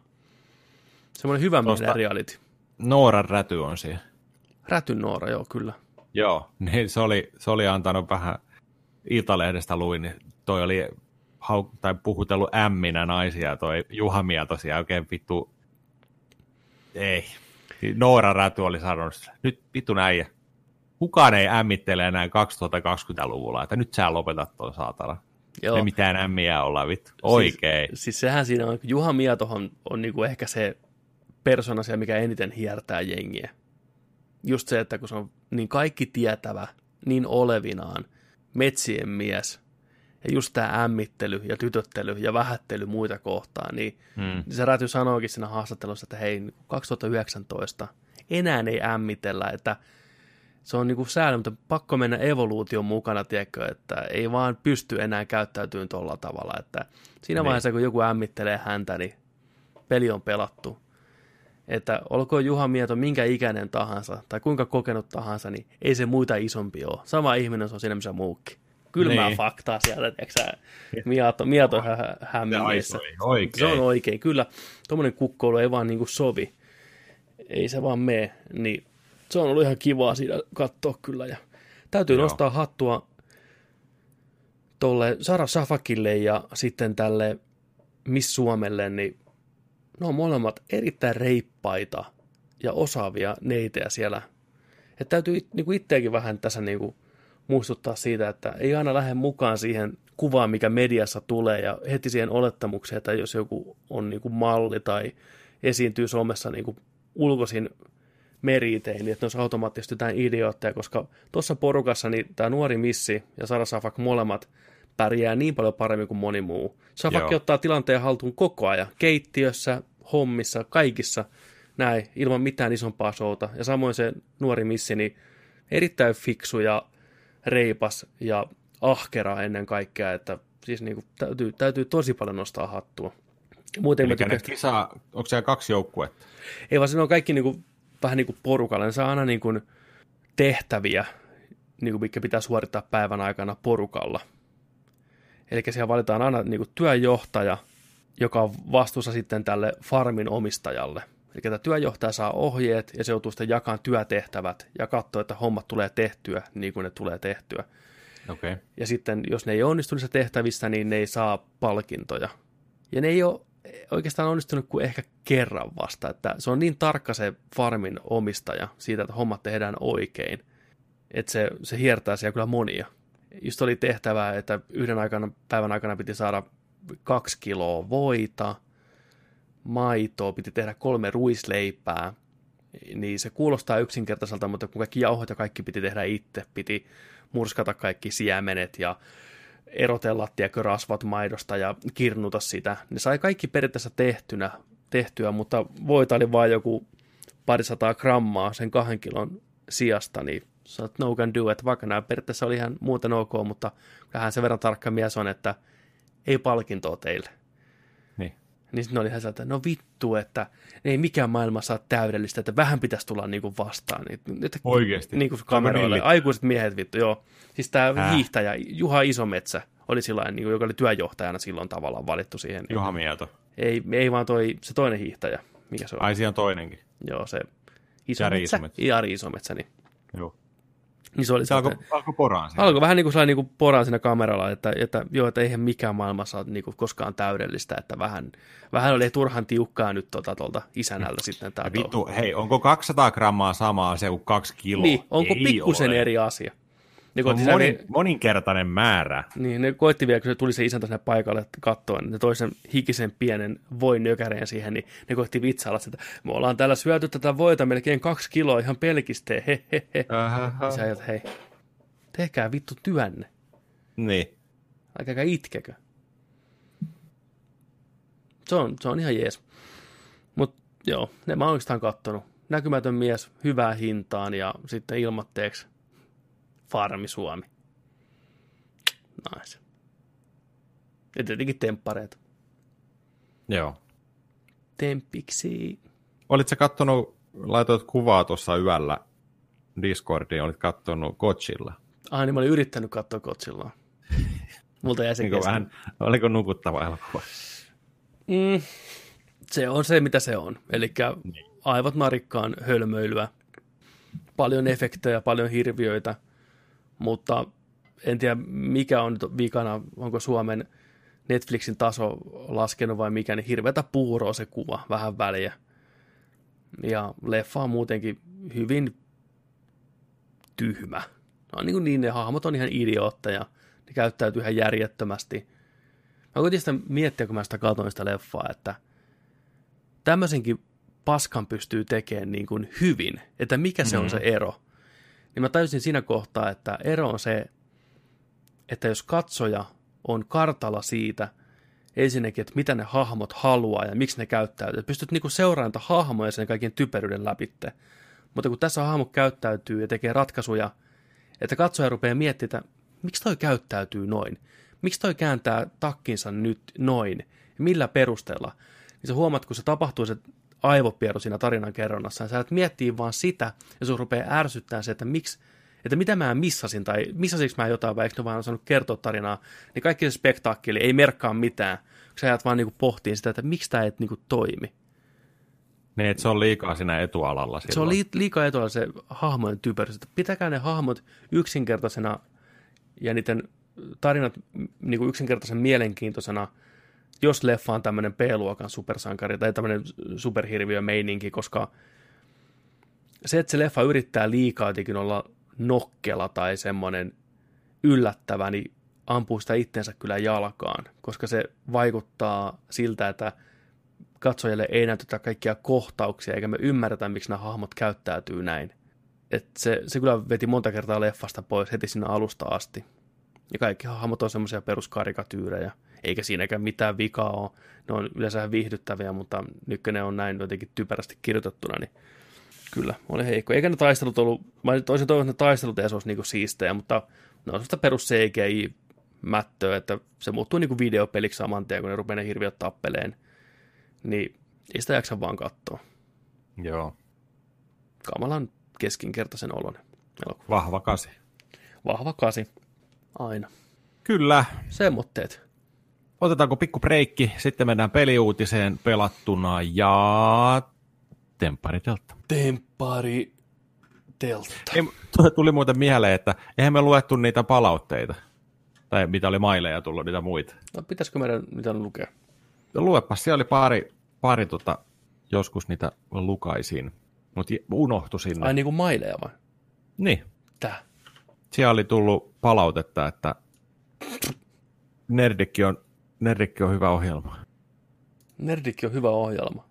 Semmoinen hyvä Tosta- reality. Nooran räty on siellä. Rätyn Noora, joo, kyllä. Joo. Niin se oli, se oli antanut vähän Iltalehdestä luin, niin toi oli hau, tai puhutellut ämminä naisia, toi Juha siellä oikein vittu, ei. Noora Räty oli sanonut, nyt vittu äijä, kukaan ei ämmittele enää 2020-luvulla, että nyt sä lopetat tuon saatana. Joo. Ei mitään ämmiä olla, vittu. Oikein. Siis, siis sehän siinä on, Juha Mietohan on niinku ehkä se persona siellä, mikä eniten hiertää jengiä. Just se, että kun se on niin kaikki tietävä, niin olevinaan, metsien mies, ja just tämä ämmittely ja tytöttely ja vähättely muita kohtaan, niin hmm. se Räty sanoikin siinä haastattelussa, että hei, 2019 enää ei ämmitellä, että se on niinku sääli, mutta pakko mennä evoluution mukana, tiedätkö, että ei vaan pysty enää käyttäytymään tuolla tavalla, että siinä niin. vaiheessa, kun joku ämmittelee häntä, niin peli on pelattu. Että olkoon Juha Mieto minkä ikäinen tahansa, tai kuinka kokenut tahansa, niin ei se muita isompi ole. Sama ihminen se on siinä, missä muukin. Kylmää niin. faktaa sieltä, tiedätkö Mieto, mieto hämmingissä. Se on oikein, kyllä. Tuommoinen kukkoilu ei vaan niinku sovi. Ei se vaan mene, niin se on ollut ihan kivaa siinä katsoa kyllä. Ja täytyy Joo. nostaa hattua tolle Sara Safakille ja sitten tälle Miss Suomelle, niin ne on molemmat erittäin reippaita ja osaavia neitejä siellä. Että täytyy niin kuin itseäkin vähän tässä niin kuin muistuttaa siitä, että ei aina lähde mukaan siihen kuvaan, mikä mediassa tulee ja heti siihen olettamukseen, että jos joku on niin kuin malli tai esiintyy somessa niin kuin ulkoisin meritein, niin että ne olisi automaattisesti jotain idiootteja, koska tuossa porukassa niin tämä nuori missi ja Sara Safak molemmat pärjää niin paljon paremmin kuin moni muu. Safak ottaa tilanteen haltuun koko ajan, keittiössä, hommissa, kaikissa näin, ilman mitään isompaa showta. Ja samoin se nuori missi, niin erittäin fiksu ja reipas ja ahkera ennen kaikkea, että siis niin kuin täytyy, täytyy tosi paljon nostaa hattua. Muuten Eli ne kisa, onko siellä kaksi joukkuetta? Ei vaan se on kaikki niin kuin, vähän niin kuin porukalla. Ne saa aina niin kuin tehtäviä, niin kuin mikä pitää suorittaa päivän aikana porukalla. Eli siellä valitaan aina niin kuin työjohtaja, joka on vastuussa sitten tälle farmin omistajalle. Eli tämä työjohtaja saa ohjeet ja se joutuu sitten jakamaan työtehtävät ja katsoo, että hommat tulee tehtyä niin kuin ne tulee tehtyä. Okay. Ja sitten, jos ne ei onnistu niissä tehtävissä, niin ne ei saa palkintoja. Ja ne ei ole oikeastaan onnistunut kuin ehkä kerran vasta, että se on niin tarkka se farmin omistaja siitä, että hommat tehdään oikein, että se, se hiertää siellä kyllä monia. Just oli tehtävää, että yhden aikana, päivän aikana piti saada kaksi kiloa voita, maitoa, piti tehdä kolme ruisleipää, niin se kuulostaa yksinkertaiselta, mutta kun kaikki jauhot ja kaikki piti tehdä itse, piti murskata kaikki siemenet ja erotella, tiedäkö, rasvat maidosta ja kirnuta sitä. Ne sai kaikki periaatteessa tehtynä, tehtyä, mutta voita oli vain joku parisataa grammaa sen kahden kilon sijasta, niin sä no can do it, vaikka nämä periaatteessa oli ihan muuten ok, mutta vähän sen verran tarkka mies on, että ei palkintoa teille. Niin. Sitten ne oli ihan sieltä, no vittu, että ei mikään maailma saa täydellistä, että vähän pitäisi tulla niinku vastaan. Että, Oikeasti? Niin kuin kameroille. Aikuiset miehet vittu, joo. Siis tämä hiihtäjä, Juha Isometsä, oli sillain, niin joka oli työjohtajana silloin tavallaan valittu siihen. Juha Mieto. Ei, ei vaan toi, se toinen hiihtäjä. Mikä se on? Ai, siellä on toinenkin. Joo, se Isometsä. Jari Isometsä. Jari Isometsä, niin. Joo. Niin se oli se alkoi, alkoi poraan siinä. Alkoi vähän niin kuin, niin kuin poraan siinä kameralla, että, että joo, että eihän mikään maailmassa ole niin kuin koskaan täydellistä, että vähän, vähän oli turhan tiukkaa nyt tuolta, tuolta isänältä sitten. Tämä vittu, hei, onko 200 grammaa samaa asia kuin kaksi kiloa? Niin, onko Ei pikkusen ole. eri asia? Ne on monin, ne, moninkertainen määrä. Niin, ne koitti vielä, kun se tuli se isäntä sinne paikalle kattoon, niin ne toisen hikisen pienen voin nökäreen siihen, niin ne koitti vitsailla että me ollaan täällä syöty tätä voita melkein kaksi kiloa ihan pelkisteen, he he he. Sä ajat, hei, tehkää vittu työnne. Niin. Älkääkä itkekö. Se on, se on ihan jees. Mutta joo, ne mä oon oikeastaan kattonut. Näkymätön mies, hyvää hintaan ja sitten ilmatteeksi Farmi Suomi. Nice. Ja tietenkin temppareet. Joo. Temppiksi. Olitko kattonut, laitoit kuvaa tuossa yöllä Discordiin, olit kattonut Kotsilla? Ah, niin mä olin yrittänyt katsoa Kotsilla. Multa jäi se vähän, Oliko nukuttava elokuva? Mm, se on se, mitä se on. Eli niin. aivot narikkaan hölmöilyä. Paljon efektejä, paljon hirviöitä – mutta en tiedä mikä on nyt vikana, onko Suomen Netflixin taso laskenut vai mikä, niin hirveätä puuroa se kuva, vähän väliä. Ja leffa on muutenkin hyvin tyhmä. No niin, kuin niin ne hahmot on ihan idiootteja. Ne käyttäytyy ihan järjettömästi. Mä koitin sitä miettiä, kun mä sitä katsoin sitä leffaa, että tämmöisenkin paskan pystyy tekemään niin kuin hyvin, että mikä se mm. on se ero. Niin mä tajusin siinä kohtaa, että ero on se, että jos katsoja on kartalla siitä, ensinnäkin, että mitä ne hahmot haluaa ja miksi ne käyttäytyy. Pystyt niinku seuraamaan hahmoja sen kaikkien typeryyden läpitte. Mutta kun tässä hahmo käyttäytyy ja tekee ratkaisuja, että katsoja rupeaa miettimään, että miksi toi käyttäytyy noin? Miksi toi kääntää takkinsa nyt noin? Ja millä perusteella? Niin sä huomaat, kun se tapahtuu se aivopieru siinä tarinan kerronnassa, ja sä et miettii vaan sitä, ja sun rupeaa ärsyttää se, että miksi, että mitä mä missasin, tai missasinko mä jotain, vai eikö ne vaan saanut kertoa tarinaa, niin kaikki se spektaakkeli ei merkkaa mitään, kun sä jäät vaan niinku pohtiin sitä, että miksi tämä ei niinku toimi. Niin, että se on liikaa siinä etualalla silloin. Se on li- liikaa etualalla se hahmojen typerys. Pitäkää ne hahmot yksinkertaisena ja niiden tarinat niin kuin yksinkertaisen mielenkiintoisena, jos leffa on tämmöinen B-luokan supersankari tai tämmöinen superhirviö meininki, koska se, että se leffa yrittää liikaa jotenkin olla nokkela tai semmoinen yllättävä, niin ampuu sitä itsensä kyllä jalkaan, koska se vaikuttaa siltä, että katsojalle ei näytetä kaikkia kohtauksia, eikä me ymmärretä, miksi nämä hahmot käyttäytyy näin. Et se, se kyllä veti monta kertaa leffasta pois heti sinne alusta asti. Ja kaikki hahmot on semmoisia peruskarikatyyrejä, eikä siinäkään mitään vikaa ole. Ne on yleensä viihdyttäviä, mutta nyt ne on näin jotenkin typerästi kirjoitettuna, niin kyllä, oli heikko. Eikä ne taistelut ollut, mä olisin toivonut, että ne taistelut edes olisi niinku siistejä, mutta ne on sellaista perus CGI mättöä, että se muuttuu niinku videopeliksi saman tien, kun ne rupeaa ne hirviöt tappeleen. Niin ei sitä jaksa vaan katsoa. Joo. Kamalan keskinkertaisen olon elokuva. Vahva kasi. Vahva kasi. Aina. Kyllä. Semmoitteet. Otetaanko pikku breikki, sitten mennään peliuutiseen pelattuna ja Temppari Teltta. Temppari Teltta. Ei, tuli muuten mieleen, että eihän me luettu niitä palautteita. Tai mitä oli maileja tullut, niitä muita. No pitäisikö meidän mitä lukea? No luepas, siellä oli pari, pari tota, joskus niitä lukaisin, mutta unohtu sinne. Ai niin kuin maileja vai? Niin. Tää. Siellä oli tullut palautetta, että Nerdikki on, Nerdikki on hyvä ohjelma. Nerdikki on hyvä ohjelma.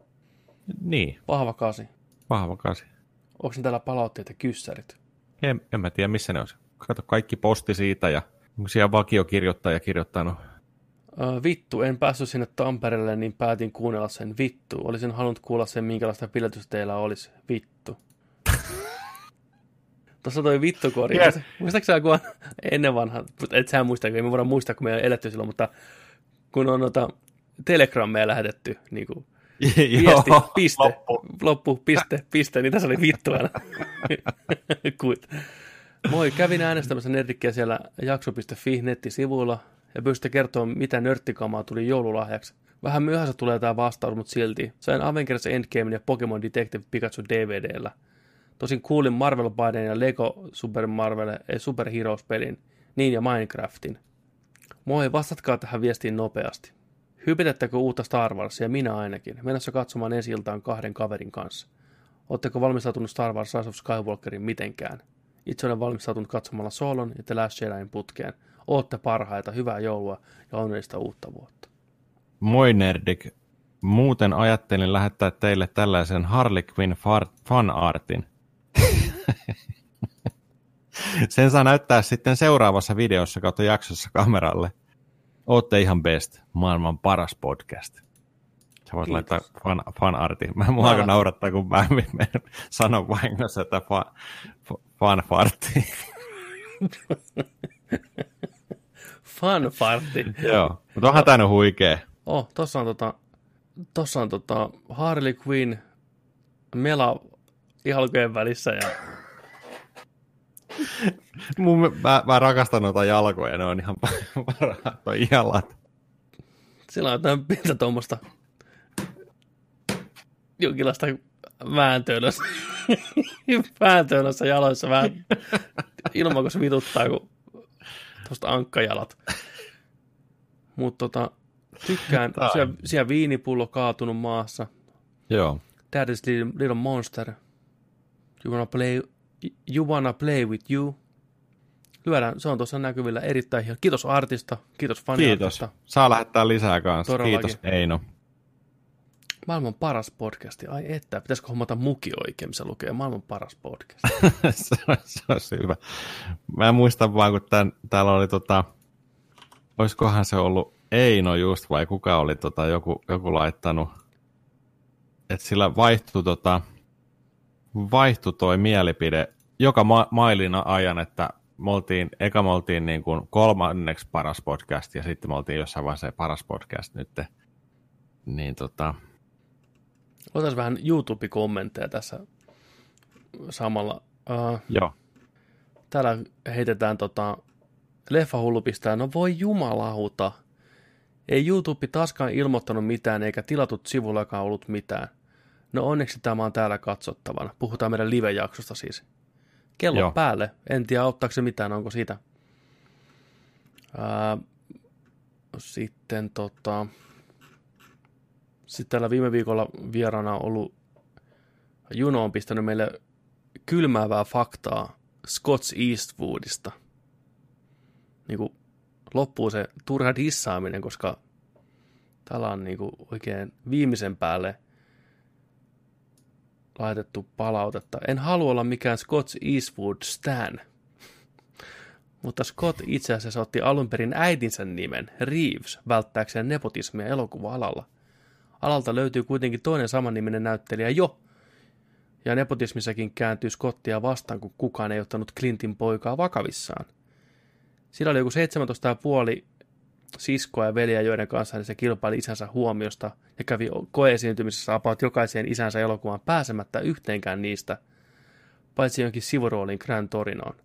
Niin. Vahva kasi. Vahva kasi. Onko täällä palautteet ja kyssärit? En, en mä tiedä, missä ne on. Kato, kaikki posti siitä ja onko siellä vakiokirjoittaja kirjoittanut Uh, vittu, en päässyt sinne Tampereelle, niin päätin kuunnella sen vittu. Olisin halunnut kuulla sen, minkälaista piletystä teillä olisi. Vittu. Tuossa toi vittukori. Yes. Muistaakseni kun ennen vanha, et sä muista, ei me voida muistaa, kun me ei eletty silloin, mutta kun on noita telegrammeja lähetetty, niin kuin viesti, piste, loppu. loppu, piste, piste, niin tässä oli vittu aina. Moi, kävin äänestämässä Nerdikkiä siellä jakso.fi nettisivuilla ja pystytte kertoa, mitä nörttikamaa tuli joululahjaksi. Vähän myöhässä tulee tämä vastaus, mutta silti. Sain Avengers Endgame ja Pokemon Detective Pikachu DVDllä. Tosin kuulin Marvel Biden ja Lego Super Marvel ja eh, Super Heroes-pelin, niin ja Minecraftin. Moi, vastatkaa tähän viestiin nopeasti. Hypitettekö uutta Star Warsia? Minä ainakin. Menossa katsomaan ensi kahden kaverin kanssa. Oletteko valmistautunut Star Wars Rise of Skywalkerin mitenkään? Itse olen valmistautunut katsomalla Solon ja The Last Jedin putkeen. Ootte parhaita, hyvää joulua ja onnellista uutta vuotta. Moi Nerdik. Muuten ajattelin lähettää teille tällaisen Harley Quinn fanartin. Sen saa näyttää sitten seuraavassa videossa kautta jaksossa kameralle. Ootte ihan best, maailman paras podcast. Sä voit laittaa fan, fanartin. Mä mua aika naurattaa, kun mä sanon vahingossa, että fan, fanfartti. Fanfartti. Joo, mutta onhan tämä huikea. Oh, tossa on tota, tossa on tota Harley Quinn, Mela jalkojen välissä ja... Mun, mä, mä rakastan noita jalkoja, ne on ihan parhaat, toi jalat. Sillä on jotain pientä tuommoista jonkinlaista vääntöönössä, vääntöönössä jaloissa vähän ilman, kun se vituttaa, kun tuosta ankkajalat. Mutta tota, tykkään, siellä, siellä viinipullo kaatunut maassa. Joo. That is little, little monster. You wanna play, You Wanna Play With You. Lyödään, se on tuossa näkyvillä erittäin hieno. Kiitos artista, kiitos faniartista. Kiitos. Saa lähettää lisää kanssa. Todellakin. Kiitos Eino. Maailman paras podcasti. Ai että, pitäisikö hommata muki oikein, missä lukee maailman paras podcast. se, se olisi hyvä. Mä muistan vaan, kun tämän, täällä oli tota, olisikohan se ollut Eino just vai kuka oli tota, joku, joku laittanut, että sillä vaihtui, tota, vaihtui toi mielipide joka ma- mailina ajan, että me oltiin, eka me oltiin niin kuin kolmanneksi paras podcast ja sitten me oltiin jossain vaiheessa paras podcast nyt. Niin tota, Otas vähän YouTube-kommentteja tässä samalla. Uh, joo. täällä heitetään tota, leffahullu pistää, no voi jumalauta. Ei YouTube taaskaan ilmoittanut mitään, eikä tilatut sivullakaan ollut mitään. No onneksi tämä on täällä katsottavana. Puhutaan meidän live-jaksosta siis. Kello Joo. päälle. En tiedä, auttaako se mitään, onko siitä. Ää, sitten tota... Sitten täällä viime viikolla vieraana ollut Juno on pistänyt meille kylmäävää faktaa Scots Eastwoodista. Niin kuin loppuu se turha dissaaminen, koska täällä on niin kuin oikein viimeisen päälle laitettu palautetta. En halua olla mikään Scots Eastwood Stan, mutta Scott itse asiassa otti alun perin äitinsä nimen, Reeves, välttääkseen nepotismia elokuva-alalla. Alalta löytyy kuitenkin toinen samanniminen näyttelijä jo, ja nepotismissakin kääntyy Scottia vastaan, kun kukaan ei ottanut Clintin poikaa vakavissaan. Sillä oli joku 17,5 siskoa ja veliä, joiden kanssa se kilpaili isänsä huomiosta ja kävi koeesiintymisessä about jokaiseen isänsä elokuvaan pääsemättä yhteenkään niistä, paitsi jonkin sivurooliin Grand Torinoon.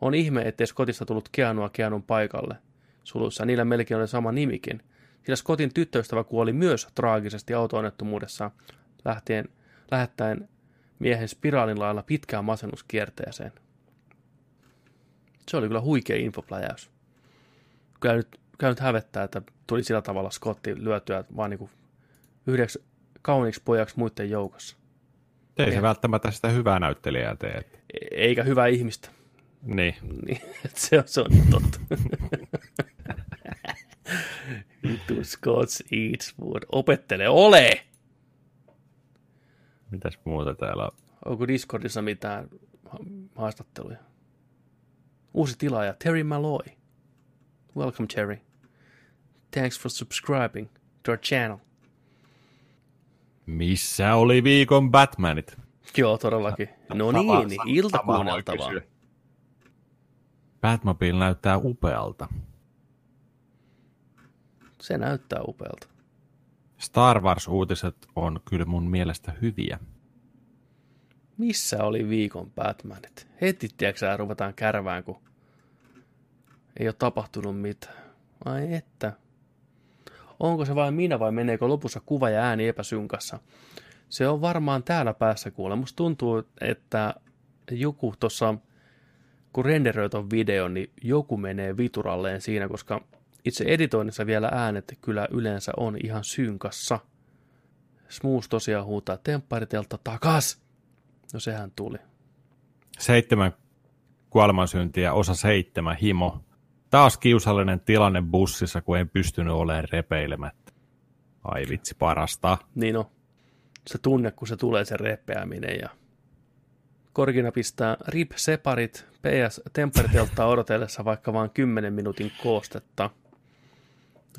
On ihme, ettei Scottista tullut Keanua Keanun paikalle. Suluissa niillä melkein oli sama nimikin, sillä Scottin tyttöystävä kuoli myös traagisesti auto-onnettomuudessa lähtien, lähettäen miehen spiraalin lailla pitkään masennuskierteeseen. Se oli kyllä huikea infopläjäys. Kyllä nyt, kyllä nyt hävettää, että tuli sillä tavalla Scotti lyötyä vaan niin yhdeksi kauniiksi pojaksi muiden joukossa. Ei se Eihän. välttämättä sitä hyvää näyttelijää tee. E- Eikä hyvää ihmistä. Niin. Niin, se, on, se on totta. Vittu Scots Eastwood. Opettele, ole! Mitäs muuta täällä on? Onko Discordissa mitään ha- haastatteluja? Uusi tilaaja, Terry Malloy. Welcome, Terry. Thanks for subscribing to our channel. Missä oli viikon Batmanit? Joo, todellakin. No niin, sa- ilta kuunneltavaa. Batmobile näyttää upealta. Se näyttää upealta. Star Wars-uutiset on kyllä mun mielestä hyviä. Missä oli viikon Batmanit? Heti, tiedätkö ruvetaan kärvään, kun ei ole tapahtunut mitään. Ai että. Onko se vain minä vai meneekö lopussa kuva ja ääni epäsynkassa? Se on varmaan täällä päässä kuule. Musta tuntuu, että joku tuossa, kun renderöi ton videon, niin joku menee vituralleen siinä, koska itse editoinnissa vielä äänet kyllä yleensä on ihan synkassa. Smooth tosiaan huutaa tempparitelta takas. No sehän tuli. Seitsemän kuolemansyntiä, osa seitsemän, himo. Taas kiusallinen tilanne bussissa, kun en pystynyt olemaan repeilemättä. Ai vitsi, parasta. Niin on. Se tunne, kun se tulee se repeäminen ja Korkina pistää rip separit PS temperiteltaa odotellessa vaikka vain 10 minuutin koostetta.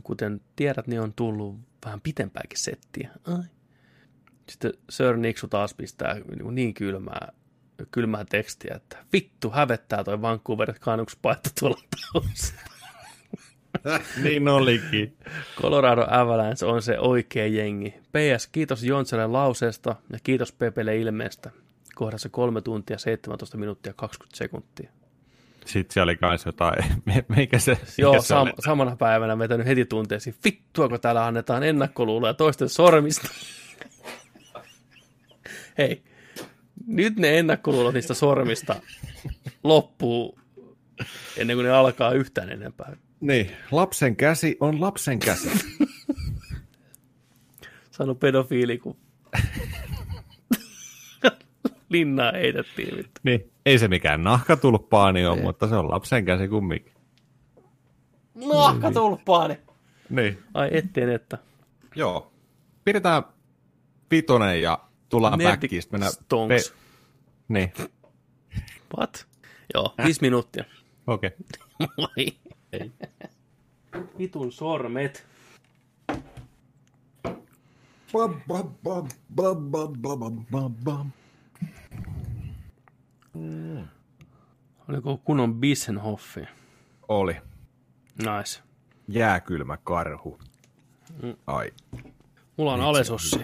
Kuten tiedät, niin on tullut vähän pitempääkin settiä. Ai. Sitten Sir Nixu taas pistää niin, niin kylmää, kylmää tekstiä, että vittu hävettää toi Vancouver Canucks paita tuolla taustalla. niin olikin. Colorado Avalanche on se oikea jengi. PS, kiitos Jontselle lauseesta ja kiitos Pepelle ilmeestä. Kohdassa 3 tuntia, 17 minuuttia, 20 sekuntia. Sitten siellä oli kans jotain, mikä se, Joo, mikä se sam- samana päivänä vetänyt heti tunteisiin. Vittua, kun täällä annetaan ennakkoluuloja toisten sormista. Hei, nyt ne ennakkoluulot niistä sormista loppuu ennen kuin ne alkaa yhtään enempää. Niin, lapsen käsi on lapsen käsi. Sano pedofiili, kun linnaa heitettiin. Vittu. niin, Ei se mikään nahkatulppaani ole, mutta se on lapsen käsi kumminkin. Nahkatulppaani! Niin. Ai etteen, että. Joo. Pidetään vitonen ja tullaan backiin. sitten Mennään Stonks. Niin, What? Joo, viisi minuuttia. okei. Okay. Vitun sormet. Bam, bam, bam, bam, bam, bam, bam, bam. Oliko kunnon Bissenhoffi? Oli. Nice. Jääkylmä karhu. Ai. Mulla on Alesossi.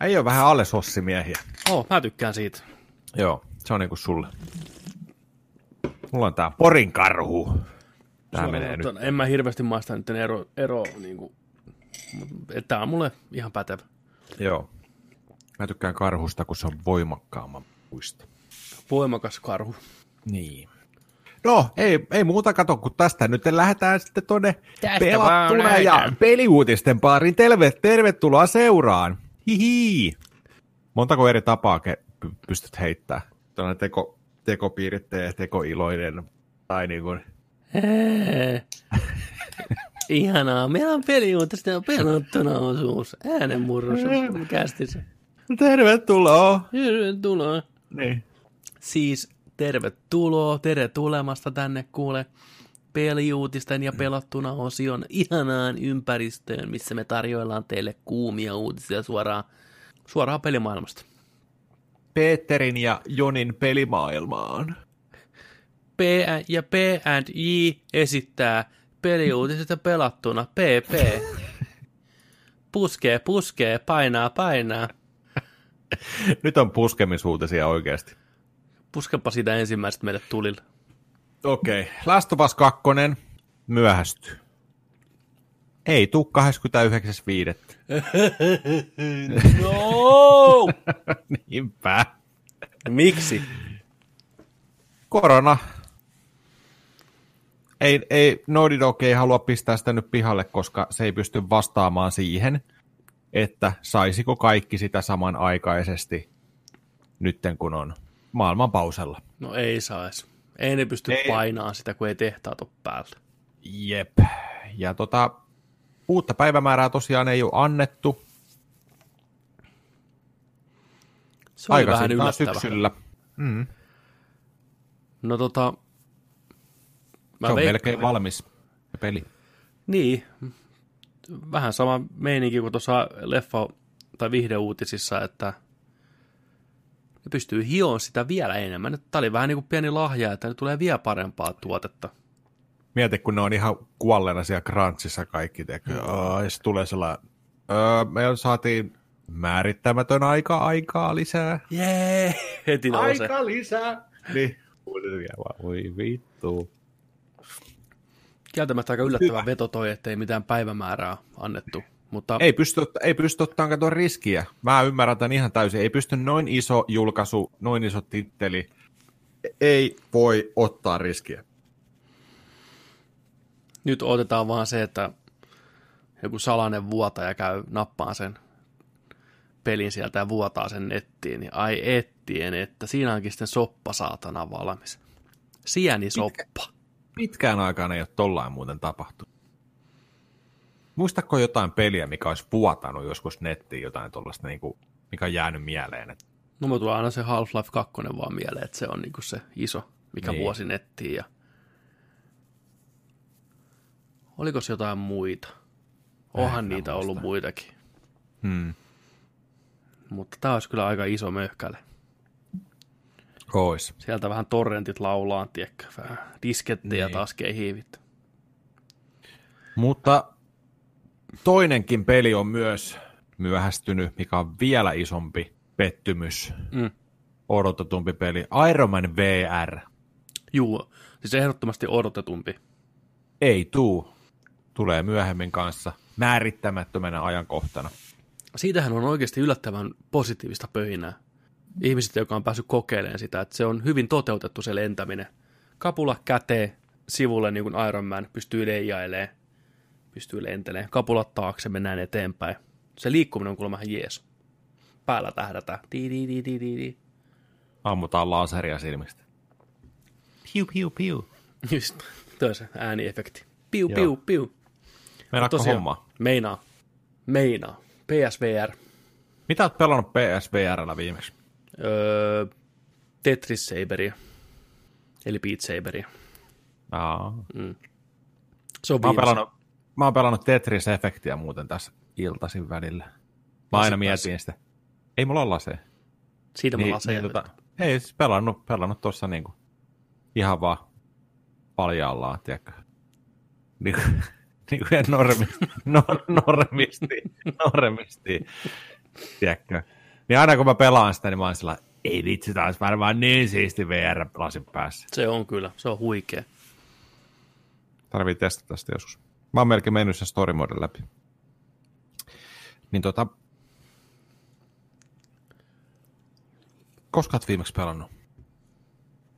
Ei ole vähän alle sossimiehiä. Oh, mä tykkään siitä. Joo, se on niinku sulle. Mulla on tää Porin karhu. Tää Suoraan menee nyt. En mä hirveästi maista nyt ero, ero niin kuin, tää on mulle ihan pätevä. Joo. Mä tykkään karhusta, kun se on voimakkaamman puista. Voimakas karhu. Niin. No, ei, ei muuta kato, kun tästä nyt lähdetään sitten tuonne pelattuna ja peliuutisten pariin. Terve, tervetuloa seuraan. Hihi. Montako eri tapaa ke- py- pystyt heittämään? Tuonne teko, tekopiiritteen, tekoiloinen tai niin kuin. Ihanaa. Meillä on peliuutista ja pelattuna osuus. Äänenmurros. Kästi se. tervetuloa. Tervetuloa. Niin. Siis tervetuloa, tere tulemasta tänne kuule peliuutisten ja pelattuna osion ihanaan ympäristöön, missä me tarjoillaan teille kuumia uutisia suoraan, suoraan pelimaailmasta. Peterin ja Jonin pelimaailmaan. P ja P&J esittää peliuutiset ja pelattuna PP. Puskee, puskee, painaa, painaa. Nyt on puskemisuutisia oikeasti. Puskepa siitä ensimmäisestä meille tulille. Okei. Okay. Last of Us 2 myöhästyy. Ei tuu 29.5. No! Niinpä. Miksi? Korona. Ei, ei, Naughty Dog ei halua pistää sitä nyt pihalle, koska se ei pysty vastaamaan siihen, että saisiko kaikki sitä samanaikaisesti nytten kun on maailman pausella. No ei sais. Ei ne pysty Ei. painaa sitä, kun ei tehtaat ole päällä. Jep. Ja tota, uutta päivämäärää tosiaan ei ole annettu. Se oli vähän yllättävä. syksyllä. Mm. No tota... Mä Se on veik- melkein valmis peli. Niin. Vähän sama meininki kuin tuossa leffa- tai vihdeuutisissa, että ne pystyy hioon sitä vielä enemmän. Tämä oli vähän niin kuin pieni lahja, että ne tulee vielä parempaa tuotetta. Mieti, kun ne on ihan kuolleena siellä crunchissa kaikki. Tekee. Mm. Ja sitten tulee sellainen, öö, me saatiin määrittämätön aika aikaa lisää. Jee! Heti nousee. lisää! Niin. Voi vittu. Kieltämättä aika yllättävä veto toi, ettei mitään päivämäärää annettu. Mutta Ei pysty, ei pysty ottamaan kato riskiä. Mä ymmärrän tämän ihan täysin. Ei pysty noin iso julkaisu, noin iso titteli. Ei voi ottaa riskiä. nyt otetaan vaan se, että joku salainen vuotaja käy nappaan sen pelin sieltä ja vuotaa sen nettiin, niin ai ettien, että siinä onkin sitten soppa saatana valmis. Sienisoppa. Pitkään aikaan ei ole tollain muuten tapahtunut. Muistatko jotain peliä, mikä olisi vuotanut joskus nettiin jotain tuollaista, niin kuin, mikä on jäänyt mieleen? Että No mä tulee aina se Half-Life 2 vaan mieleen, että se on niinku se iso, mikä Niin. vuosi nettiin. Ja... Oliko se jotain muita? Onhan mä niitä ollut muitakin. hmm. Mutta tämä olisi kyllä aika iso möhkäle. Ois. Sieltä vähän torrentit laulaa, tiedätkö, vähän diskettejä Niin. taas kehivit. Mutta toinenkin peli on myös myöhästynyt, mikä on vielä isompi pettymys. Mm. Odotetumpi peli. Iron Man VR. Juu, siis ehdottomasti odotetumpi. Ei tuu. Tulee myöhemmin kanssa määrittämättömänä ajankohtana. Siitähän on oikeasti yllättävän positiivista pöhinää. Ihmiset, jotka on päässyt kokeilemaan sitä, että se on hyvin toteutettu se lentäminen. Kapula käteen, sivulle niin kuin Iron Man, pystyy leijailemaan, pystyy lentelemään. Kapulat taakse, mennään eteenpäin. Se liikkuminen on kuulemma ihan jees. Päällä tähdätään. Di, di, di, di, di, di. Ammutaan laseria silmistä. Piu, piu, piu. Just, toi se ääniefekti. Piu, Joo. piu, piu. Meinaatko Tosiaan, hommaa? Meinaa. Meinaa. PSVR. Mitä oot pelannut PSVRllä viimeksi? Öö, Tetris Saberia. Eli Beat Saberia. Aa. Se on Mä oon, pelannut, mä oon pelannut Tetris-efektiä muuten tässä iltaisin välillä. Mä aina mietin sitä. Ei mulla ole lasea. Siitä mä Niin, lasen. niin, tota, ei siis pelannut, pelannut tuossa niinku ihan vaan paljaallaan, tiedätkö? Niin, niin kuin normi, nor, normisti, normisti, tiedätkö? Niin aina kun mä pelaan sitä, niin mä oon sillä, ei vitsi, tää olisi varmaan niin siisti VR-lasin päässä. Se on kyllä. Se on huikea. Tarvii testata sitä joskus. Mä oon melkein mennyt sen story modin läpi. Niin tota, koska oot viimeksi pelannut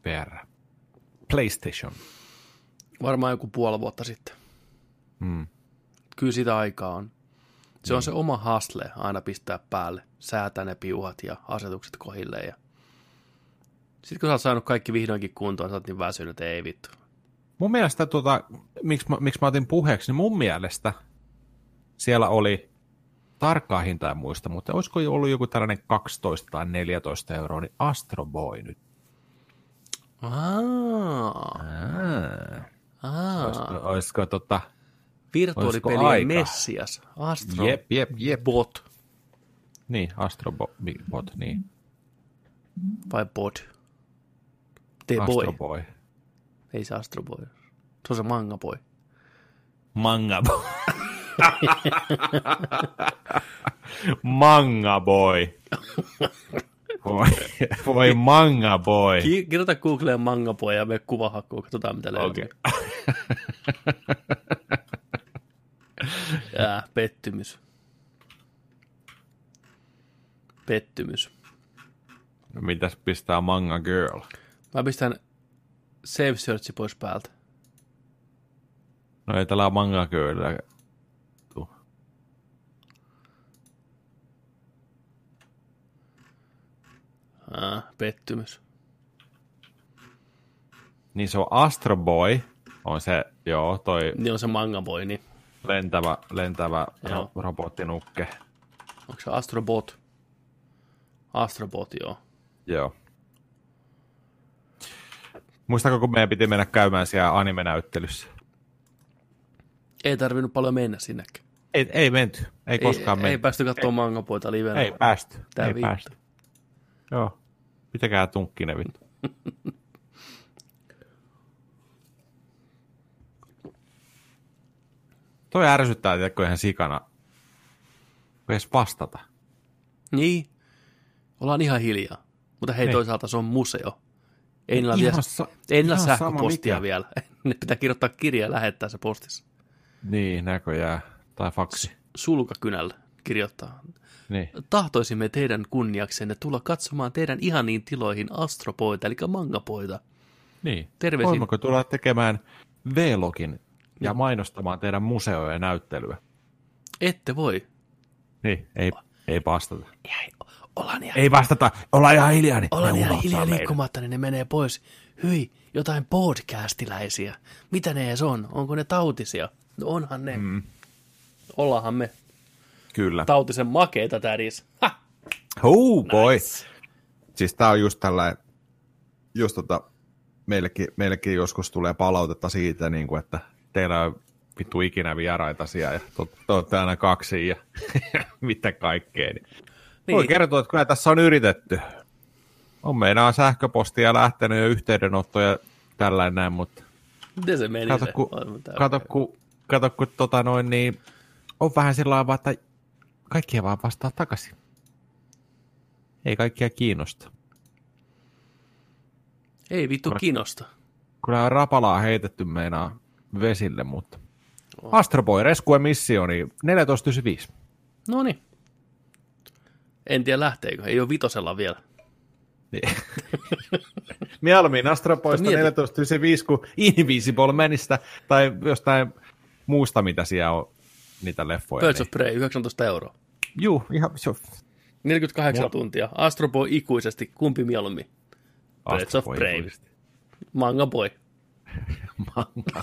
VR? PlayStation. Varmaan joku puoli vuotta sitten. Mm. Kyllä sitä aikaa on. Se on se oma hasle aina pistää päälle, säätää ne piuhat ja asetukset kohilleen. Ja... Sitten kun sä oot saanut kaikki vihdoinkin kuntoon, sä oot niin väsynyt, että ei vittu. Mun mielestä, tota, miksi, mä, miksi mä otin puheeksi, niin mun mielestä siellä oli tarkkaa hintaa en muista, mutta olisiko jo ollut joku tällainen 12 tai 14 euroa, niin Astro Boy nyt. Aa, Aa, aa. olisiko, olisiko tota, Virtuaalipelien messias. Astro jep, jep, jep. Bot Niin, Astro Bo- Bot, niin. vai Bod? The Boy. Astro Boy. Ei se Astro Boy. Se on se Manga Boy. Manga Boy. Manga Boy. Voi, voi Manga Boy. Ki- kirjoita Googleen Manga Boy ja me kuvahakkuun, katsotaan mitä löytyy. Okei. Jää, pettymys. Pettymys. No, mitäs pistää Manga Girl? Mä pistän Save Search pois päältä. No ei tällä Manga tuu. Ää, pettymys. Niin se on Astro Boy. On se, joo, toi Niin on se Manga Boy, niin lentävä, lentävä Joo. ro- robottinukke. onko se Astrobot? Astrobot, joo. Joo. Muistatko, kun meidän piti mennä käymään siellä anime-näyttelyssä? Ei tarvinnut paljon mennä sinnekään. Ei, ei menty. Ei, koskaan ei, menty. ei päästy katsomaan Manga Boyta livenä. Ei päästy. Tää ei päästy. Joo. Pitäkää tunkkinen vittu. Toi ärsyttää, tiedätkö, ihan sikana. Kun edes vastata. Niin. Ollaan ihan hiljaa. Mutta hei, Ei. toisaalta se on museo. Ei niillä, Ihan vielä, sa- ei niillä sähköpostia mikä. vielä. Ne pitää kirjoittaa kirja ja lähettää se postissa. Niin, näköjään. Tai faksi. Sulkakynällä kirjoittaa. Niin. Tahtoisimme teidän kunniaksenne tulla katsomaan teidän ihaniin tiloihin astropoita, eli mangapoita. Niin. Terveisin. Voimmeko tulla tekemään V-login ja mainostamaan teidän museoja ja näyttelyä? Ette voi. Niin, ei, ei vastata. Ei, ollaan ihan, Ei vastata, ollaan ihan hiljaa. Niin ollaan ihan hiljaa liikkumatta, niin ne menee pois. Hyi, jotain podcastiläisiä. Mitä ne edes on? Onko ne tautisia? No onhan ne. Mm. Ollaanhan me Kyllä. tautisen makeita täris. Ha! Oh boy. Siis tää on just tällainen, just tota, meillekin, meillekin joskus tulee palautetta siitä, niin kuin, että teillä on vittu ikinä vieraita siellä ja te, te olette aina kaksi ja mitä kaikkea. Niin. Niin. Voi kertoa, että kyllä tässä on yritetty. On meinaa sähköpostia lähtenyt ja yhteydenottoja tällainen näin, mutta Miten se meni kato se? tää- kato, kun, kato, kun tota noin, niin on vähän sillä lailla, että kaikkia vaan vastaa takaisin. Ei kaikkia kiinnosta. Ei vittu kiinnosta. Kyllä rapalaa heitetty meinaa vesille, mutta... Astro Boy, Rescue Missio, niin 1495. No niin. En tiedä lähteekö. Ei ole vitosella vielä. Niin. Mieluummin Astro Boysta Mieti. 1495 kuin Invisible Manista tai jostain muusta, mitä siellä on niitä leffoja. Birds Niin. of Prey, 19 euroa. Juu, ihan se on 48 Mulla- tuntia. Astro Boy ikuisesti. Kumpi mieluummin? Birds of Prey. Astro Manga boy. Manga.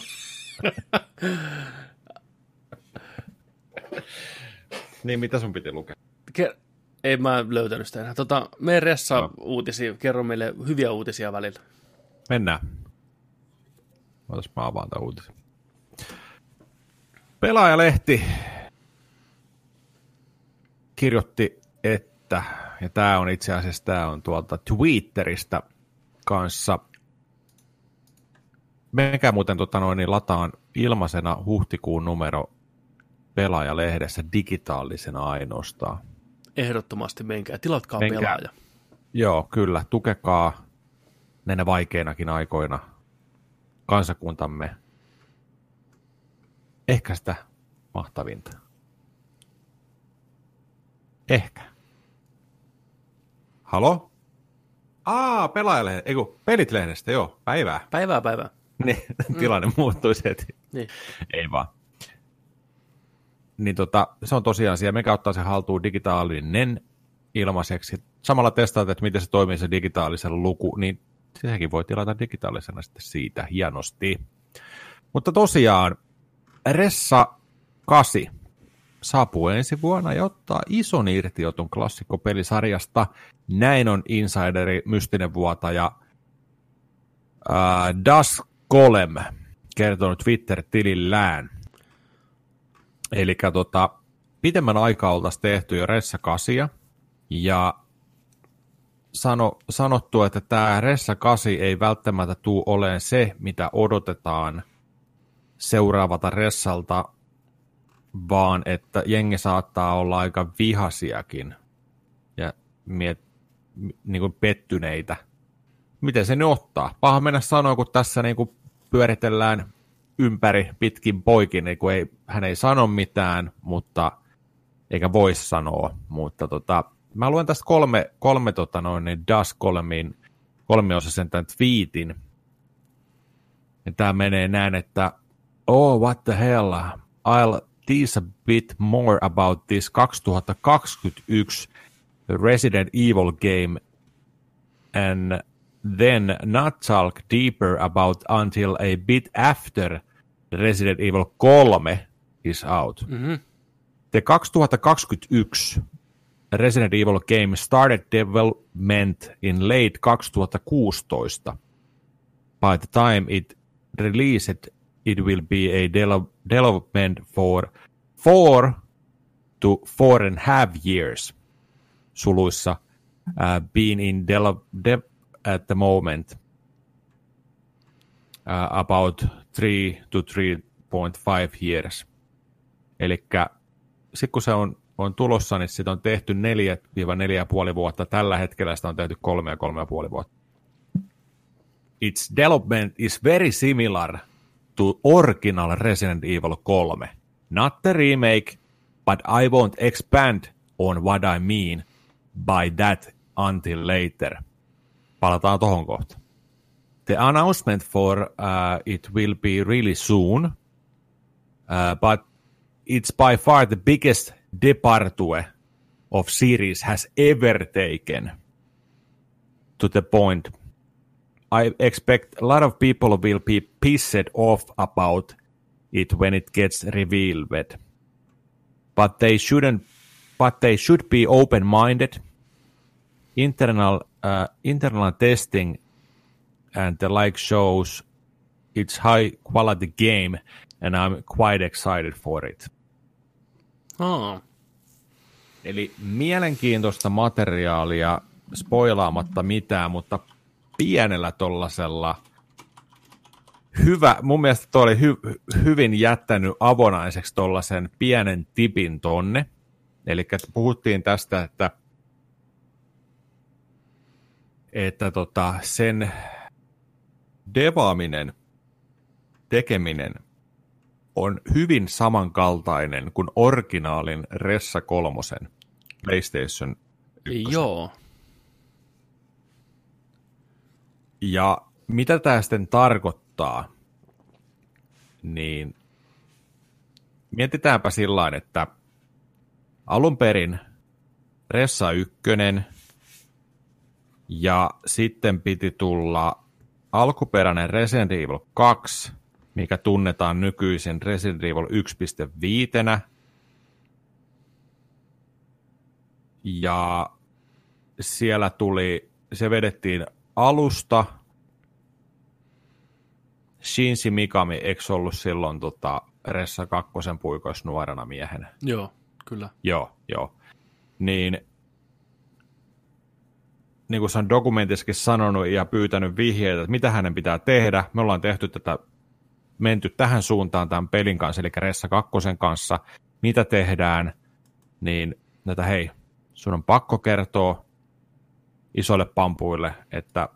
niin, mitä sun piti lukea? Ke- ei mä löytänyt sitä enää. Tota, mene Ressa No. uutisia, kerro meille hyviä uutisia välillä. Mennään. Otas mä avaan tämän uutisen. Pelaajalehti kirjoitti, että, ja tämä on itse asiassa tämä on tuolta Twitteristä kanssa, menkää muuten tota noin, niin lataan ilmaisena huhtikuun numero pelaajalehdessä digitaalisena ainoastaan. Ehdottomasti menkää. Tilatkaa Menkää. pelaaja. Joo, kyllä. Tukekaa näinä vaikeinakin aikoina kansakuntamme ehkä sitä mahtavinta. Ehkä. Halo? Aa, pelaajalehde, ei kun pelit-lehdestä, joo, päivää. Päivää päivää. Niin, tilanne muuttuisi heti. Niin. Ei vaan. Niin tota, se on tosiaan siellä, me ottaa se haltuun digitaalinen ilmaiseksi. Samalla testaat, että miten se toimii se digitaalisen luku, niin sekin voi tilata digitaalisena sitten siitä hienosti. Mutta tosiaan, Ressa 8 saapuu ensi vuonna ja ottaa ison irtioton klassikkopelisarjasta. Näin on insideri, mystinen vuotaja äh, Das Golem kertonut Twitter-tilillään. Eli tota, pitemmän aikaa oltaisiin tehty jo Ressa 8 ja sano, sanottu, että tämä Ressa 8 ei välttämättä tule olemaan se, mitä odotetaan seuraavalta Ressalta, vaan että jengi saattaa olla aika vihasiakin ja miet, niin kuin pettyneitä. Miten se nyt ottaa? Paha mennä sanoa, kun tässä niin kuin pyöritellään ympäri pitkin poikin, niin kuin ei, hän ei sano mitään, mutta eikä voi sanoa, mutta tota, mä luen tästä kolme, kolme tota noin, niin Das kolmiin, kolmiosaisen tämän tweetin. Ja tää menee näin, että oh, what the hell, I'll tease a bit more about this 2021 Resident Evil game and then not talk deeper about until a bit after Resident Evil 3 is out. Mm-hmm. The 2021 Resident Evil game started development in late 2016. By the time it released, it will be a de- development for four to four and a half years. Suluissa uh, being in de- de- at the moment uh, about 3 to 3.5 years. Eli sitten kun se on, on tulossa, niin sitä on tehty 4-4,5 vuotta. Tällä hetkellä sitä on tehty 3-3,5 vuotta. Its development is very similar to original Resident Evil 3. Not the remake, but I won't expand on what I mean by that until later. Palataan tohon kohta. The announcement for uh, it will be really soon, uh, but it's by far the biggest departure of series has ever taken to the point I expect a lot of people will be pissed off about it when it gets revealed. But they shouldn't but they should be open-minded. Internal uh, internal testing and the like shows it's high quality game and I'm quite excited for it. Aa, Eli mielenkiintoista materiaalia, spoilaamatta mitään, mutta pienellä tollasella hyvä, mun mielestä toi oli hy, hyvin jättänyt avonaiseksi tollasen pienen tipin tonne. Eli puhuttiin tästä, että, että tota, sen devaaminen, tekeminen on hyvin samankaltainen kuin originaalin Ressa kolmosen PlayStation joo. Ja mitä tämä sitten tarkoittaa, niin mietitäänpä sillä että alun perin Ressa 1 Ja sitten piti tulla alkuperäinen Resident Evil 2, mikä tunnetaan nykyisin Resident Evil 1.5. Ja siellä tuli, se vedettiin alusta. Shinji Mikami, eikö ollut silloin tota, Ressa kakkosen puikoissa nuorena miehenä? Joo, kyllä. Joo, joo. Niin, niin kuin se on dokumentissakin sanonut ja pyytänyt vihjeitä, että mitä hänen pitää tehdä. Me ollaan tehty tätä, menty tähän suuntaan tämän pelin kanssa, eli Ressa kakkosen kanssa. Mitä tehdään, niin näitä hei, sun on pakko kertoa isoille pampuille, että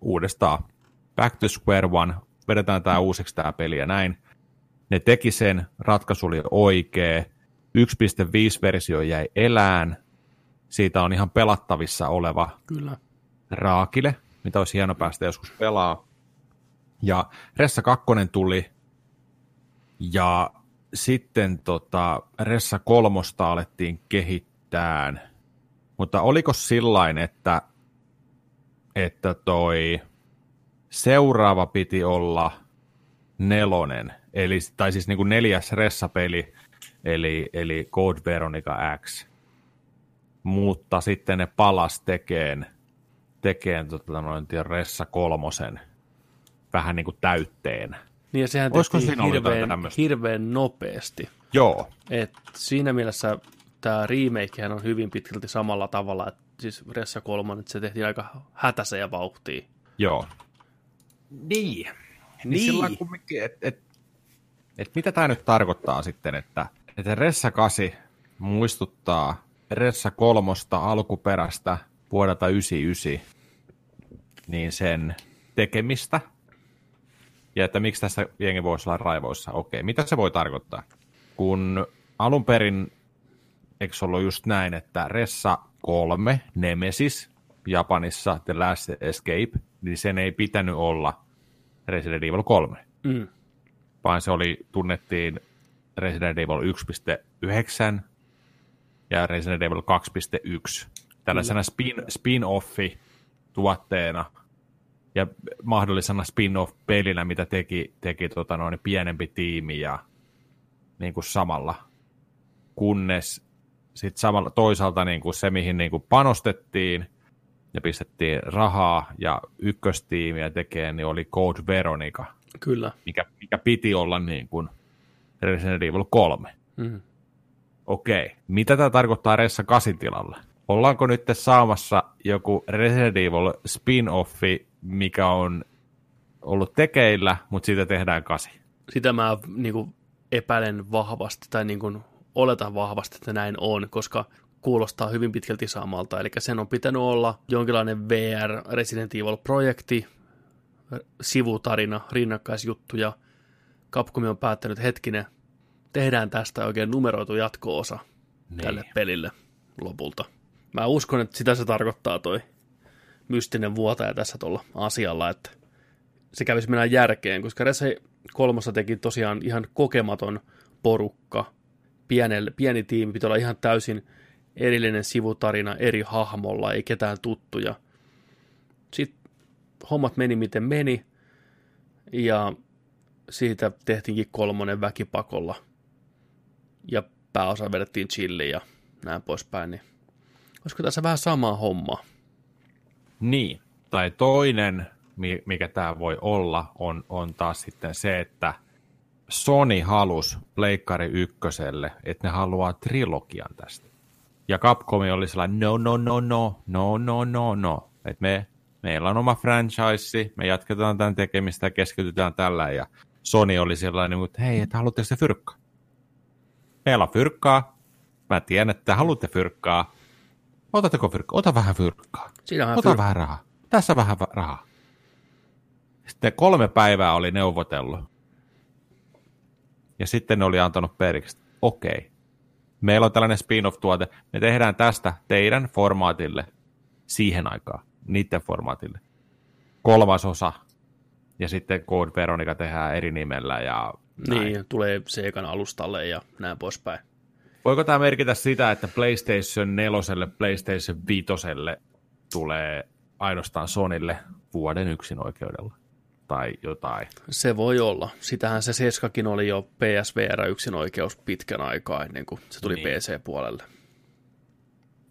uudestaan back to square one, vedetään tämä uusiksi tämä peli ja näin. Ne teki sen, ratkaisu oli oikea, 1.5-versio jäi elään, siitä on ihan pelattavissa oleva Kyllä. raakile, mitä olisi hieno päästä joskus pelaa. Ja Ressa 2 tuli, ja sitten tota, Ressa kolmosta alettiin kehittään. Mutta oliko sillain, että, että toi seuraava piti olla nelonen, eli, tai siis niin kuin neljäs Ressa-peli, eli, eli Code Veronica X. Mutta sitten ne palas tekeen, tekeen tota noin, Ressa kolmosen vähän niin kuin täytteen. Niin ja sehän Olisiko tehtiin hirveän, hirveän nopeasti. Joo, Et siinä mielessä tämä remakehän on hyvin pitkälti samalla tavalla, että siis Ressa 3, että se tehtiin aika hätäisen ja vauhtiin. joo. Niin. Niin. sillä kumminkin, et, et, et mitä tämä nyt tarkoittaa sitten, että, että Ressa 8 muistuttaa Ressa kolmosta alkuperäistä vuodelta 99, niin sen tekemistä, ja että miksi tässä jengi voisi olla raivoissa. Okei, mitä se voi tarkoittaa? Kun alun perin, eikö ollut just näin, että Ressa 3, Nemesis, Japanissa The Last Escape, niin sen ei pitänyt olla Resident Evil 3, Mm. vaan se oli, tunnettiin Resident Evil 1.9 ja Resident Evil 2.1 tällaisena spin, spin-offi tuotteena ja mahdollisena spin-off-pelinä, mitä teki, teki tota noin, pienempi tiimi ja niin kuin samalla, kunnes sitten samalla toisaalta niin kuin se, mihin niin kuin panostettiin ja pistettiin rahaa ja ykköstiimiä tekemään, niin oli Code Veronica, Kyllä. mikä, mikä piti olla niin kuin Resident Evil 3. Mm. Okei, mitä tämä tarkoittaa Ressa 8 tilalla? Ollaanko nyt saamassa joku Resident Evil spin-offi, mikä on ollut tekeillä, mutta siitä tehdään kasi? Sitä mä niin kuin, epäilen vahvasti tai niin kuin, oletan vahvasti, että näin on, koska kuulostaa hyvin pitkälti samalta. Eli sen on pitänyt olla jonkinlainen VR Resident Evil-projekti, sivutarina, rinnakkaisjuttu ja Capcom on päättänyt, hetkinen, tehdään tästä oikein numeroitu jatko-osa niin. tälle pelille lopulta. Mä uskon, että sitä se tarkoittaa toi mystinen vuotaja tässä tuolla asialla, että se kävisi mennä järkeen, koska Rese kolmossa teki tosiaan ihan kokematon porukka, pienelle, pieni tiimi, pitää olla ihan täysin erillinen sivutarina eri hahmolla, ei ketään tuttuja. Sitten hommat meni miten meni, ja siitä tehtiinkin kolmonen väkipakolla, ja pääosa vedettiin chilliin ja näin poispäin, niin olisiko tässä vähän sama homma? Niin, tai toinen, mi- mikä tämä voi olla, on, on taas sitten se, että Sony halus Pleikkari ykköselle, että ne haluaa trilogian tästä. Ja Capcom oli sellainen, no, no, no, no, no, no, no, no. Että me, meillä on oma franchise, me jatketaan tämän tekemistä ja keskitytään tällä. Ja Sony oli sellainen, että hei, että haluatteko te fyrkkaa? Meillä on fyrkkaa. Mä tiedän, että haluatte fyrkkaa. Otatteko fyrkkaa? Ota vähän fyrkkaa. Siinä on Ota fyr- vähän rahaa. Tässä vähän rahaa. Sitten kolme päivää oli neuvotellut. Ja sitten ne oli antanut periksi. Okei. Meillä on tällainen spin-off-tuote. Me tehdään tästä teidän formaatille siihen aikaan. Niiden formaatille. Kolmas osa. Ja sitten Code Veronica tehdään eri nimellä ja näin. Niin, tulee Segan alustalle ja näin poispäin. Voiko tämä merkitä sitä, että PlayStation 4, PlayStation 5 tulee ainoastaan Sonille vuoden yksin oikeudella tai jotain. Se voi olla. Sitähän se Seskakin oli jo PSVR yksin oikeus pitkän aikaa ennen kuin se tuli niin. PC-puolelle.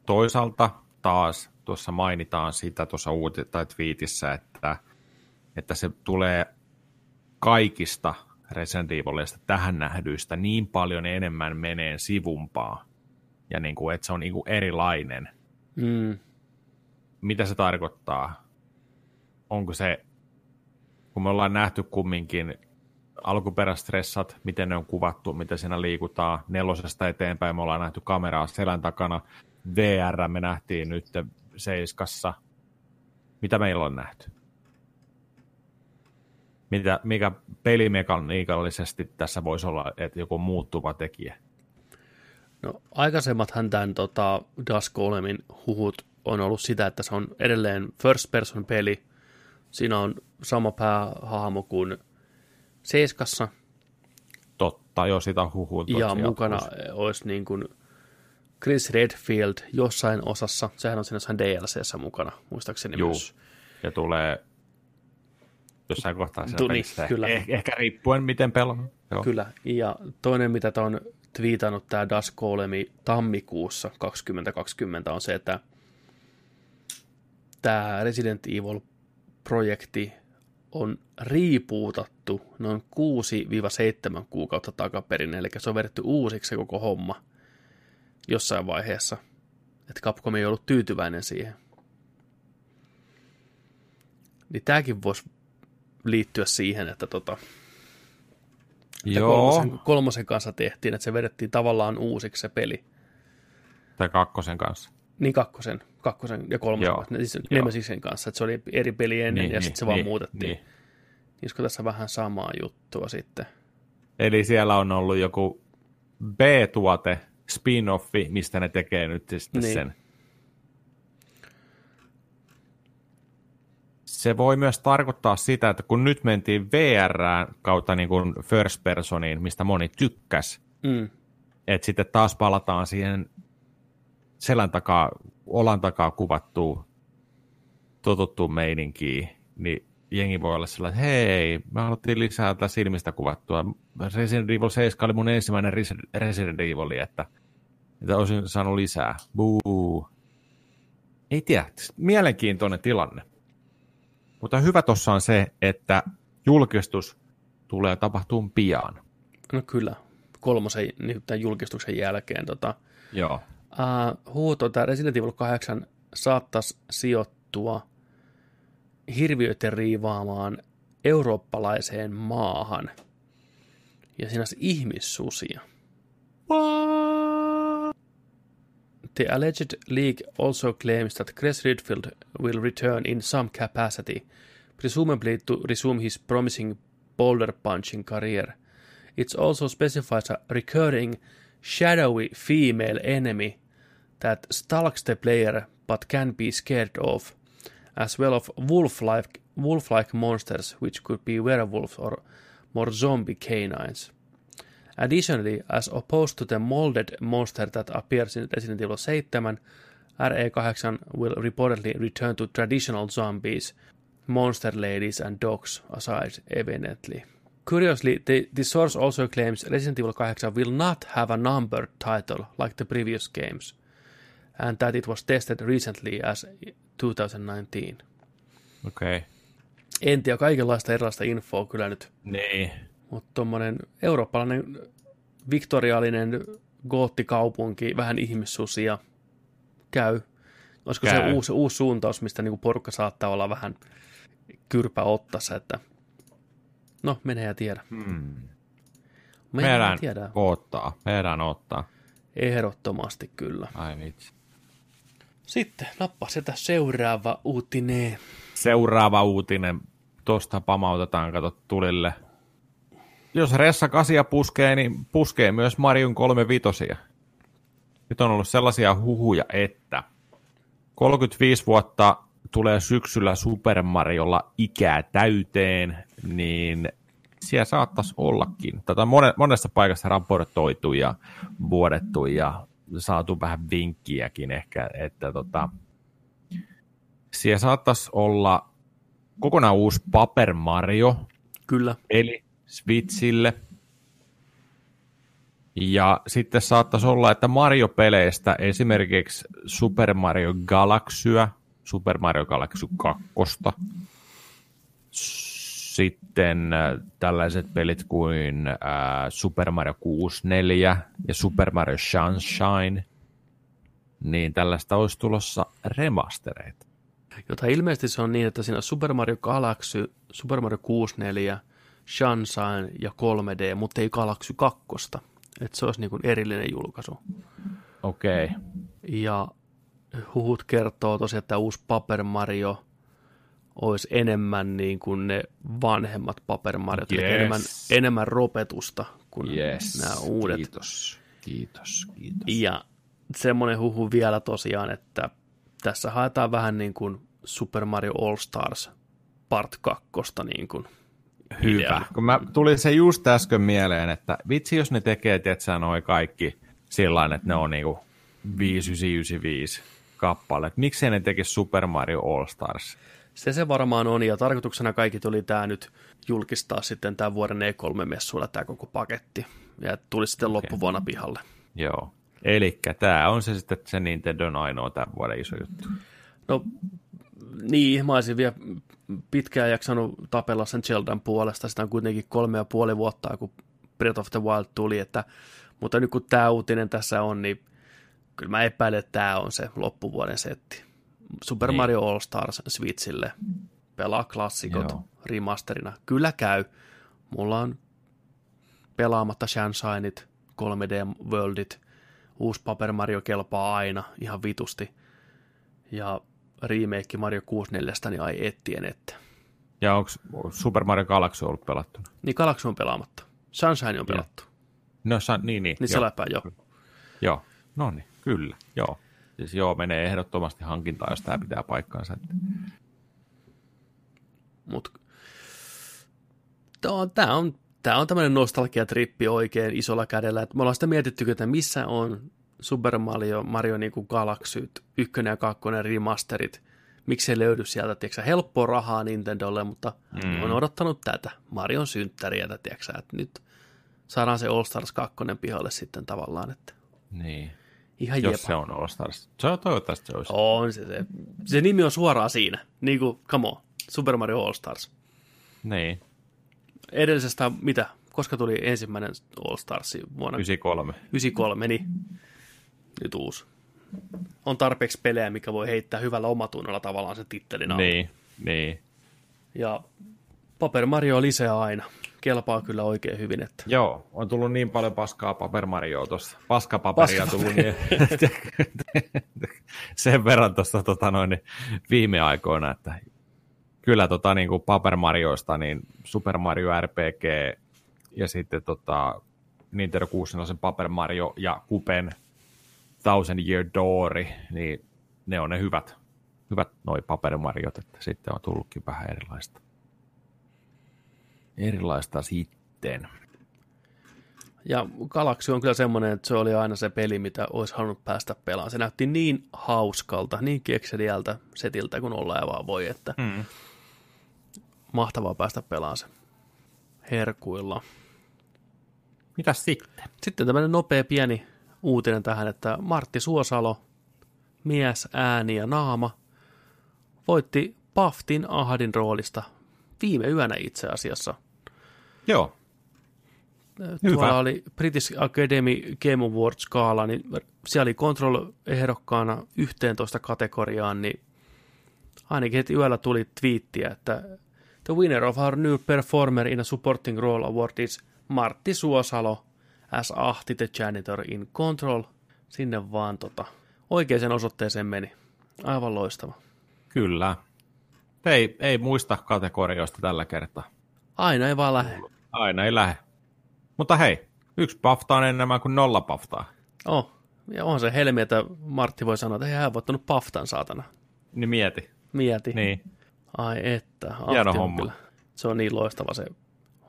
Toisaalta taas tuossa mainitaan sitä tuossa uuti- tai twiitissä, että, että se tulee kaikista Resident Evilista tähän nähdyistä niin paljon enemmän meneen sivumpaa ja niin kuin, että se on niin kuin erilainen. Mm. Mitä se tarkoittaa? Onko se, kun me ollaan nähty kumminkin alkuperästressat, miten ne on kuvattu, miten siinä liikutaan, nelosesta eteenpäin me ollaan nähty kameraa selän takana, VR me nähtiin nyt seiskassa. Mitä meillä on nähty? Mitä, mikä pelimekaniikallisesti tässä voisi olla, että joku muuttuva tekijä? No aikaisemmathan tämän tota, Dusk Golemin huhut on ollut sitä, että se on edelleen first person peli. Siinä on sama päähahmo kuin Seiskassa. Totta, jo sitä huhuun. Ja mukana olisi niin kuin Chris Redfield jossain osassa. Sehän on siinä jossain DLCssä mukana, muistaakseni Juu. myös. Ja tulee jossain kohtaa siinä Tuni, kyllä. Eh, ehkä riippuen miten pelaa. Kyllä, ja toinen mitä on twiitannut tämä Das Golemi tammikuussa 2020 on se, että tämä Resident Evil-projekti on riipuutattu noin 6-7 kuukautta takaperin, eli se on vedetty uusiksi se koko homma jossain vaiheessa. Että Capcom ei ollut tyytyväinen siihen. Niin tämäkin voisi liittyä siihen, että tota, Joo. Kolmosen, kolmosen kanssa tehtiin, että se vedettiin tavallaan uusiksi se peli. Tai kakkosen kanssa. Niin kakkosen, kakkosen ja kolmosen Joo. kanssa, siis Nemesisen kanssa, että se oli eri peli ennen niin, ja niin, sitten se vaan niin, muutettiin. Niin. Olisiko tässä vähän samaa juttua sitten? Eli siellä on ollut joku B-tuote, spin-offi, mistä ne tekee nyt sitten niin. sen. se voi myös tarkoittaa sitä, että kun nyt mentiin VR kautta niin kuin first personiin, mistä moni tykkäs, mm. että sitten taas palataan siihen selän takaa, olan takaa kuvattuun totuttuun meininkiin, niin jengi voi olla sellainen, että hei, me haluttiin lisää tätä silmistä kuvattua. Resident Evil 7 oli mun ensimmäinen Resident Evil, että, että olisin saanut lisää. Buu. Ei tiedä, mielenkiintoinen tilanne. Mutta hyvä tuossa on se, että julkistus tulee tapahtumaan pian. No kyllä, kolmosen niin tämän julkistuksen jälkeen. Tota, Joo. Uh, huuto, tämä Resident Evil 8 saattaisi sijoittua hirviöiden riivaamaan eurooppalaiseen maahan. Ja siinä olisi ihmissusia. What? The alleged leak also claims that Chris Redfield will return in some capacity, presumably to resume his promising boulder punching career. It also specifies a recurring, shadowy female enemy that stalks the player but can be scared of, as well as wolf-like, wolf-like monsters which could be werewolves or more zombie canines. Additionally, as opposed to the molded monster that appears in Resident Evil 7, RE8 will reportedly return to traditional zombies, monster ladies and dogs aside evidently. Curiously, the, the source also claims Resident Evil 8 will not have a numbered title like the previous games, and that it was tested recently as 2019. Okei. Okay. En tiedä, kaikenlaista erilaista infoa kyllä nyt. Niin. Mutta tuommoinen eurooppalainen viktoriaalinen goottikaupunki, vähän ihmissusia käy. Olisiko käy. se uusi, uusi suuntaus, mistä niinku porukka saattaa olla vähän kyrpä ottassa, että no, menee ja tiedä. Hmm. Meidän tiedä. ottaa, meidän ottaa. Ehdottomasti kyllä. Ai vitsi. Sitten nappa sitä seuraava uutinen. Seuraava uutinen. Tuosta pamautetaan, kato tulille jos Ressa kasia puskee, niin puskee myös Marion kolme vitosia. Nyt on ollut sellaisia huhuja, että 35 vuotta tulee syksyllä Super Mariolla ikää täyteen, niin siellä saattaisi ollakin. Tätä monessa paikassa raportoitu ja vuodettu ja saatu vähän vinkkiäkin ehkä, että tota, Siellä saattaisi olla kokonaan uusi Paper Mario, Kyllä. eli Switchille. Ja sitten saattaisi olla, että Mario-peleistä esimerkiksi Super Mario Galaxyä, Super Mario Galaxy 2, sitten äh, tällaiset pelit kuin äh, Super Mario 64 ja Super Mario Sunshine, niin tällaista olisi tulossa remastereita. Jota ilmeisesti se on niin, että siinä Super Mario Galaxy, Super Mario 64, Sunshine ja 3D, mutta ei Galaxy 2. Että se olisi niin kuin erillinen julkaisu. Okei. Okay. Ja huhut kertoo tosiaan, että uusi Paper Mario olisi enemmän niin kuin ne vanhemmat Paper Mariot, yes. eli enemmän, enemmän ropetusta kuin Yes. nämä uudet. Kiitos. Kiitos. Kiitos. Ja semmoinen huhu vielä tosiaan, että tässä haetaan vähän niin kuin Super Mario All Stars Part 2 niin kuin Hyvä. Kun mä tulin se just äsken mieleen, että vitsi jos ne tekee, tietsä, noi kaikki sillä että ne on niinku 5995 kappaleet. Miksei ne tekisi Super Mario All Stars? Se se varmaan on, ja tarkoituksena kaikki tuli tämä nyt julkistaa sitten tämän vuoden E3-messuilla tämä koko paketti, ja tuli sitten okay. loppuvuonna pihalle. Joo. Eli tämä on se sitten se Nintendon ainoa tämän vuoden iso juttu. No niin, mä olisin vielä pitkään jaksanut tapella sen Zeldan puolesta, sitä on kuitenkin kolme ja puoli vuotta, kun Breath of the Wild tuli, että, mutta nyt kun tämä uutinen tässä on, niin kyllä mä epäilen, että tämä on se loppuvuoden setti. Super Niin. Mario All Stars Switchille, pelaa klassikot Joo. remasterina. Kyllä käy. Mulla on pelaamatta Sunshineit, 3D Worldit, uusi Paper Mario kelpaa aina ihan vitusti. Ja remake Mario 64, niin ai ettien että. Ja onko Super Mario Galaxy ollut pelattuna? Niin Galaxy on pelaamatta. Sunshine on pelattu. No, sa- niin, niin. Niin se joo. läpää jo. Joo, no niin, kyllä, joo. Siis joo, menee ehdottomasti hankintaan, jos tämä pitää paikkaansa. Mut tää on, tää on, tämmöinen nostalgiatrippi oikein isolla kädellä. Et me ollaan sitä mietittykö, että missä on Super Mario, Mario niin kuin Galaxyt, ykkönen ja kakkonen remasterit. Miksi se löydy sieltä, tiedätkö, helppoa rahaa Nintendolle, mutta mm. on odottanut tätä Marion synttäriä, tiedätkö, että nyt saadaan se All Stars 2 pihalle sitten tavallaan, että Niin, ihan jos jepa. se on All Stars. Se on toivottavasti se olisi. On se, se, se nimi on suoraan siinä, niin kuin, come on, Super Mario All Stars. Niin, Edellisestä, mitä, koska tuli ensimmäinen All Stars vuonna 93. 93, niin nyt uusi. On tarpeeksi pelejä, mikä voi heittää hyvällä omatunnolla tavallaan se tittelin alle. Niin, niin. Ja Paper Mario lisää aina. Kelpaa kyllä oikein hyvin, että Joo, on tullut niin paljon paskaa Paper Marioa tuossa. Paskapaperia tullut niin, sen verran tuossa tota noin, niin viime aikoina, että kyllä tota, niin kuin Paper Marioista, niin Super Mario RPG ja sitten tota, Nintendo 64 Paper Mario ja Kupen Thousand Year Doori, niin ne on ne hyvät, hyvät noi Paper Mariot, että sitten on tullutkin vähän erilaista. Erilaista sitten. Ja Galaxy on kyllä semmoinen, että se oli aina se peli, mitä olisi halunnut päästä pelaamaan. Se näytti niin hauskalta, niin kekseliältä setiltä kuin olla ja vaan voi, että Mm. mahtavaa päästä pelaamaan se herkuilla. Mitäs sitten? Sitten tämmöinen nopea pieni uutinen tähän, että Martti Suosalo, mies, ääni ja naama, voitti Paftin Ahdin roolista viime yönä itse asiassa. Joo, Hyvä. Tuolla oli British Academy Game Awards-skaala, niin siellä oli Control-ehdokkaana 11 kategoriaan, niin ainakin heti yöllä tuli twiittiä, että The winner of our new performer in a supporting role award is Martti Suosalo as Ahti the janitor in Control. Sinne vaan tota, oikeaan osoitteeseen meni. Aivan loistava. kyllä. Ei, ei muista kategorioista tällä kertaa. Aina ei vaan lähde. Aina ei lähde. Mutta hei, yksi pafta on enemmän kuin nolla paftaa. Oh, ja on se helmi, että Martti voi sanoa, että hei, hän on voittanut Paftan, saatana. Niin mieti. Mieti. Niin. Ai että, Hieno homma. Kyllä. Se on niin loistava se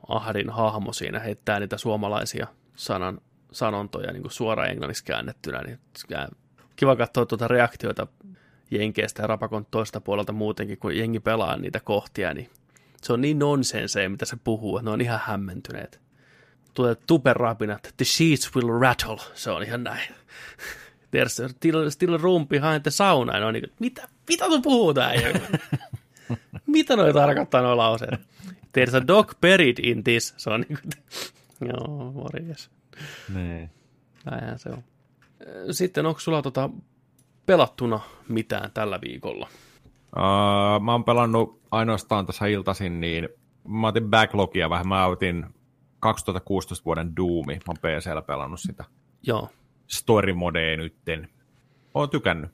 Ahdin hahmo siinä, heittää niitä suomalaisia sanan, sanontoja niin suoraan englanniksi käännettynä. Niin kiva katsoa tuota reaktioita Jenkeistä ja Rapakon toista puolelta muutenkin, kun jengi pelaa niitä kohtia, niin se on niin nonsenseja, mitä se puhuu, että ne on ihan hämmentyneet. Tulee tuperapinat, the sheets will rattle, se on ihan näin. There's still, still room behind the sauna, on niin mitä, mitä tu puhuu tää? mitä noi tarkoittaa nuo lauseet? There's a dog buried in this, se on niin kuin, joo, morjes. Niin. Näinhän se on. Sitten onko sulla tota pelattuna mitään tällä viikolla? Uh, mä oon pelannut ainoastaan tässä iltasin, niin mä otin backlogia vähän. Mä otin 2016 vuoden Doomi. Mä oon PCllä pelannut sitä. Joo. Story modeen nytten. Oon tykännyt.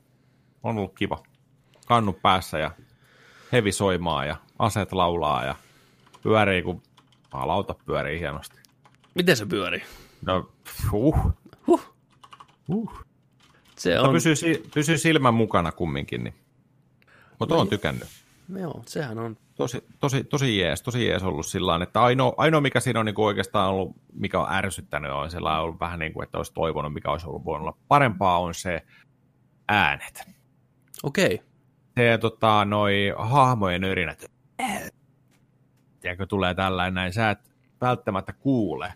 On ollut kiva. Kannu päässä ja hevi soimaa ja aset laulaa ja pyörii, kun lauta pyörii hienosti. Miten se pyörii? No, huh. Huh. Uh. Se On... on, Pysyy, pysyy silmän mukana kumminkin, niin. mutta oon tykännyt. joo, sehän on, Tosi, tosi, tosi jees, tosi jees ollut sillä että ainoa, ainoa mikä siinä on niin kuin oikeastaan ollut, mikä on ärsyttänyt, on sellainen ollut vähän niin kuin, että olisi toivonut, mikä olisi ollut voinut olla parempaa, on se äänet. okei, okay. Se tota, noi hahmojen yrinät. Tiedätkö, tulee tällainen näin, sä et välttämättä kuule,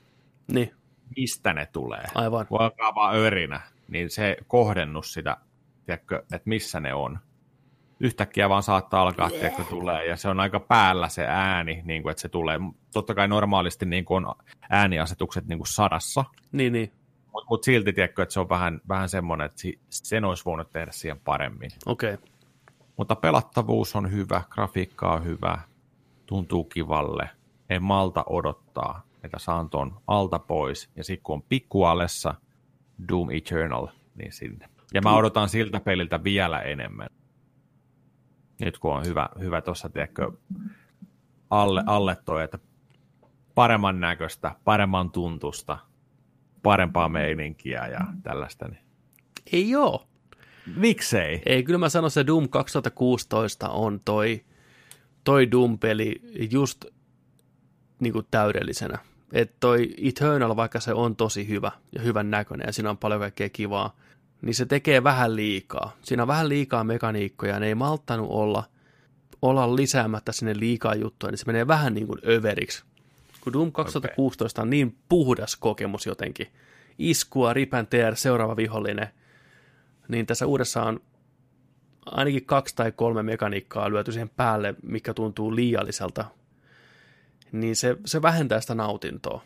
niin, mistä ne tulee. aivan, Kun alkaa vaan örinä, niin se kohdennus sitä, tiedätkö, että missä ne on. Yhtäkkiä vaan saattaa alkaa, tiedätkö, tulee, ja se on aika päällä se ääni, niin kuin, että se tulee. Totta kai normaalisti niin kuin on ääniasetukset niin kuin sadassa, niin, niin, mutta mut silti, tiedätkö, että se on vähän, vähän semmoinen, että sen olisi voinut tehdä siihen paremmin. okei, okay. Mutta pelattavuus on hyvä, grafiikka on hyvä, tuntuu kivalle. En malta odottaa, että saan ton alta pois. Ja sitten kun on pikkualessa Doom Eternal, niin sinne. Ja mä odotan siltä peliltä vielä enemmän. Nyt kun on hyvä, hyvä tuossa, tiedätkö, alle, alle toi, että paremman näköistä, paremman tuntusta, parempaa meininkiä ja tällaista. Niin. ei oo. Miksei? Ei, kyllä mä sanon, se Doom 2016 on toi, toi Doom-peli just niin kuin täydellisenä. Että toi Eternal, vaikka se on tosi hyvä ja hyvän näköinen ja siinä on paljon kaikkea kivaa, niin se tekee vähän liikaa. Siinä on vähän liikaa mekaniikkoja ja ne ei malttanut olla, olla lisäämättä sinne liikaa juttuja, niin se menee vähän niin kuin överiksi. Kun Doom 2016 on niin puhdas kokemus jotenkin. Iskua, ripän TR, seuraava vihollinen. Niin tässä uudessa on ainakin kaksi tai kolme mekaniikkaa lyöty siihen päälle, mikä tuntuu liialliselta. Niin se, se vähentää sitä nautintoa.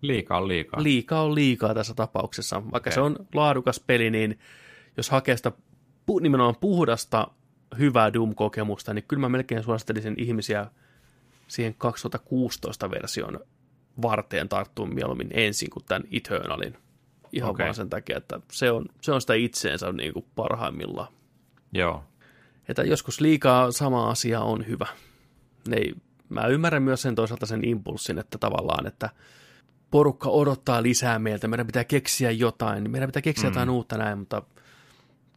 Liikaa on liikaa. Liikaa on liikaa tässä tapauksessa. Vaikka Okei. se on laadukas peli, niin jos hakee sitä pu- nimenomaan puhdasta, hyvää Doom-kokemusta, niin kyllä mä melkein suosittelisin ihmisiä siihen 2016-version varteen tarttua mieluummin ensin kuin tämän Eternalin. Ihan Okei. vaan sen takia, että se on, se on sitä itseensä niin kuin parhaimmillaan. Joo. Että joskus liikaa sama asia on hyvä. Ne ei, mä ymmärrän myös sen toisaalta sen impulssin, että tavallaan, että porukka odottaa lisää meiltä, meidän pitää keksiä jotain, meidän pitää keksiä mm. jotain uutta näin, mutta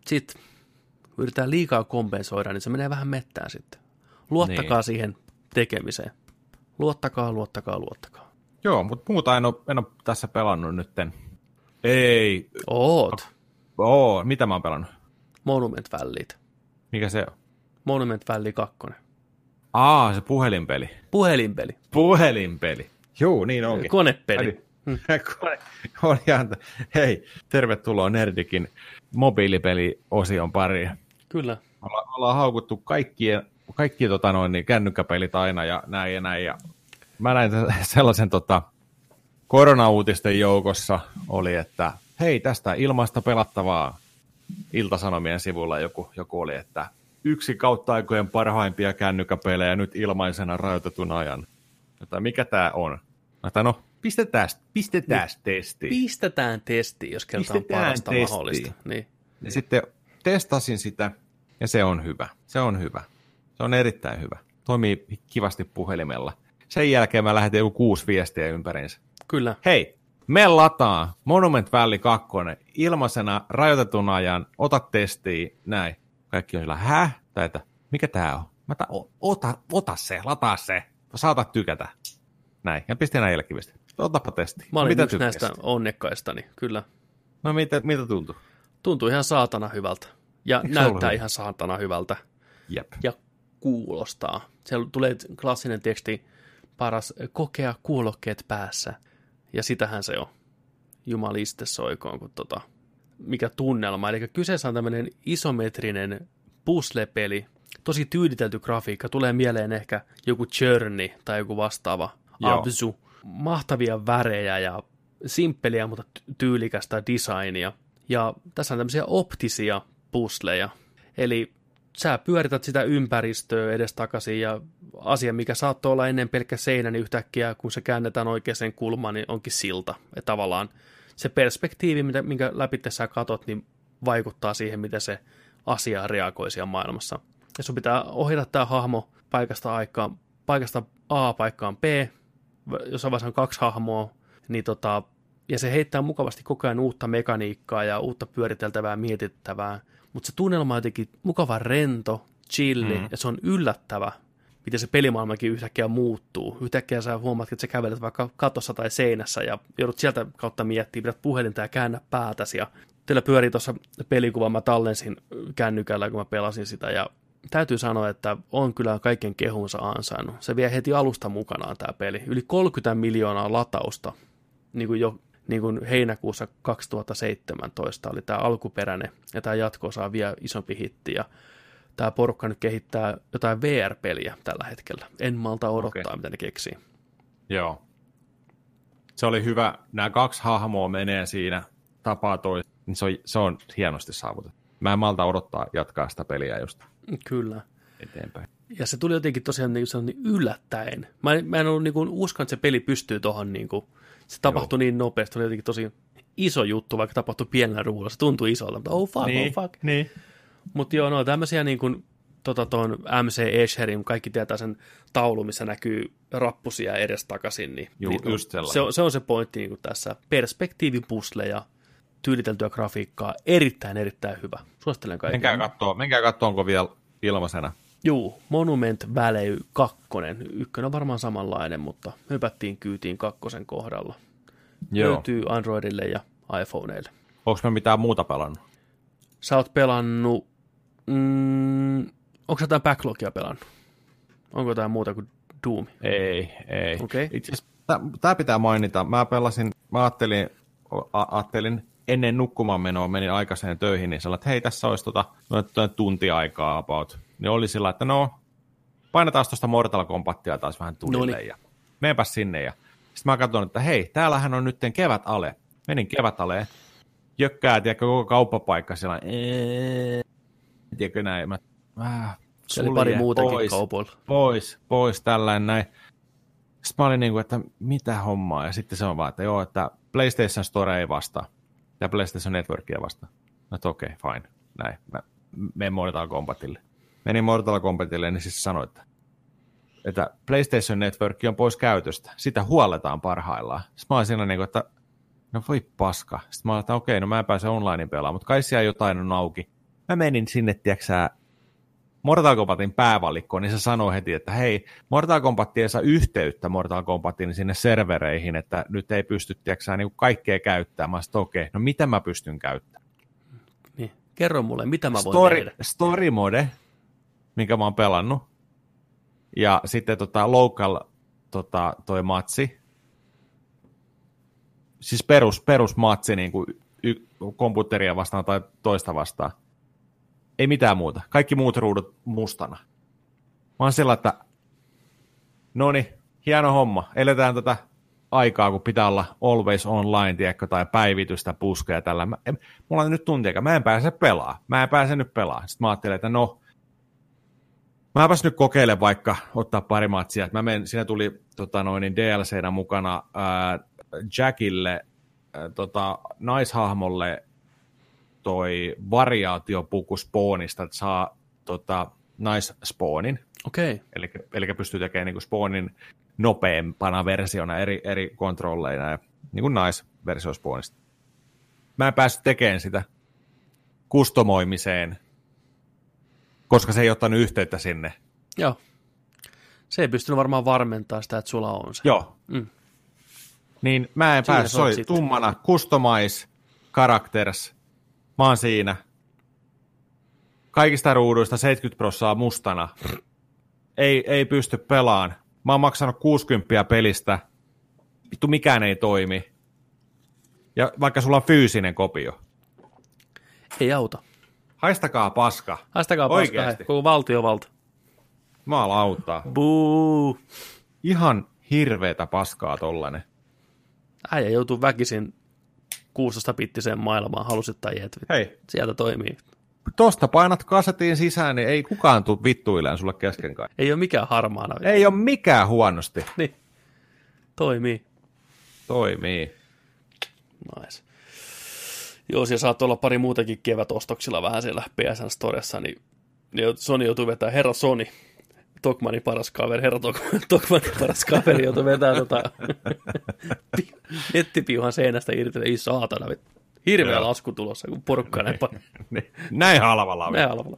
sitten yritetään liikaa kompensoida, niin se menee vähän mettään sitten. Luottakaa Niin. siihen tekemiseen. Luottakaa, luottakaa, luottakaa. Joo, mutta muuta en ole, en ole tässä pelannut nytten. Ei. Oot. Oo, mitä mä oon pelannut? Monument Valleyt. Mikä se on? Monument Valley 2. Aa, se puhelinpeli. Puhelinpeli. Puhelinpeli. Joo, niin onkin. Konepeli. Kone. Oli ihan, hei, tervetuloa Nerdikin mobiilipeli-osion pariin. Kyllä. Olla, ollaan haukuttu kaikkien, kaikki tota noin, niin kännykkäpelit aina ja näin ja näin. Ja mä näin sellaisen tota, koronauutisten joukossa oli, että hei, tästä ilmaista pelattavaa Iltasanomien sivulla joku, joku oli, että yksi kautta aikojen parhaimpia kännykkäpelejä nyt ilmaisena rajoitetun ajan. Jota, mikä tämä on? Mä no, pistetään, pistetään testiin. Pistetään testiin, jos kerta on parasta testiin. mahdollista. Niin. Ja sitten testasin sitä, ja se on hyvä. Se on hyvä. Se on erittäin hyvä. Toimii kivasti puhelimella. Sen jälkeen mä lähetin joku kuusi viestiä ympäriinsä. Kyllä. Hei, me lataa Monument Valley 2 ilmaisena rajoitetun ajan, ota testiin, näin. Kaikki on sillä, häh? Tai että, mikä tää on? Mä ta, ota, ota se, lataa se. Saatat tykätä. Näin. Ja pistin näin jälkiviesti. Otapa testi. Mä olin mitä yksi tykkäsit? näistä onnekkaista, niin kyllä. No mitä, mitä tuntuu? Tuntui ihan saatana hyvältä. Ja Eikö näyttää ihan saatana hyvältä. Jep. Ja kuulostaa. Siellä tulee klassinen teksti, paras kokea kuulokkeet päässä. Ja sitähän se on. Jumaliste soikoon, kun tota, mikä tunnelma. Eli kyseessä on tämmöinen isometrinen puzzle-peli, tosi tyyditelty grafiikka. Tulee mieleen ehkä joku Journey tai joku vastaava. Abzu. Mahtavia värejä ja simppeliä, mutta ty- tyylikästä designia. Ja tässä on tämmöisiä optisia pusleja. Eli sä pyörität sitä ympäristöä edestakaisin ja asia, mikä saattoi olla ennen pelkkä seinä, niin yhtäkkiä kun se käännetään oikeaan kulmaan, niin onkin silta. Ja tavallaan se perspektiivi, mitä- minkä läpi sä katot, niin vaikuttaa siihen, miten se asia reagoi siellä maailmassa. Ja sun pitää ohjata tämä hahmo paikasta, aikaan, paikasta A paikkaan B, jossain vaiheessa on kaksi hahmoa, niin tota, ja se heittää mukavasti koko ajan uutta mekaniikkaa ja uutta pyöriteltävää, mietittävää, mutta se tunnelma on jotenkin mukava rento, chilli, mm. ja se on yllättävä, miten se pelimaailmakin yhtäkkiä muuttuu. Yhtäkkiä sä huomaat, että sä kävelet vaikka katossa tai seinässä ja joudut sieltä kautta miettimään, pidät puhelinta ja käännä päätäsi. Ja teillä pyörii tuossa pelikuva, mä tallensin kännykällä, kun mä pelasin sitä ja täytyy sanoa, että on kyllä kaiken kehunsa ansainnut. Se vie heti alusta mukanaan tämä peli. Yli 30 miljoonaa latausta, niin kuin jo niin kuin heinäkuussa 2017 oli tämä alkuperäinen, ja tämä jatko saa vielä isompi hitti, ja tämä porukka nyt kehittää jotain VR-peliä tällä hetkellä. En malta odottaa, okay. mitä ne keksii. Joo. Se oli hyvä. Nämä kaksi hahmoa menee siinä, tapaa toi. Niin se, on, se on hienosti saavutettu. Mä en malta odottaa jatkaa sitä peliä just Kyllä. eteenpäin. Ja se tuli jotenkin tosiaan niin, niin yllättäen. Mä en, mä en ollut niin kuin, uskonut, että se peli pystyy tuohon. Niin kuin, se tapahtui Joo. niin nopeasti. Se oli jotenkin tosi iso juttu, vaikka tapahtui pienellä ruudulla. Se tuntui isolta, mutta oh fuck, niin, oh fuck. Niin. Mutta joo, no tämmöisiä niin kuin, tota, ton MC Esherin, kaikki tietää sen taulu, missä näkyy rappusia edestakaisin. Niin, Juu, niin, just sellainen. se, on, se on se pointti niin kuin tässä. Perspektiivipusleja, tyyliteltyä grafiikkaa, erittäin, erittäin hyvä. Suosittelen kaikille. Menkää kattoo, menkää kattoo, onko vielä ilmaisena. Juu, Monument Valley 2. Ykkönen on varmaan samanlainen, mutta hypättiin kyytiin kakkosen kohdalla. Joo. Löytyy Androidille ja iPhoneille. Onko me mitään muuta pelannut? Sä oot pelannut... Mm, onko sä jotain backlogia pelannut? Onko jotain muuta kuin Doom? Ei, ei. Okei. Itse asiassa tämä pitää mainita. Mä pelasin, mä ajattelin, a- ajattelin ennen nukkumaan menoa, menin aikaiseen töihin, niin sanoin, että hei, tässä olisi tota, noin, noin tunti aikaa about. Niin oli sillä, että no, painetaan tuosta Mortal Kombatia taas vähän tulille Noniin. ja meenpä sinne. Ja sitten mä katson, että hei, täällähän on nyt kevät ale. Menin kevät aleen, jökkää, tiedätkö, koko kauppapaikka siellä, ee, tiedätkö näin, mä, äh, Se oli pari muutakin pois kaupoilla. pois, pois, tällainen näin. Sitten mä olin niin kuin, että mitä hommaa, ja sitten se on vaan, että joo, että PlayStation Store ei vastaa, ja PlayStation Networkia vastaa. No okei, okay, fine, näin, mä menen Mortal Kombatille. Menin Mortal Kombatille, niin siis sanoi, että, että PlayStation Network on pois käytöstä, sitä huolletaan parhaillaan. Sitten mä olin siinä niin kuin, että no voi paska. Sitten mä olin, että okei, no mä en pääse online pelaamaan, mutta kai siellä jotain on auki. Mä menin sinne, tiedätkö Mortal Kombatin päävalikkoon, niin se sanoi heti, että hei, Mortal Kombat ei saa yhteyttä Mortal Kombatin sinne servereihin, että nyt ei pysty, tiedätkö, niin kaikkea käyttämään. Mä sanoin, okei, no mitä mä pystyn käyttämään? Niin. Kerro mulle, mitä mä voin Story, tehdä. story mode, minkä mä oon pelannut, ja sitten tota, local tota, toi matsi, siis perus, perus matsi niin kuin y- komputeria vastaan tai toista vastaan. Ei mitään muuta. Kaikki muut ruudut mustana. Mä oon sillä, että no niin, hieno homma. Eletään tätä aikaa, kun pitää olla always online, tiedätkö, tai päivitystä puskea ja tällä. Mä, en, mulla on nyt tunti aikaa. Mä en pääse pelaa. Mä en pääse nyt pelaa. Sitten mä ajattelin, että no, Mäpäs nyt kokeile vaikka ottaa pari matsia. Mä menen, siinä tuli tota, noin, niin DLCnä mukana ää, Jackille, ää, tota, naishahmolle toi variaatiopuku Spawnista, että saa tota, naisspawnin, Okei. eli, eli pystyy tekemään niin spawnin nopeampana versiona eri, eri kontrolleina, ja, niin kuin naisversio Spawnista. Mä en päässyt tekemään sitä kustomoimiseen, koska se ei ottanut yhteyttä sinne. Joo. Se ei pystynyt varmaan varmentamaan sitä, että sulla on se. Joo. Mm. Niin mä en päässyt, se oli sitten. tummana, customize, characters, mä oon siinä. kaikista ruuduista 70 prosenttia mustana. Ei, ei pysty pelaan. Mä oon maksanut 60 pelistä. Vittu mikään ei toimi. Ja vaikka sulla on fyysinen kopio. Ei auta. Haistakaa paska. Haistakaa paska, hei, Oikeesti. koko valtiovalta. Maalauttaa. Buu. Ihan hirveetä paskaa tollanen. Äijä joutuu väkisin 16-pittiseen maailmaan, halusit tai et. Hei, Sieltä toimii. tosta painat kasetin sisään, niin ei kukaan tuu vittuilleen sulle kesken kai. Ei ole mikään harmaana. Ei ole mikään huonosti. Niin. Toimii. Toimii. Nice. Joo, siellä saattoi olla pari muutakin kevätostoksilla vähän siellä PSN Storessa, niin Sony joutui vetämään, herra Sony, Tokmanin paras kaveri, herra Tok- Tokmanin paras kaveri joutui vetämään tota, pi- nettipiuhan seinästä irti, ei saatana, hirveä Joo. lasku tulossa, kun porukka näin paljon. Niin. Näin halvalla. Näin halvalla.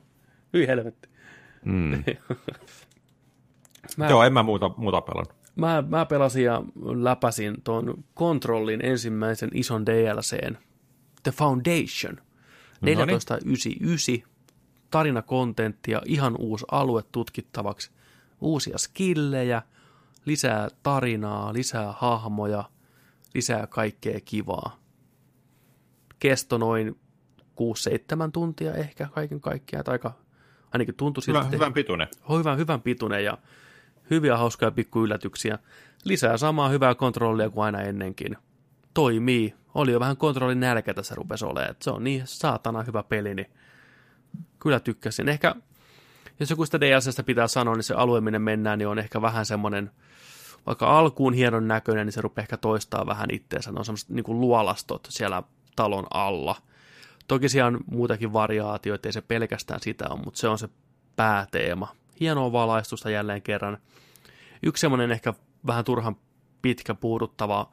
Hyi helvetti. Mm. Mä, Joo, en mä muuta, muuta pelannut. mä, mä pelasin ja läpäsin tuon Controlin ensimmäisen ison DLCn, The Foundation. 1499, tarinakontenttia, ihan uusi alue tutkittavaksi, uusia skillejä, lisää tarinaa, lisää hahmoja, lisää kaikkea kivaa. Kesto noin 6-7 tuntia ehkä kaiken kaikkiaan, tai aika, ainakin tuntui siltä. Hyvä, että- hyvän pituinen. hyvän, hyvän pituinen ja hyviä hauskoja pikkuyllätyksiä. Lisää samaa hyvää kontrollia kuin aina ennenkin. Toimii. Oli jo vähän kontrollin nälkä tässä rupesi olemaan. Se on niin saatana hyvä peli, niin kyllä tykkäsin. Ehkä, jos joku sitä DLCstä pitää sanoa, niin se alue, minne mennään, niin on ehkä vähän semmoinen, vaikka alkuun hienon näköinen, niin se rupeaa ehkä toistaa vähän itteensä. Ne on semmoiset niin kuin luolastot siellä talon alla. Toki siellä on muutakin variaatioita, ei se pelkästään sitä ole, mutta se on se pääteema. Hienoa valaistusta jälleen kerran. Yksi semmoinen ehkä vähän turhan pitkä puuduttava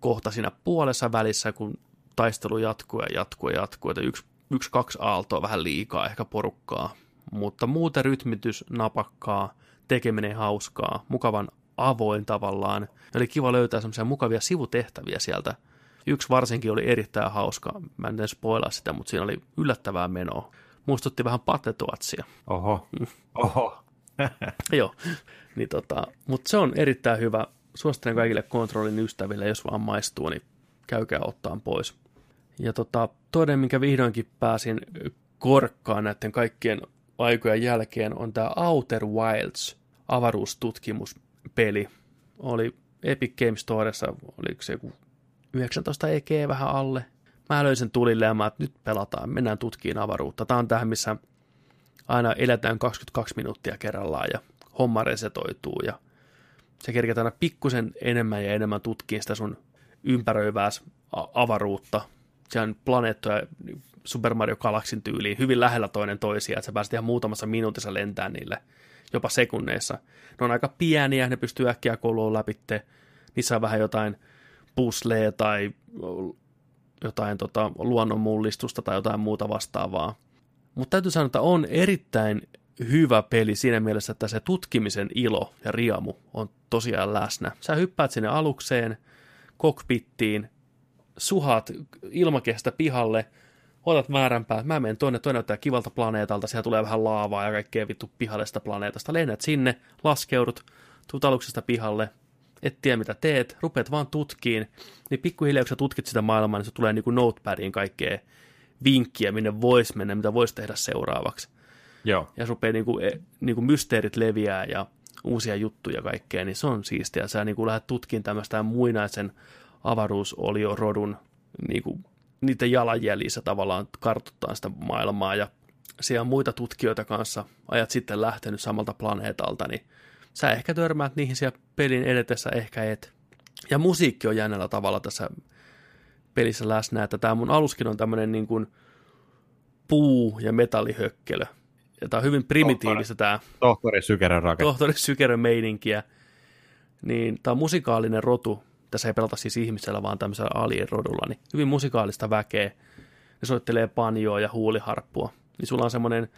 kohta siinä puolessa välissä, kun taistelu jatkuu ja jatkuu ja jatkuu, että yksi, yksi kaksi aaltoa vähän liikaa ehkä porukkaa, mutta muuten rytmitys napakkaa, tekeminen hauskaa, mukavan avoin tavallaan. Oli kiva löytää semmoisia mukavia sivutehtäviä sieltä. Yksi varsinkin oli erittäin hauska, mä en spoilaa sitä, mutta siinä oli yllättävää menoa. Muistutti vähän Patetoatsia. Oho. Oho. Joo, niin tota, mutta se on erittäin hyvä. Suosittelen kaikille kontrollin ystäville, jos vaan maistuu, niin käykää ottaan pois. Ja tota, toinen, minkä vihdoinkin pääsin korkkaan näiden kaikkien aikojen jälkeen, on tämä Outer Wilds avaruustutkimuspeli. Oli Epic Games Storessa, oliko se joku 19 EG vähän alle. Mä löin sen tulille ja mä, että nyt pelataan, mennään tutkiin avaruutta. Tämä on tähän, missä aina eletään 22 minuuttia kerrallaan ja homma resetoituu ja se kerketään aina pikkusen enemmän ja enemmän tutkiin sitä sun ympäröivääs a- avaruutta. Se on planeettoja Super Mario Galaxin tyyliin hyvin lähellä toinen toisiaan, että sä pääset ihan muutamassa minuutissa lentää niille, jopa sekunneissa. Ne on aika pieniä, ne pystyy äkkiä kouluun läpitte. Niissä on vähän jotain pusleja tai jotain tota, luonnonmullistusta tai jotain muuta vastaavaa. Mutta täytyy sanoa, että on erittäin hyvä peli siinä mielessä, että se tutkimisen ilo ja riamu on tosiaan läsnä. Sä hyppäät sinne alukseen, kokpittiin, suhat ilmakehästä pihalle, otat määränpää, mä menen tuonne, toi näyttää kivalta planeetalta, siellä tulee vähän laavaa ja kaikkea vittu pihalle sitä planeetasta. Lennät sinne, laskeudut, tuut aluksesta pihalle, et tiedä mitä teet, rupeat vaan tutkiin, niin pikkuhiljaa kun sä tutkit sitä maailmaa, niin se tulee niinku notepadiin kaikkea vinkkiä, minne voisi mennä, mitä voisi tehdä seuraavaksi. Joo. Ja se rupeaa niinku, e, niinku mysteerit leviää ja uusia juttuja ja kaikkea, niin se on siistiä. Sä niinku lähdet tutkimaan tämmöistä muinaisen avaruusoliorodun niinku, niiden jalanjäljissä tavallaan kartuttaa sitä maailmaa ja siellä on muita tutkijoita kanssa, ajat sitten lähtenyt samalta planeetalta, niin sä ehkä törmäät niihin siellä pelin edetessä, ehkä et. Ja musiikki on jännällä tavalla tässä pelissä läsnä, että tämä mun aluskin on tämmöinen niin kuin puu- ja metallihökkelö. Ja tämä on hyvin primitiivistä tämä Tohtori Sykerän rakennus. tohtori Sykerön meininkiä. Niin tämä on musikaalinen rotu. Tässä ei pelata siis ihmisellä, vaan tämmöisellä alien rodulla. Niin hyvin musikaalista väkeä. Ne soittelee panjoa ja huuliharppua. Niin sulla on semmoinen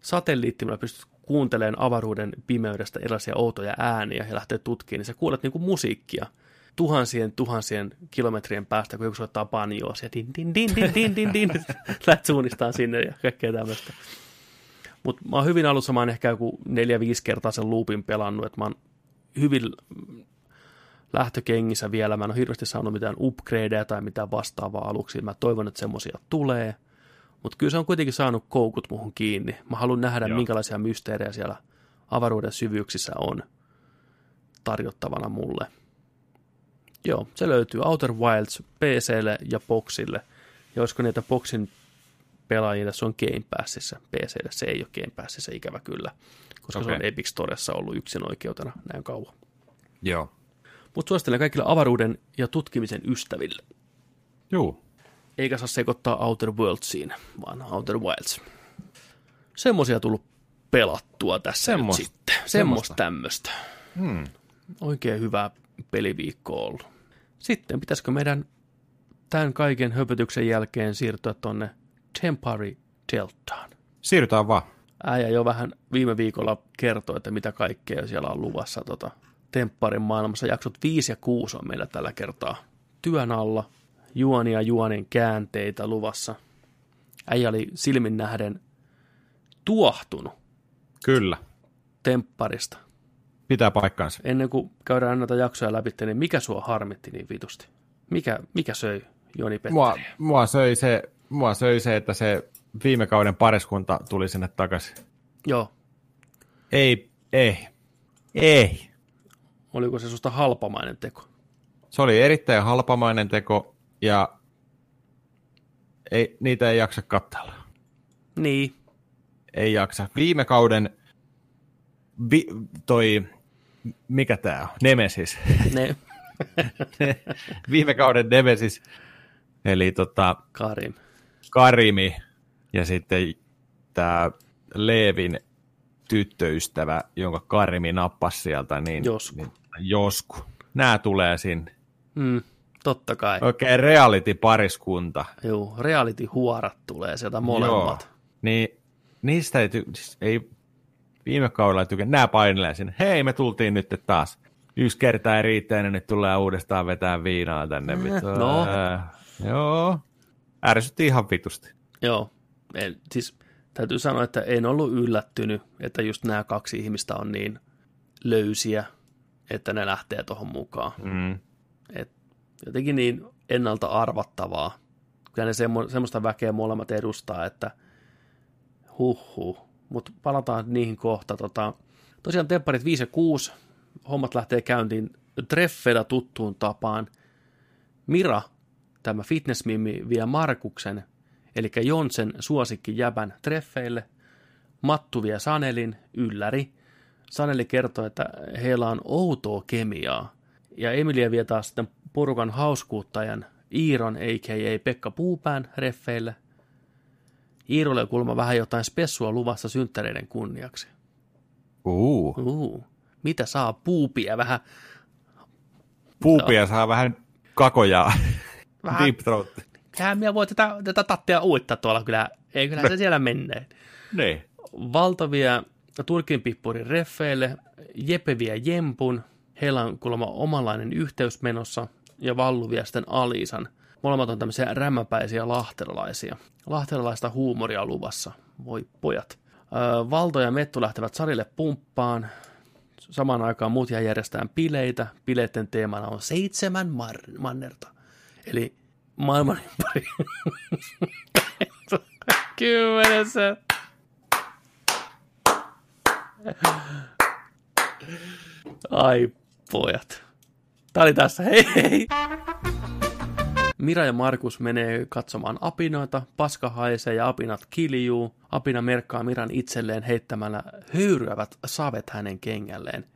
satelliitti, millä pystyt kuuntelemaan avaruuden pimeydestä erilaisia outoja ääniä ja lähtee tutkimaan, niin sä kuulet niinku musiikkia. tuhansien tuhansien kilometrien päästä, kun joku soittaa banjoa, ja din, din, din, din, din, din, din, lähdet suunnistaan sinne ja kaikkea tämmöistä. Mutta mä oon hyvin alussa, mä oon ehkä joku neljä-viisi kertaa sen loopin pelannut, että mä oon hyvin lähtökengissä vielä. Mä en ole hirveästi saanut mitään upgradeja tai mitään vastaavaa aluksi. Mä toivon, että semmoisia tulee. Mutta kyllä se on kuitenkin saanut koukut muhun kiinni. Mä haluan nähdä, Joo. minkälaisia mysteerejä siellä avaruuden syvyyksissä on tarjottavana mulle. Joo, se löytyy Outer Wilds PClle ja Boxille. Ja olisiko niitä Boxin pelaajia, se on Game Passissa. PClle se ei ole Game Passissa, ikävä kyllä. Koska okay. se on Epic Storessa ollut yksin oikeutena näin kauan. Joo. Mutta suosittelen kaikille avaruuden ja tutkimisen ystäville. Joo. Eikä saa sekoittaa Outer Worldsiin, vaan Outer Wilds. Semmoisia tullut pelattua tässä Semmosta. nyt sitten. Semmoista tämmöistä. Hmm. Oikein hyvä peliviikko ollut. Sitten pitäisikö meidän tämän kaiken höpötyksen jälkeen siirtyä tonne Tempari Deltaan? Siirrytään vaan. Äijä jo vähän viime viikolla kertoi, että mitä kaikkea siellä on luvassa tota, Tempparin maailmassa. Jaksot 5 ja 6 on meillä tällä kertaa työn alla. Juonia juonin käänteitä luvassa. Äijä oli silmin nähden tuohtunut. Kyllä. Tempparista. Pitää paikkaansa. Ennen kuin käydään näitä jaksoja läpi, niin mikä sua harmitti niin vitusti? Mikä, mikä söi Joni Petteri? Mua, mua, söi se, mua söi se, että se viime kauden pariskunta tuli sinne takaisin. Joo. Ei, ei, ei. Oliko se susta halpamainen teko? Se oli erittäin halpamainen teko ja ei, niitä ei jaksa katsella. Niin. Ei jaksa. Viime kauden vi, toi, mikä tää on? Nemesis. Ne. Viime kauden Nemesis, eli tota, Karim. Karimi ja sitten tämä Leevin tyttöystävä, jonka Karimi nappasi sieltä, niin. Niin, josku. Nämä tulee sinne. Mm, totta kai. Oikein okay, reality-pariskunta. Joo, reality-huorat tulee sieltä molemmat. Joo. Niin niistä ei, ty- siis ei viime kaudella tykkä, nämä painelee sinne. Hei, me tultiin nyt taas. Yksi kertaa ei riittää, niin nyt tulee uudestaan vetää viinaa tänne. Äh, no. Äh, joo. Ärsytti ihan vitusti. Joo. En, siis täytyy sanoa, että en ollut yllättynyt, että just nämä kaksi ihmistä on niin löysiä, että ne lähtee tuohon mukaan. Mm. Et jotenkin niin ennalta arvattavaa. Kyllä ne semmo, semmoista väkeä molemmat edustaa, että huhhuh. Mutta palataan niihin kohta. Tota, tosiaan tempparit 5 ja 6, hommat lähtee käyntiin treffeillä tuttuun tapaan. Mira, tämä fitnessmimmi, vie Markuksen eli Jonsen suosikki jäbän treffeille. Mattu vie Sanelin, ylläri. Saneli kertoo, että heillä on outoa kemiaa. Ja Emilia vie taas sitten porukan hauskuuttajan Iiron, a.k.a. Pekka Puupään, reffeille. Iirolle kulma vähän jotain spessua luvassa synttäreiden kunniaksi. Uh. Uh. Mitä saa puupia vähän? Puupia no. saa vähän kakojaa. Vähän, Deep throat sehän minä voi tätä, tätä tattia uittaa tuolla kyllä. Ei kyllä se siellä menee. Ne. Valtavia Turkin pippurin reffeille, Jepeviä Jempun, heillä on kuulemma omanlainen yhteys menossa, ja Valluvia sitten Alisan. Molemmat on tämmöisiä rämmäpäisiä lahteralaisia. Lahteralaista huumoria luvassa. Voi pojat. Valto ja Mettu lähtevät salille pumppaan. Samaan aikaan muut jää järjestään bileitä. Bileiden teemana on seitsemän mar- mannerta. Eli maailman ympäri. Kymmenessä. Ai pojat. Tää oli tässä. Hei hei. Mira ja Markus menee katsomaan apinoita, paska haisee ja apinat kiljuu. Apina merkkaa Miran itselleen heittämällä höyryävät savet hänen kengälleen.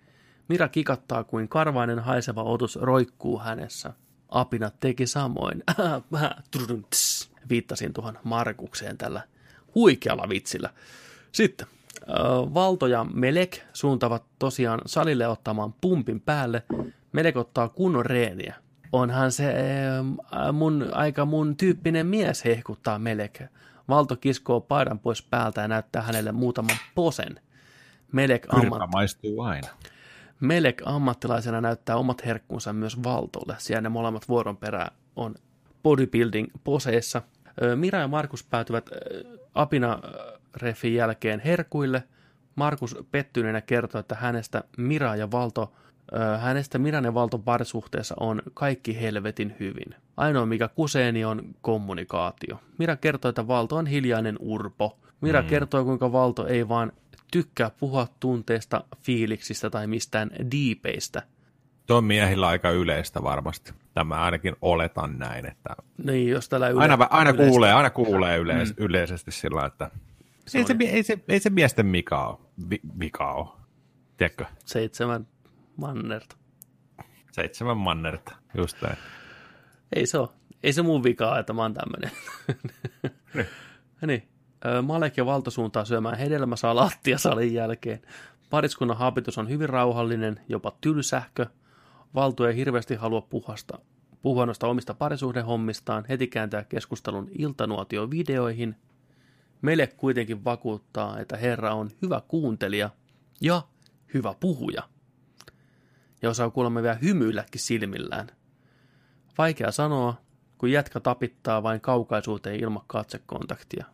Mira kikattaa kuin karvainen haiseva otus roikkuu hänessä. Apinat teki samoin. Viittasin tuohon Markukseen tällä huikealla vitsillä. Sitten Valto ja Melek suuntavat tosiaan salille ottamaan pumpin päälle. Melek ottaa kunnon reeniä. Onhan se mun, aika mun tyyppinen mies hehkuttaa Melek. Valto kiskoo paidan pois päältä ja näyttää hänelle muutaman posen. Melek ammat... maistuu aina. Melek ammattilaisena näyttää omat herkkunsa myös Valtolle. Siellä ne molemmat vuoron perään on bodybuilding poseissa. Mira ja Markus päätyvät apina refin jälkeen herkuille. Markus pettyneenä kertoo, että hänestä Mira ja Valto hänestä Miran ja Valton parisuhteessa on kaikki helvetin hyvin. Ainoa mikä kuseeni on kommunikaatio. Mira kertoo, että Valto on hiljainen urpo. Mira mm. kertoo, kuinka Valto ei vaan tykkää puhua tunteista, fiiliksistä tai mistään diipeistä. Tuo on miehillä aika yleistä varmasti. Tämä ainakin oletan näin, että niin, jos yle- aina, aina kuulee, aina kuulee yleis- mm. yleisesti sillä, että se ei, se, ei, se, ei se miesten mika ole. Vi, vika ole. Tiedätkö? Seitsemän mannerta. Seitsemän mannerta, just näin. Ei se ole. Ei se mun vikaa, että mä oon tämmönen. niin. niin. Malek ja Valto suuntaa syömään hedelmäsalaattia salin jälkeen. Pariskunnan habitus on hyvin rauhallinen, jopa tylsähkö. Valto ei hirveästi halua puhasta, puhua noista omista parisuhdehommistaan, heti kääntää keskustelun iltanuotio-videoihin. Meille kuitenkin vakuuttaa, että Herra on hyvä kuuntelija ja hyvä puhuja. Ja osaa kuulemma vielä hymyilläkin silmillään. Vaikea sanoa, kun jätkä tapittaa vain kaukaisuuteen ilman katsekontaktia.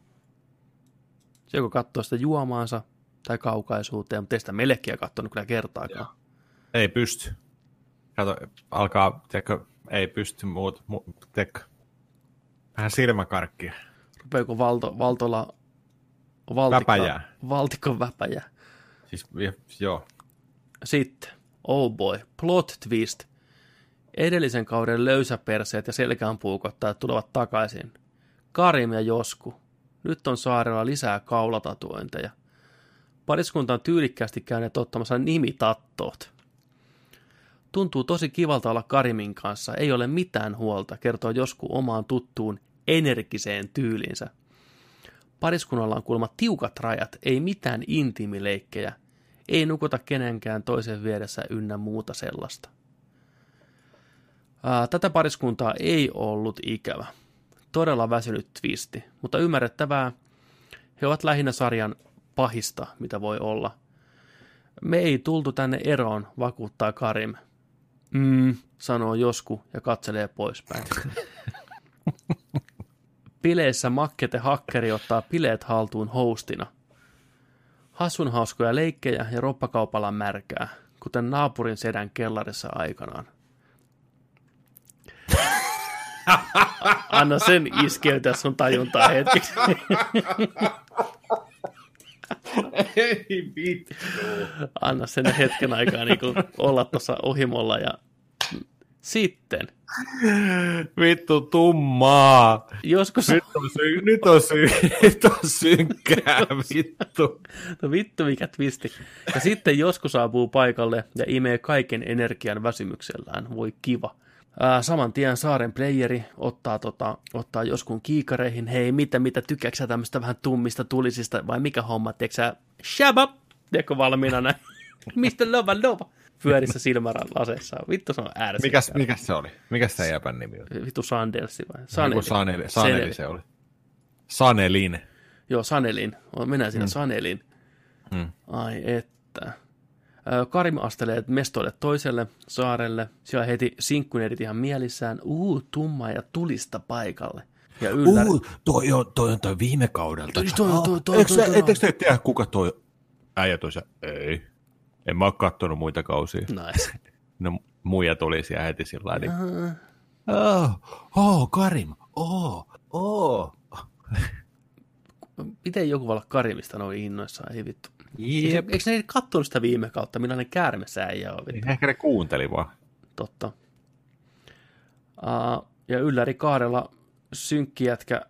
Se joko katsoo sitä juomaansa tai kaukaisuuteen, mutta ei sitä melkein katsonut kyllä kertaakaan. Ei pysty. Kato, alkaa, tiedätkö, ei pysty muut, mu, tiedätkö, vähän silmäkarkkia. Rupeeko valto, valtolla valtikko, väpäjää. valtikon väpäjää? Siis, joo. Sitten, oh boy, plot twist. Edellisen kauden löysäperseet ja selkäänpuukottajat tulevat takaisin. Karim ja Josku nyt on saarella lisää kaulatatuointeja. Pariskunta on tyylikkäästi käyneet ottamassa nimitattoot. Tuntuu tosi kivalta olla Karimin kanssa, ei ole mitään huolta, kertoo joskus omaan tuttuun energiseen tyylinsä. Pariskunnalla on kuulemma tiukat rajat, ei mitään intiimileikkejä, ei nukuta kenenkään toisen vieressä ynnä muuta sellaista. Ää, tätä pariskuntaa ei ollut ikävä todella väsynyt twisti, mutta ymmärrettävää. He ovat lähinnä sarjan pahista, mitä voi olla. Me ei tultu tänne eroon, vakuuttaa Karim. Mm, sanoo Josku ja katselee poispäin. Pileissä Makkete Hakkeri ottaa bileet haltuun hostina. Hassun hauskoja leikkejä ja roppakaupalla märkää, kuten naapurin sedän kellarissa aikanaan. Anna sen iskeytä sun tajuntaa hetkeksi. Ei vittu. Anna sen hetken aikaa niin olla tuossa ohimolla ja sitten. Vittu tummaa. Joskus... Nyt on, sy- nyt on, sy- nyt on synkkää, vittu. No vittu mikä twisti. Ja sitten joskus saapuu paikalle ja imee kaiken energian väsymyksellään. Voi kiva. Ää, saman tien saaren playeri ottaa, tota, ottaa joskun kiikareihin, hei mitä, mitä tykkääksä tämmöistä vähän tummista tulisista, vai mikä homma, tiedätkö sä, shabab, tiedätkö valmiina näin, mistä lova lova, pyörissä silmälaseessa, vittu se on äärässä. Mikäs, mikäs se oli? Mikäs se jäpän nimi oli? Vittu Sandelsi vai? Saneli. Saneli, Saneli se oli. Sanelin. Joo, Sanelin, mennään siinä hmm. Sanelin. Hmm. Ai että. Karim astelee mestoille toiselle saarelle. Siellä heti sinkkuneidit ihan mielissään. Uu, tumma ja tulista paikalle. Ja ylläri... Uu, toi on, toi on toi viime kaudelta. Toi, toi, toi, toi, Eikö, toi, toi, ettekö te tiedä, kuka toi äijä toisa? Ei. En mä oo kattonut muita kausia. Nice. No muija tuli siellä heti sillä niin... Oh, oh, Karim, oh, oh. Miten joku voi olla Karimista noin innoissaan, ei vittu. Jep. Eikö ne kattonut sitä viime kautta, millainen käärmesäijä on? Niin, ehkä ne kuunteli vaan. Totta. Uh, ja ylläri kaarella synkki jätkä.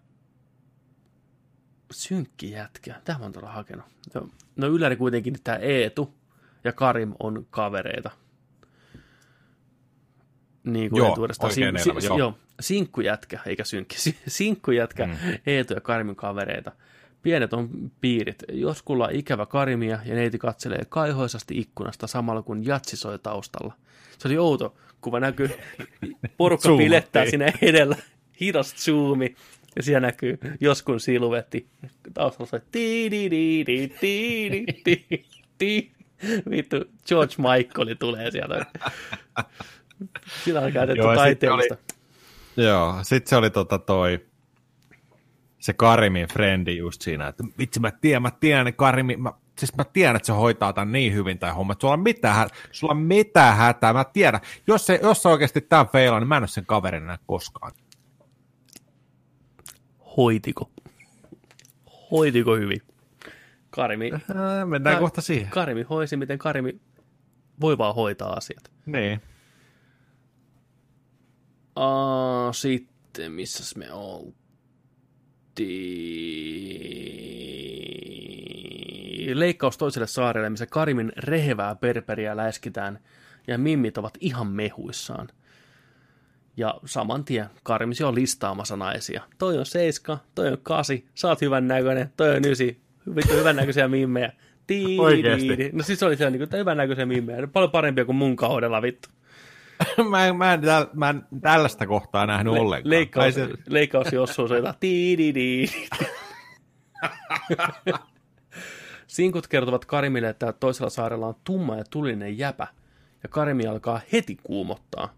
Synkki jätkä? Mitä mä oon tuolla hakenut? No, ylläri kuitenkin tämä Eetu ja Karim on kavereita. Niin kuin joo, oikein sin- elämä, joo. joo. Sinkkujätkä, eikä synkki. Sinkkujätkä, mm. Eetu ja Karimin kavereita. Pienet on piirit. Joskulla ikävä karimia ja neiti katselee kaihoisasti ikkunasta samalla kun jatsi soi taustalla. Se oli outo kuva näkyy. Porukka pilettää sinne edellä. Hidas zoomi. Ja siellä näkyy joskun siluetti. Taustalla soi ti di di di di Vittu, George Michael tulee sieltä. Siinä on käytetty Joo, sitten taiteellista. Joo, sit se oli tota toi, se Karimin frendi just siinä, että vitsi mä tiedän, mä tiedän, että Karimi, mä, siis mä tiedän, että se hoitaa tämän niin hyvin tai homma, että sulla on mitään, sulla on mitään hätää, mä tiedän, jos se, jos se oikeasti tämän feilaa, niin mä en ole sen kaverin enää koskaan. Hoitiko? Hoitiko hyvin? Karimi, Ää, mennään Ka- kohta siihen. Karimi hoisi, miten Karimi voi vaan hoitaa asiat. Niin. Uh, sitten, missäs me oltiin? Leikkaus toiselle saarelle, missä Karimin rehevää perperiä läskitään ja mimmit ovat ihan mehuissaan. Ja saman tien Karimisi on listaamassa naisia. Toi on seiska, toi on kasi, sä oot hyvän näköinen, toi on ysi, vittu hyvän näköisiä mimmejä. Tiidi. No siis oli siellä niin hyvän näköisiä mimmejä, paljon parempia kuin mun kaudella, vittu. Mä, en, mä, en, mä en tällaista kohtaa nähnyt Le- ollenkaan. leikkaus, se, leikkaus Jossu soittaa tiididi. Sinkut kertovat Karimille, että toisella saarella on tumma ja tulinen jäpä, ja Karimi alkaa heti kuumottaa.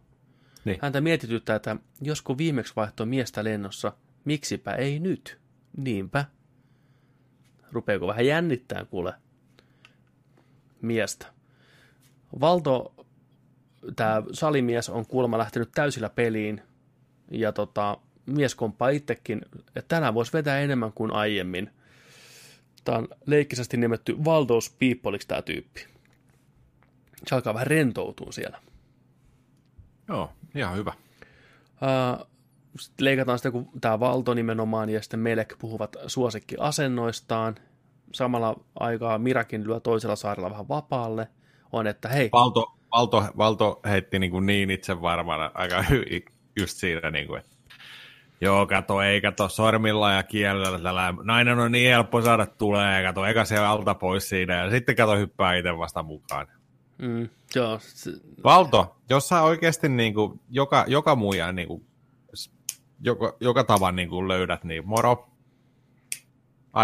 Niin. Häntä mietityttää, että josko viimeksi vaihtoi miestä lennossa, miksipä ei nyt? Niinpä. Rupeeko vähän jännittää, kuule, miestä. Valto, tämä salimies on kuulemma lähtenyt täysillä peliin, ja tota, mies komppaa itsekin, että tänään voisi vetää enemmän kuin aiemmin. Tämä on leikkisesti nimetty Valdos Peopleiksi tämä tyyppi. Se alkaa vähän rentoutua siellä. Joo, ihan hyvä. Uh, sitten leikataan sitten, kun tämä Valto nimenomaan ja sitten Melek puhuvat suosikkiasennoistaan. Samalla aikaa Mirakin lyö toisella saarella vähän vapaalle. On, että hei, Valto, Valto, Valto heitti niin, kuin niin itse varmana aika hyvin just siinä, niin kuin, että joo, kato, ei kato sormilla ja kielellä, tällä, nainen on niin helppo saada tulee, kato, eikä se alta pois siinä, ja sitten kato hyppää itse vasta mukaan. mm, joo, Valto, jos sä oikeasti niin kuin, joka, joka muija niin kuin, joka, joka tavan niin kuin löydät, niin moro,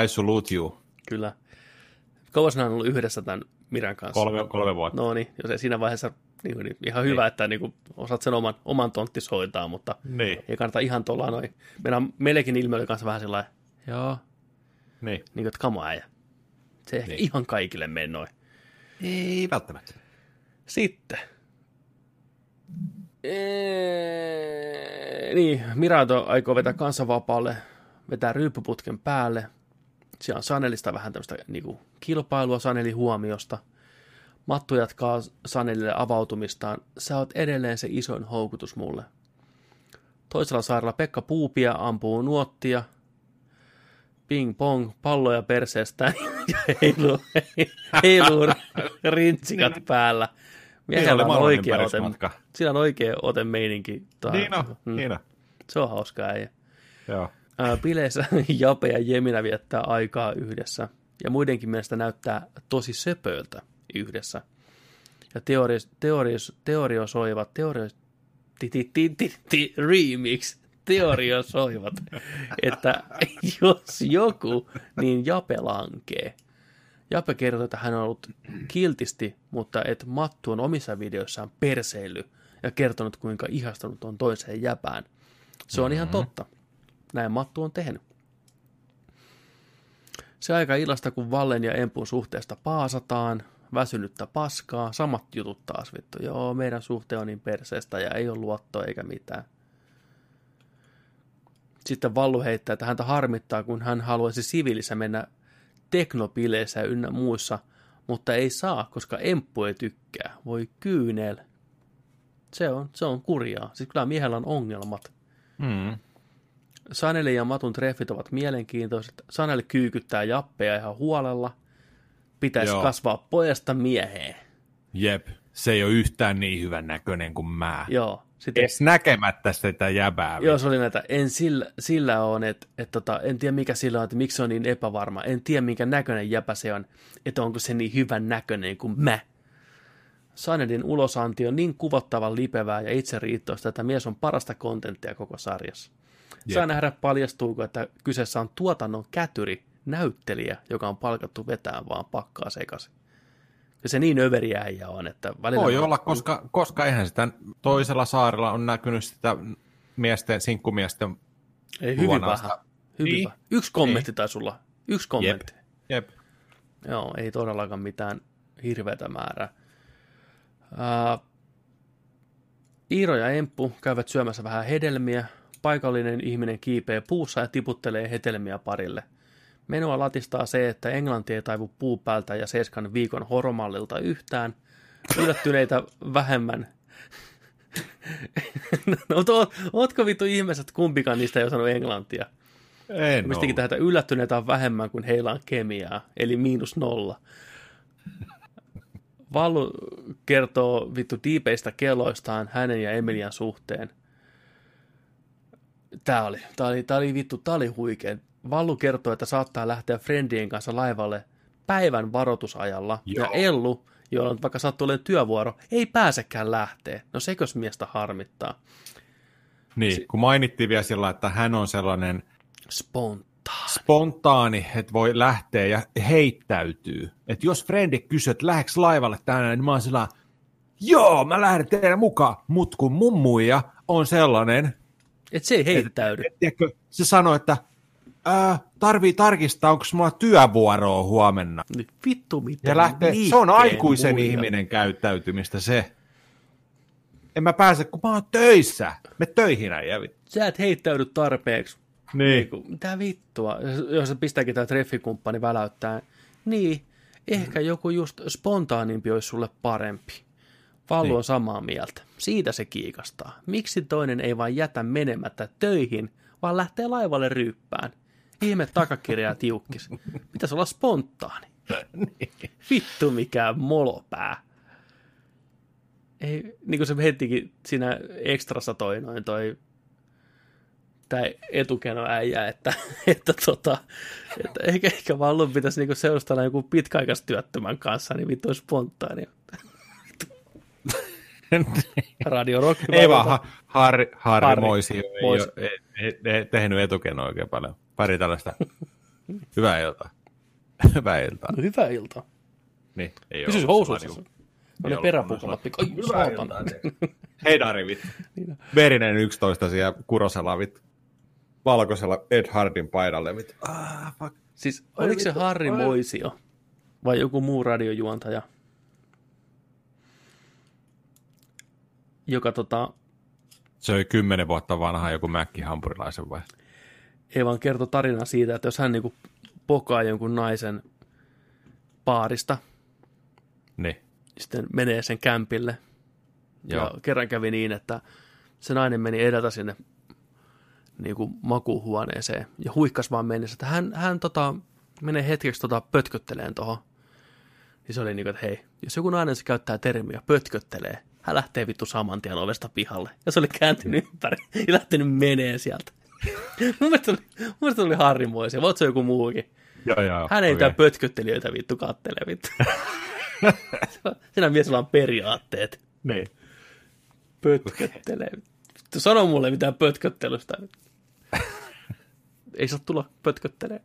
I salute you, kyllä. Kauan sinä on ollut yhdessä tämän Miran kanssa? kolme, kolme vuotta. No niin, jos ei siinä vaiheessa niin, niin ihan hyvä, että niin kuin, osaat sen oman, oman tonttis hoitaa, mutta Niin, ei kannata ihan tuolla noin. Meidän Melekin ilme oli kanssa vähän sellainen, joo, niin. niin kuin, että kamo äijä. Se ei ehkä Niin. ihan kaikille mene noin. Ei välttämättä. Sitten. Eee, niin, Mirato aikoo vetää kansanvapaalle, vetää ryyppyputken päälle. Siellä on Sanelista vähän tämmöistä niin kilpailua Sanelin huomiosta. Mattu jatkaa Sanelille avautumistaan. Sä oot edelleen se isoin houkutus mulle. Toisella saarella Pekka Puupia ampuu nuottia. Ping pong, palloja perseestään ja heiluu, heiluu rintsikat päällä. Niin Miehellä oli on oikea ote, siinä on oikea ote meininki. Niin on, mm, niin on. Se on hauska äijä. Joo. Bileissä Jape ja Jeminä viettää aikaa yhdessä. Ja muidenkin mielestä näyttää tosi söpöiltä yhdessä. Ja teorios, teorios, teoriosoivat, teorios, ti, ti, ti, ti, ti, remix, teoriosoivat, että jos joku, niin Jape lankee. Jape kertoi, että hän on ollut kiltisti, mutta että Mattu on omissa videoissaan perseily ja kertonut, kuinka ihastunut on toiseen jäpään. Se on ihan totta. Näin Mattu on tehnyt. Se aika illasta, kun Vallen ja Empun suhteesta paasataan, väsynyttä paskaa, samat jutut taas vittu. Joo, meidän suhte on niin perseestä ja ei ole luottoa eikä mitään. Sitten Vallu heittää, että häntä harmittaa, kun hän haluaisi siviilissä mennä teknopileissä ynnä muissa, mutta ei saa, koska Emppu ei tykkää. Voi kyynel. Se on, se on kurjaa. Siis kyllä miehellä on ongelmat. Mm. Saneli ja Matun treffit ovat mielenkiintoiset. Saneli kyykyttää jappeja ihan huolella. Pitäisi Joo. kasvaa pojasta mieheen. Jep, se ei ole yhtään niin hyvän näköinen kuin mä. Joo. Sitten, Edes näkemättä sitä jäbää. joo, se oli näitä. En sillä, sillä on, että, että tota, en tiedä mikä sillä on, että miksi se on niin epävarma. En tiedä minkä näköinen jäpä se on, että onko se niin hyvän näköinen kuin mä. Sanelin ulosanti on niin kuvottavan lipevää ja itseriittoista, että mies on parasta kontenttia koko sarjassa. Saa Jep. nähdä paljastuuko, että kyseessä on tuotannon kätyri, näyttelijä, joka on palkattu vetään vaan pakkaa sekaisin. Ja se niin överi äijä on, että välillä... Voi olla, koska, koska eihän sitä toisella saarella on näkynyt sitä miesten, sinkkumiesten Ei, hyvin vähän. Hyvin Niin. vähän. Yksi kommentti taisi olla. Yksi kommentti. Jep. Joo, ei todellakaan mitään hirveätä määrää. Ää, Iiro ja Emppu käyvät syömässä vähän hedelmiä. Paikallinen ihminen kiipee puussa ja tiputtelee hedelmiä parille. Menoa latistaa se, että englanti ei taivu puupäältä ja seiskan viikon horomallilta yhtään. Yllättyneitä vähemmän. no, to, ootko vittu ihmeessä, että kumpikaan niistä ei osannut englantia? En Mistikin tähän, että yllättyneitä on vähemmän kuin heillä on kemiaa, eli miinus nolla. Vallu kertoo vittu diipeistä keloistaan hänen ja Emilian suhteen. Tää oli, tää oli, tää oli vittu, tää oli huikea. Vallu kertoo, että saattaa lähteä friendien kanssa laivalle päivän varoitusajalla. Joo. Ja Ellu, jolla on vaikka sattuu olemaan työvuoro, ei pääsekään lähteä. No sekös miestä harmittaa. Niin, kun mainittiin vielä sillä, että hän on sellainen Spontaan. spontaani, että voi lähteä ja heittäytyy. Että jos frendi kysyy, että lähdekö laivalle tänään, niin mä oon sillä joo, mä lähden teidän mukaan. Mut kun mun muija on sellainen, Et se ei heittäydy. että tiedätkö, se sanoi, että ää, tarvii tarkistaa, onko mulla työvuoroa huomenna. Niin vittu mitä Ja lähtee, se on aikuisen muija. ihminen käyttäytymistä se. En mä pääse, kun mä oon töissä. Me töihin äijä. Sä et heittäydy tarpeeksi. Niin. Niinku, mitä vittua? Jos se pistääkin tämä treffikumppani väläyttää. Niin, ehkä joku just spontaanimpi olisi sulle parempi. Vallu Niin. on samaa mieltä. Siitä se kiikastaa. Miksi toinen ei vain jätä menemättä töihin, vaan lähtee laivalle ryyppään? Ihme takakirjaa tiukkis. Pitäisi olla spontaani. Vittu mikä molopää. Ei, niin kuin se hetikin siinä ekstrassa toi noin toi tämä etukeno äijä, että, että, tota, että ehkä, ehkä Vallun pitäisi niinku seurustella joku pitkäaikaistyöttömän kanssa, niin vittu olisi spontaani. Radio Rock. Ei vaan ha, Harri, Harri, Harri Moisio ei, ole, ei, ei, ei, tehnyt etukenoa oikein paljon. Pari tällaista. Hyvää iltaa. Hyvää iltaa. No, hyvää iltaa. Niin, ei ollut housuissa. No ne ollut peräpukamat. Ai, Hyvää iltaa. Hei Dari, vittu. Niin. Verinen 11 siellä Kurosella, vittu. Valkoisella Ed Hardin paidalle, vittu. Ah, fuck. Siis oliko se Harri Moisio vai joku muu radiojuontaja, joka tota, Se oli kymmenen vuotta vanha joku Mäkki hampurilaisen vai? ei vaan kerto tarinaa siitä, että jos hän niinku pokaa jonkun naisen paarista, Niin. sitten menee sen kämpille. Joo. Ja kerran kävi niin, että se nainen meni edeltä sinne niin kuin makuuhuoneeseen ja huikkas vaan mennessä, että hän, hän tota, menee hetkeksi tota, pötkötteleen tuohon. Niin se oli niin kuin, että hei, jos joku nainen se käyttää termiä pötköttelee, hän lähtee vittu saman tien ovesta pihalle. Ja se oli kääntynyt ympäri ja lähtenyt menee sieltä. mun mielestä oli, mun mielestä oli Harri Moisia, voit se joku muukin. Joo, joo. Hän ei okay. pötköttelijöitä vittu kattele vittu. Siinä miesellä on periaatteet. Niin. Pötköttelee. Vittu, sano mulle mitään pötköttelystä. Ei saa tulla pötköttelee.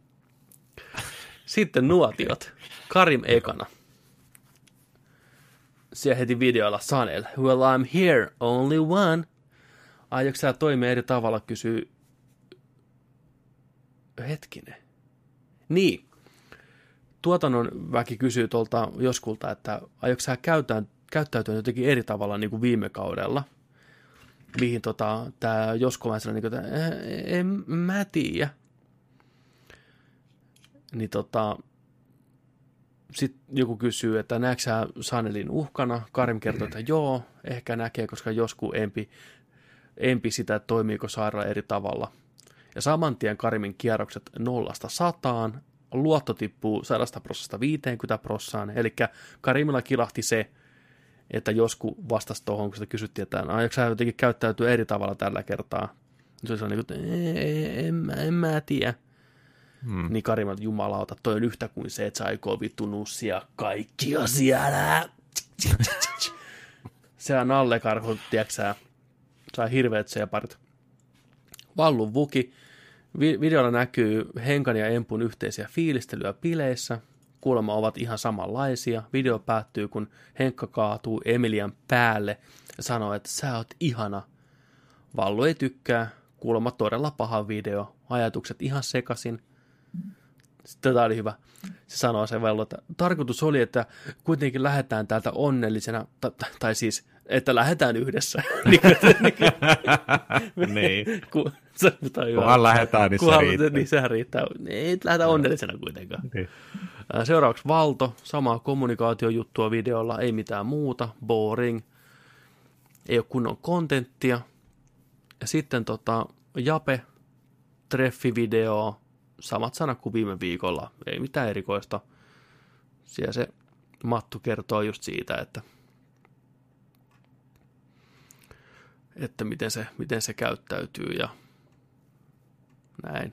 Sitten nuotiot. Karim ekana. Siellä heti videolla Sanel. Well, I'm here, only one. Aiotko sä toimia eri tavalla, kysyy... Hetkinen. Niin. Tuotannon väki kysyy tuolta joskulta, että aiotko sä käyttäytyä jotenkin eri tavalla niin kuin viime kaudella. Mihin tota, tämä Josko vähän sellainen, niin kuin, että "Eh, en mä tiedä. Niin tota, sitten joku kysyy, että näetkö sä Sanelin uhkana? Karim kertoo, että joo, ehkä näkee, koska joskus empi, empi sitä, että toimiiko sairaala eri tavalla. Ja saman tien Karimin kierrokset nollasta sataan, luotto tippuu 100 prosasta 50 prossaan, eli Karimilla kilahti se, että joskus vastasi tuohon, kun sitä kysyttiin, että aiotko sä jotenkin käyttäytyä eri tavalla tällä kertaa. Se sellainen, että "Ei, en, mä- en mä tiedä. Hmm. Niin Karima, jumalauta, toi on yhtä kuin se, että aikoo vittu nussia kaikkia siellä. Se on nallekarhu, tiedätkö sä, sai hirveät separit. Vallun vuki. Vi- videolla näkyy Henkan ja Empun yhteisiä fiilistelyä bileissä. kuulemma ovat ihan samanlaisia. Video päättyy, kun Henkka kaatuu Emilian päälle ja sanoo, että sä oot ihana. Vallu ei tykkää, kuulemma todella paha video, ajatukset ihan sekasin. Tämä oli hyvä. Se sanoo se Vallu, että tarkoitus oli, että kuitenkin lähdetään täältä onnellisena, tai, tai siis, että lähdetään yhdessä. niin. Se, on hyvä. Kunhan lähdetään, niin se Kunhan- riittää. Niin sehän riittää. Ei lähdetä onnellisena kuitenkaan. Niin. Seuraavaksi Valto, samaa kommunikaatiojuttua videolla, ei mitään muuta, boring, ei ole kunnon kontenttia. Ja sitten tota, Jape, treffivideo, samat sanat kuin viime viikolla, ei mitään erikoista. Siellä se Mattu kertoo just siitä, että, että miten, se, miten se käyttäytyy ja näin.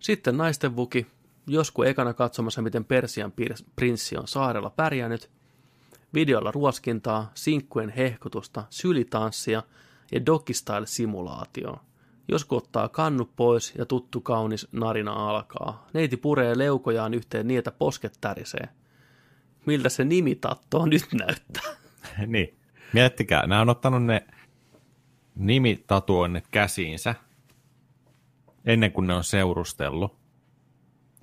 Sitten naisten vuki, joskus ekana katsomassa, miten Persian prinssi on saarella pärjännyt, videolla ruoskintaa, sinkkujen hehkutusta, sylitanssia ja dogistyle-simulaatioa. Joskus ottaa kannu pois ja tuttu kaunis narina alkaa. Neiti puree leukojaan yhteen niin, että posket tärisee. Miltä se nimitatto nyt näyttää? niin. Miettikää, nämä on ottanut ne nimitatuoinnit käsiinsä ennen kuin ne on seurustellut.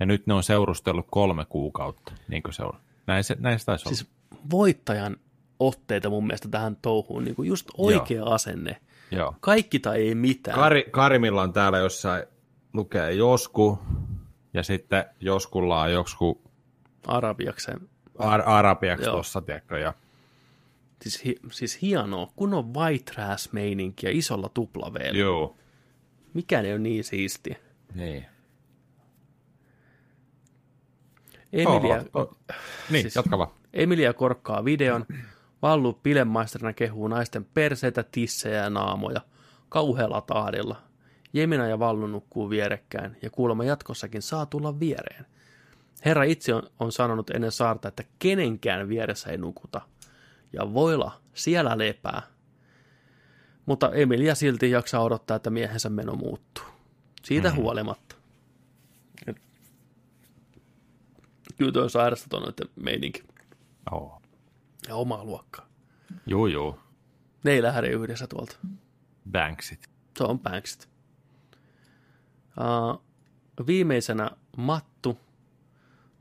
Ja nyt ne on seurustellut kolme kuukautta, niin kuin se on. Näin se, näin se taisi olla. Siis voittajan otteita mun mielestä tähän touhuun, niin kuin just oikea Joo. asenne. Joo. Kaikki tai ei mitään. Kari, Karimilla on täällä jossain lukee josku, ja sitten joskulla on josku Arabiakseen. ar- arabiaksi tuossa, tiedätkö, ja Siis, hi, siis hienoa, kun on white trash meininkiä isolla tuplaveellä. joo. Mikään ei ole niin siistiä. Niin. Emilia, Oh, oh. Niin, Siis- siis... jatka vaan. Emilia korkkaa videon. Vallu pilemaisterina kehuu naisten perseitä, tissejä ja naamoja. Kauhealla tahdilla. Jemina ja Vallu nukkuu vierekkäin ja kuulemma jatkossakin saa tulla viereen. Herra itse on, on sanonut ennen saarta, että kenenkään vieressä ei nukuta. Ja voila, siellä lepää. Mutta Emilia silti jaksaa odottaa, että miehensä meno muuttuu. Siitä mm. huolimatta. Et- Kyllä tuo on sairasta tuo noiden meininki Oh. Ja omaa luokkaa. Juu, juu. Ne ei lähde yhdessä tuolta. Banksit. Se on Banksit. Uh, viimeisenä Mattu,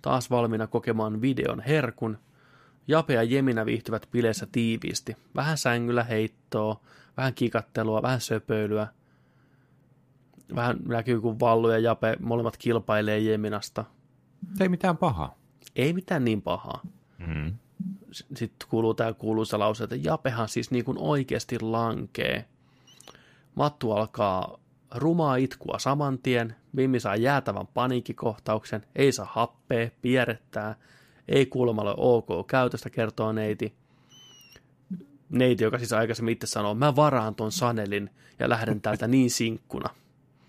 taas valmiina kokemaan videon herkun. Jape ja Jeminä viihtyvät bileissä tiiviisti. Vähän sängyllä heittoa, vähän kikattelua, vähän söpöilyä. Vähän näkyy, kun Vallu ja Jape molemmat kilpailee Jeminasta. Ei mitään pahaa. Ei mitään niin pahaa. Mm. Sitten kuuluu tämä kuuluisa lause, että Japehan siis niin kuin oikeasti lankee. Mattu alkaa rumaa itkua saman tien, Mimmi saa jäätävän paniikkikohtauksen, ei saa happea, pierrettää, ei kuulemma ole ok käytöstä, kertoo neiti. Neiti, joka siis aikaisemmin itse sanoo, mä varaan ton Sanelin ja lähden täältä niin sinkkuna.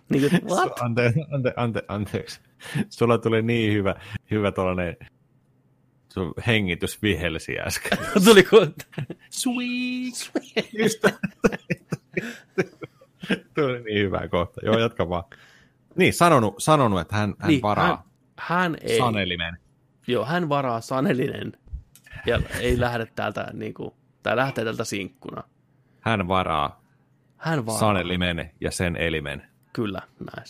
Niin kuin? Ante, ante, ante, anteeksi. Sulla tuli niin hyvä, hyvä tuollainen sun hengitys vihelsi äsken. Tuliko? Sweet. Just. tuli niin hyvä kohta. Joo, jatka vaan. Niin, sanonut, sanonut että hän, hän Niin, varaa hän, hän ei. Sanelimen. Joo, hän varaa Sanelinen ja ei lähde täältä, niin kuin, tai lähtee täältä sinkkuna. Hän varaa Hän varaa. Sanelimen ja sen elimen. Kyllä, näin.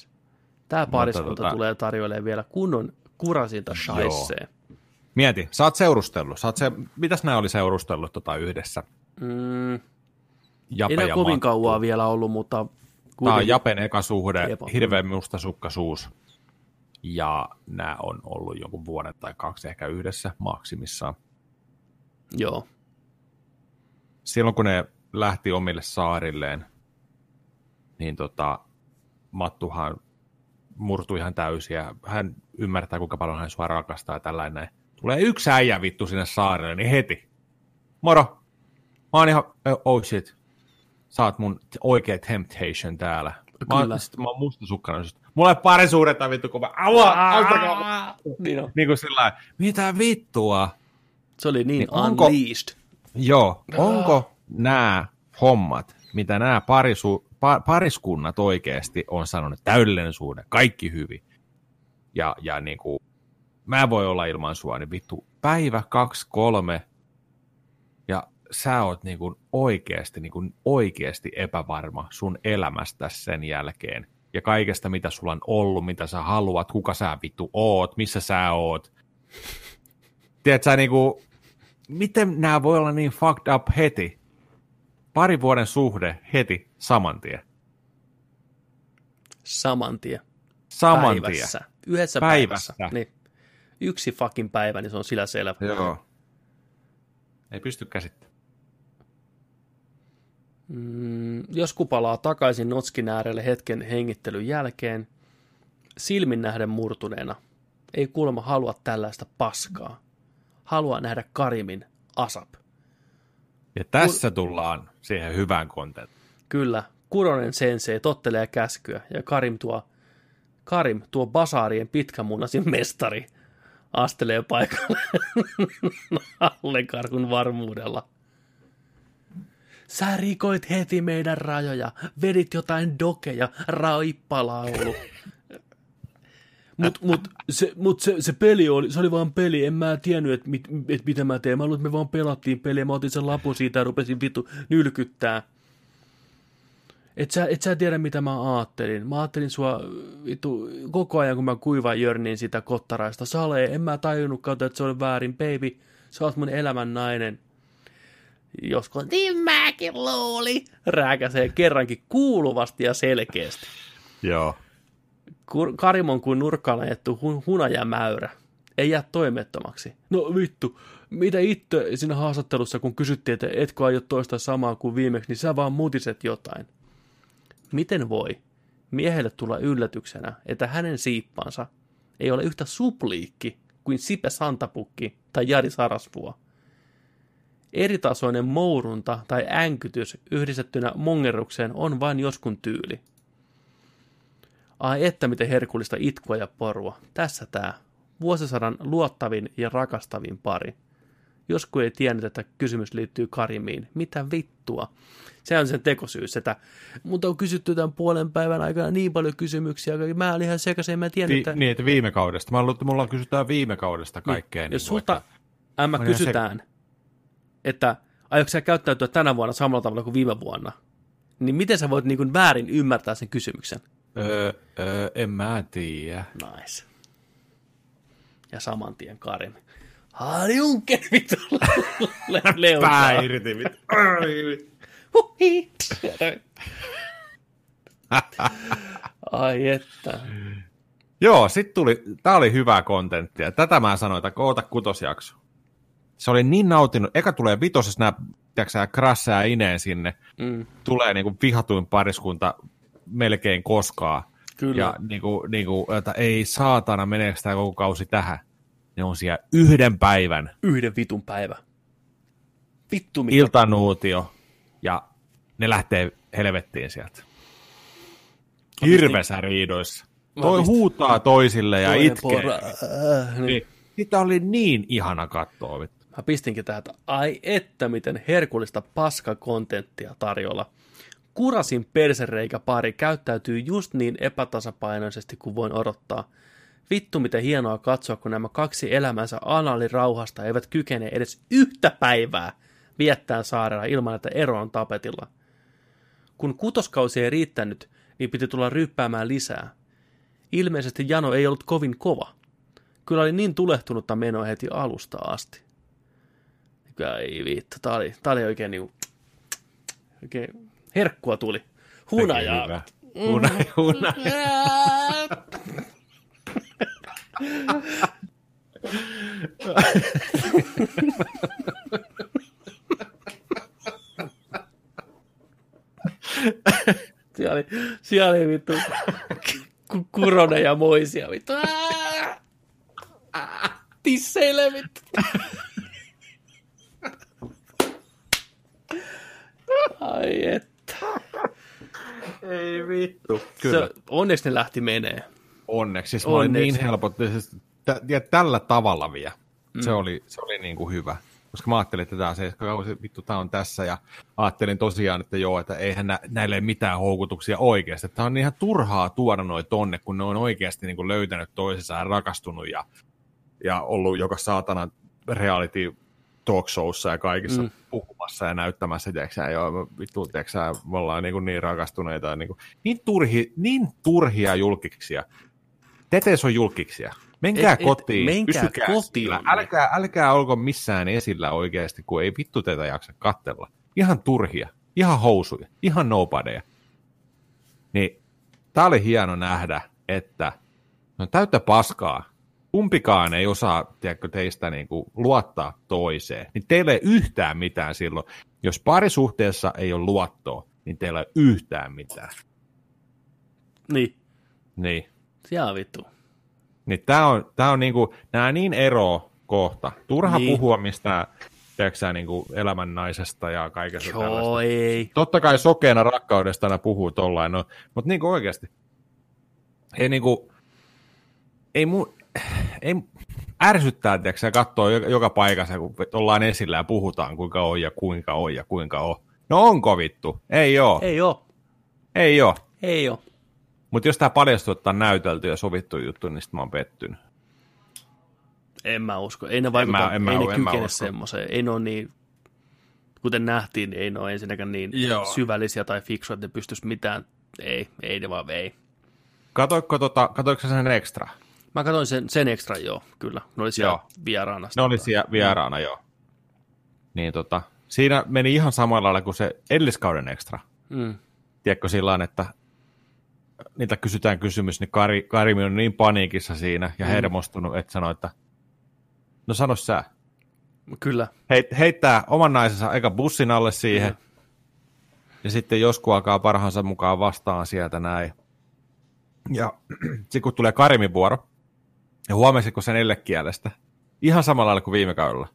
Tämä pariskunta tota- tulee tarjoilemaan vielä kunnon kurasinta shaisseen. Mieti, sä oot seurustellut. Sä oot se, mitäs nämä oli seurustellut tota yhdessä? Mm, Jape ei ja kovin Mattu. kauaa vielä ollut, mutta Tämä on kuitenkin- Japen eka suhde, Jepo. hirveän mustasukkaisuus. Ja nämä on ollut jonkun vuoden tai kaksi ehkä yhdessä maksimissaan. Joo, Silloin kun ne lähti omille saarilleen, niin tota, Mattuhan murtui ihan täysin ja hän ymmärtää, kuinka paljon hän sua rakastaa ja tällainen. Tulee yksi äijä vittu sinne saarelle, niin heti. Moro! Mä oon ihan, oh shit. Sä oot mun oikea temptation täällä. Mä oon, sit mä oon mustasukkainen. Ei pari suuretta vittu, kun mä, aua, auttakaa. niin on. Niin kuin sillä mitä vittua? Se oli niin, Niin niin onko- unleashed. Joo, onko nämä hommat, mitä nämä parisu, pa, pariskunnat oikeasti on sanonut, täydellinen suhde, kaikki hyvin, ja, ja niin kuin mä voi olla ilman sua, niin vittu, päivä, kaksi, kolme, ja sä oot niin kuin oikeasti, niin kuin oikeasti epävarma sun elämästä sen jälkeen. Ja kaikesta, mitä sulla on ollut, mitä sä haluat, kuka sä vittu oot, missä sä oot. Tiedätkö sä niin kuin, miten nämä voi olla niin fucked up heti? Pari vuoden suhde heti saman tien. Saman tien. Saman päivässä. tien. Yhdessä Päivässä. päivässä. Niin. Yksi fucking päivä, niin se on sillä selvä. Joo. Ei pysty käsittämään. Mm, josku palaa takaisin Notskin äärelle hetken hengittelyn jälkeen, silmin nähden murtuneena. Ei kuulemma halua tällaista paskaa. Haluaa nähdä Karimin asap. Ja tässä tullaan siihen hyvään kontenttiin. Kyllä, Kuronen sensei tottelee käskyä ja Karim tuo, Karim tuo basaarien pitkämunasin mestari astelee paikalle Allenkarkun varmuudella. Sä rikoit heti meidän rajoja, vedit jotain dokeja, raippalaulu. Mut, mut, se, mut se, se, peli oli, se oli vaan peli, en mä tiennyt, että mit, et mitä mä teen. Mä luulen, että me vaan pelattiin peliä, mä otin sen lapun siitä ja rupesin vittu nylkyttää. Et sä, et sä tiedä, mitä mä ajattelin. Mä ajattelin sua vittu, koko ajan, kun mä kuivan jörnin sitä kottaraista. Sale, en mä tajunnutkaan, että se oli väärin. Baby, sä oot mun elämän nainen. Joskus, niin mäkin luuli. Rääkäsee kerrankin kuuluvasti ja selkeästi. Joo. Kur- Karimon kuin nurkkaan ajettu hun- hunajamäyrä. Ei jää toimettomaksi. No vittu, mitä itse siinä haastattelussa, kun kysyttiin, että etkö aio toista samaa kuin viimeksi, niin sä vaan mutiset jotain. Miten voi miehelle tulla yllätyksenä, että hänen siippansa ei ole yhtä supliikki kuin Sipe Santapukki tai Jari Sarasvuo? Eritasoinen mourunta tai änkytys yhdistettynä mongerukseen on vain joskun tyyli. Ai että miten herkullista itkua ja porua. Tässä tää. Vuosisadan luottavin ja rakastavin pari. Josku ei tiennyt, että kysymys liittyy Karimiin. Mitä vittua? Se on sen tekosyys, että mutta on kysytty tämän puolen päivän aikana niin paljon kysymyksiä. Mä olin ihan sekaisin, mä tiennyt, Vi- että... Niin, että viime kaudesta. Mä luulen, että mulla kysytään viime kaudesta kaikkea. Niin, Niin, jos sulta, että- ihan kysytään, että aiotko sä käyttäytyä tänä vuonna samalla tavalla kuin viime vuonna, niin miten sä voit niin kuin väärin ymmärtää sen kysymyksen? Öö, öö, en mä tiedä. Nice. Ja saman tien Karin. Harjunken vittu Pää irti. vittu. Ai että. Joo, sit tuli, tää oli hyvää kontenttia. Tätä mä sanoin, että koota kutosjakso. Se oli niin nautinut. Eka tulee vitosessa nämä, tiedätkö krassaa ineen sinne. Mm, Tulee niinku vihatuin pariskunta melkein koskaan. kyllä. Ja niinku, niinku, että ei saatana, meneekö tämä koko kausi tähän. Ne on siellä yhden päivän Yhden vitun päivä. Vittu mitä. iltanuutio ja ne lähtee helvettiin sieltä. Hirveässä riidoissa. Toi huutaa toisille ja Toinen itkee. pora. Äh. Niin. Sitä oli niin ihana katsoa. vittu. Mä pistinkin tähän, että ai että miten herkullista paskakontenttia tarjolla. Kurasin persereikä pari käyttäytyy just niin epätasapainoisesti kuin voin odottaa. Vittu miten hienoa katsoa, kun nämä kaksi elämänsä analirauhasta eivät kykene edes yhtä päivää viettää saarella ilman, että ero on tapetilla. Kun kutoskausi ei riittänyt, niin piti tulla ryppäämään lisää. Ilmeisesti jano ei ollut kovin kova. Kyllä oli niin tulehtunutta menoa heti alusta asti. Ei vittu, tää oli, tää oli oikein niinku, oikein herkkua tuli. Hunajaa. Hyvä. Huna, huna. Siellä oli, siellä oli vittu ku- kuronen ja moisia vittu. Tisseille vittu. Ai että. Ei vittu. Kyllä. Se, onneksi ne lähti menee. Onneksi. Siis mä olin Onneksi. niin helpotti. Siis, tä, ja tällä tavalla vielä. Mm. Se oli, se oli niin kuin hyvä. Koska mä ajattelin, että tämä se kausi, vittu, tämä on tässä. Ja ajattelin tosiaan, että joo, että eihän nä, näille mitään houkutuksia oikeasti. Tämä on ihan turhaa tuoda noi tonne, kun ne on oikeasti niin kuin löytänyt toisensa ja rakastunut ja ja ollut joka saatana reality talk showssa ja kaikissa mm. puhumassa ja näyttämässä, tiedätkö, joo, vittu, tiedätkö, me ollaan niin, niin rakastuneita, niin, kuin, niin, turhi, niin turhia julkiksia. Tetes on julkiksia. Menkää et, kotiin, menkää pysykää kotiin. Älkää, älkää olko missään esillä oikeasti, kun ei vittu teitä jaksa kattella. Ihan turhia, ihan housuja, ihan nobodyja. Niin, tää oli hieno nähdä, että no täyttä paskaa, kumpikaan ei osaa tiedätkö, teistä niin kuin, luottaa toiseen, niin teillä ei yhtään mitään silloin. Jos parisuhteessa ei ole luottoa, niin teillä ei yhtään mitään. Niin. Niin. Jaa vittu. Niin tää on, tää on niinku, nää niin ero kohta. Turha niin. puhua mistään tiedätkö niin kuin elämän naisesta ja kaikesta Joo, tällaista. ei. Totta kai sokeena rakkaudesta aina puhuu tollain, no, mutta niin kuin oikeasti. Ei niin kuin, ei mu, ei, ärsyttää, tiedätkö, katsoa joka, joka paikassa, kun ollaan esillä ja puhutaan, kuinka on ja kuinka on ja kuinka on. No onko vittu? Ei oo. Ei oo. Ei oo. Ei oo. Mutta jos tämä paljastuu, että on näytelty ja sovittu juttu, niin sitten mä oon pettynyt. En mä usko. Ei ne vaikuta, en mä, en ei mä, ne kykene semmoiseen. Ei ne ole niin, kuten nähtiin, ei ne ole ensinnäkään niin Joo. syvällisiä tai fiksuja, että ne pystyisi mitään. Ei, ei ne vaan ei. Katoiko, tota, katoiko sen ekstra? Mä katsoin sen, sen ekstra, joo, kyllä. Ne oli siellä joo. vieraana. Ne oli siellä vieraana, joo. Niin tota, siinä meni ihan samalla lailla kuin se edelliskauden ekstra. Mm. Tiedätkö sillä että niitä kysytään kysymys, niin Kari, Karimi on niin paniikissa siinä ja mm. hermostunut, että sanoi, että no sano sä. Kyllä. Heit, heittää oman naisensa eka bussin alle siihen, mm. ja sitten joskus alkaa parhaansa mukaan vastaan sieltä näin. Ja sitten kun tulee Karimin vuoro, ja huomasitko sen kielestä? Ihan samalla lailla kuin viime kaudella.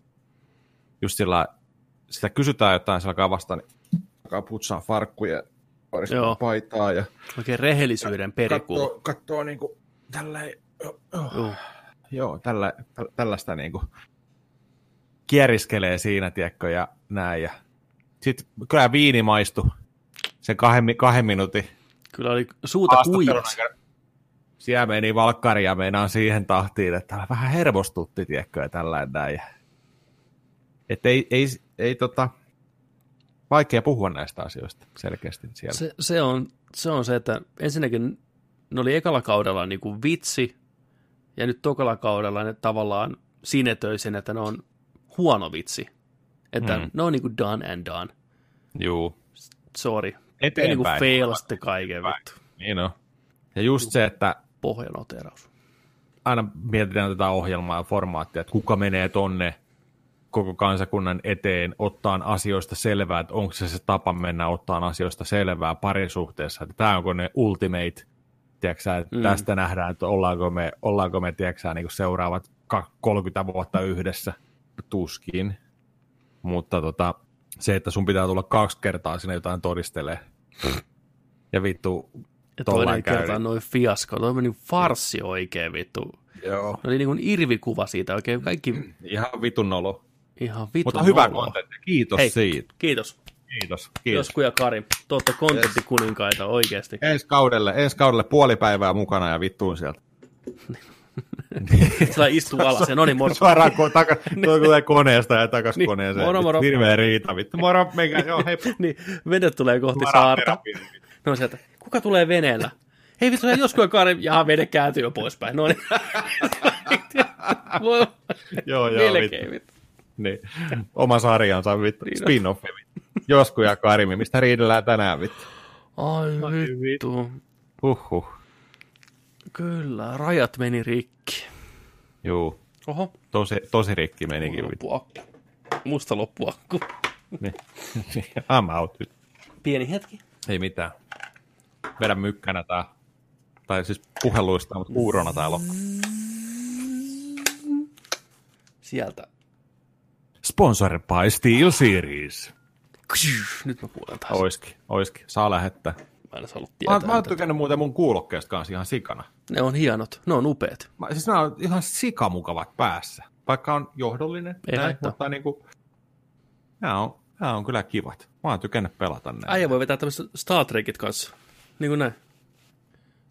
Just sillä sitä kysytään jotain, se alkaa vastaan, niin alkaa putsaa farkkuja, Joo. paitaa. Ja Oikein rehellisyyden periku. Katsoo, katsoo niin kuin tälleen, oh, oh. joo, tällä, tällaista niin kuin kieriskelee siinä, tiedätkö, ja näin. Ja sitten kyllä viini maistui sen kahden, kahden minuutin. Kyllä oli suuta kuivas siellä meni valkkari ja meinaan siihen tahtiin, että vähän hermostutti, tiedätkö, ja tällainen näin. Että ei, ei, ei tota, vaikea puhua näistä asioista selkeästi siellä. Se, se, on, se on se, että ensinnäkin ne oli ekalla kaudella niin kuin vitsi, ja nyt tokalla kaudella ne tavallaan sinetöi sen, että ne on huono vitsi. Että mm. ne on niin kuin done and done. Juu. Sorry. Eteenpäin. Ei niin kuin fail kaiken vittu. Niin on. Ja just se, että pohjanoteraus. Aina mietitään tätä ohjelmaa ja formaattia, että kuka menee tonne koko kansakunnan eteen ottaa asioista selvää, että onko se se tapa mennä ottaa asioista selvää parisuhteessa, että tämä onko ne ultimate, tiedätkö, että mm. tästä nähdään, että ollaanko me, ollaanko me tiedätkö, niin seuraavat 30 vuotta yhdessä, tuskin, mutta tota, se, että sun pitää tulla kaksi kertaa sinne jotain todistelee, ja vittu ja toinen kerta noin fiasko. Toi meni farssi oikein vittu. Joo. Oli niin kuin irvikuva siitä oikein. Kaikki... Ihan vitun nolo. Ihan vitun Mutta hyvä kontentti. Kiitos Hei, siitä. Kiitos. Kiitos. kiitos. Josku ja Kari, te olette kontenttikuninkaita oikeasti. Ensi kaudelle, ensi kaudelle puoli päivää mukana ja vittuun sieltä. Sillä istuu alas ja no niin moro. Suoraan ko- taka, tulee koneesta ja takas niin, koneeseen. Moro moro. Hirveä riita vittu. Moro, meikä, joo hei. niin, vene tulee kohti saarta. No sieltä, kuka tulee veneellä? Hei vittu, joskus Kari, jaha, vene kääntyy jo poispäin. No niin. joo, joo, Melkein, vittu. Niin. Oma sarjansa vittu. Niin Spin-offi Josku ja Karimi, mistä riidellään tänään vittu. Ai, Ai vittu. Huhhuh. Kyllä, rajat meni rikki. Juu. Oho. Tosi, tosi rikki menikin. Loppuakku. Musta loppuakku. niin. I'm out. Pieni hetki. Ei mitään. Vedä mykkänä tää. Tai siis puheluista, mutta kuurona tää loppu. Sieltä. Sponsored by Steel Series. Nyt mä kuulen taas. Oiski, oiski. Saa lähettää. Mä en ollut tietää. Mä, mä oon tykännyt muuten mun kuulokkeesta kanssa ihan sikana. Ne on hienot, ne on upeat. Mä, siis nämä on ihan sikamukavat päässä. Vaikka on johdollinen, Ei näin, mutta niin kuin, nämä on, nämä on kyllä kivat. Mä oon tykännyt pelata näin. Äijä voi vetää tämmöistä Star Trekit kanssa. Niin kuin näin.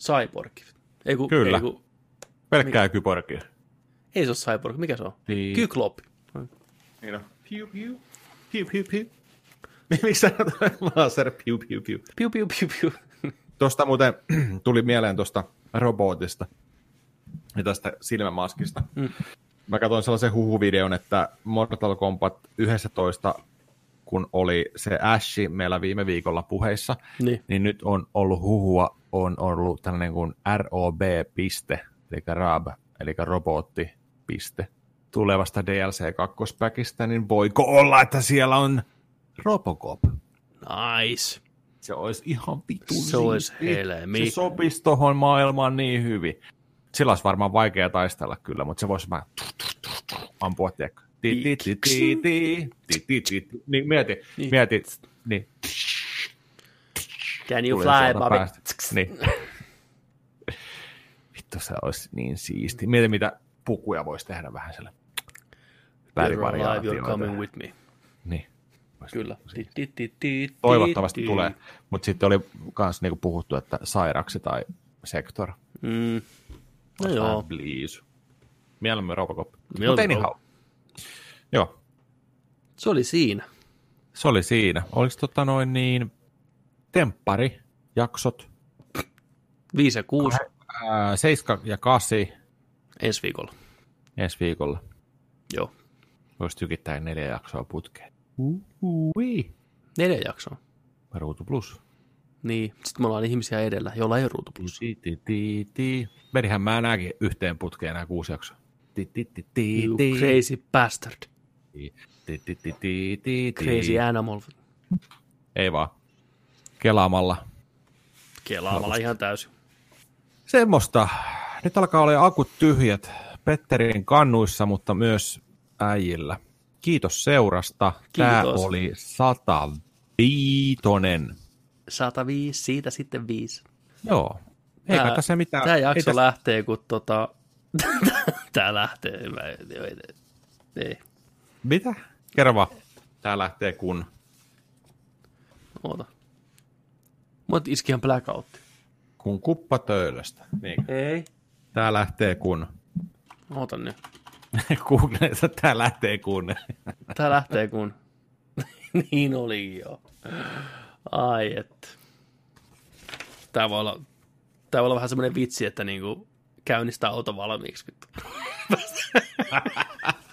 Cyborgit. Ei ku, Kyllä. Ei ku, Pelkkää kyborgia. Ei se ole Cyborg, mikä se on? Niin. Kyklop. Niin on. Piu, piu. Piu, piu, piu. Miksi sä laser piu, piu, piu? Piu, piu, piu, piu. Tuosta muuten tuli mieleen tuosta robotista ja tästä silmämaskista. Mm. Mä katsoin sellaisen huhuvideon, että Mortal Kombat 11, kun oli se Ashi meillä viime viikolla puheissa, Niin. niin nyt on ollut huhua, on ollut tällainen kuin ROB-piste, eli RAB, eli robotti-piste, tulevasta DLC 2 niin voiko olla, että siellä on Robocop? Nice. Se olisi ihan vitu Se niin olisi helmi. Se sopisi tuohon maailmaan niin hyvin. Sillä olisi varmaan vaikea taistella kyllä, mutta se voisi mä ampua, tiedätkö? Niin mieti, niin. mieti, niin. Can you fly, Bobby? Niin. Vittu, se olisi niin siisti. Mieti, mitä pukuja voisi tehdä vähän sille. You're alive, you're Värivariaatioita. coming with me. Niin. Kyllä. Ti, ti, ti, ti, Toivottavasti ti, ti. tulee. Mutta sitten oli myös niinku puhuttu, että sairaksi tai sektor. Mm. No Joo. Please. Mieluummin Robocop. Mutta anyhow. Joo, Se oli siinä. se oli siinä. Oliko tota noin niin temppari jaksot 5 ja 6 ää, 7 ja 8 ensi viikolla. ensi viikolla. Joo. Voisi tykittää neljä jaksoa putkeen. Ui. Neljä jaksoa. Ruutu plus. Niin. Sitten me ollaan ihmisiä edellä, jolla ei ruutu plus. Ti, ti, ti, ti. Vedihän mä nääkin yhteen putkeen nämä kuusi jaksoa. Ti, ti, ti, ti, You ti. crazy bastard. Ti, ti, ti, ti, ti, ti. Crazy animal. Ei vaan. Kelaamalla. Kelaamalla ihan täysin. Semmoista. Nyt alkaa olla akut tyhjät Petterin kannuissa, mutta myös äijillä. Kiitos seurasta. Tämä Kiitos. oli 105. 105, siitä sitten 5. Joo. Eikä tässä mitään. Tämä ei jakso tässä- lähtee, kun tota... Tää lähtee. Mä, ei, ei. Mitä? Kerro vaan. Tää lähtee kun... Oota. Mut iski ihan blackoutti. Kun kuppa töölöstä. Niin. Ei. Tää lähtee kun... Oota nyt. Googlessa tää lähtee kun... Tää lähtee kun... niin oli joo. Ai et. Tää voi olla, tää voi olla vähän semmoinen vitsi, että niinku käynnistää auto valmiiksi.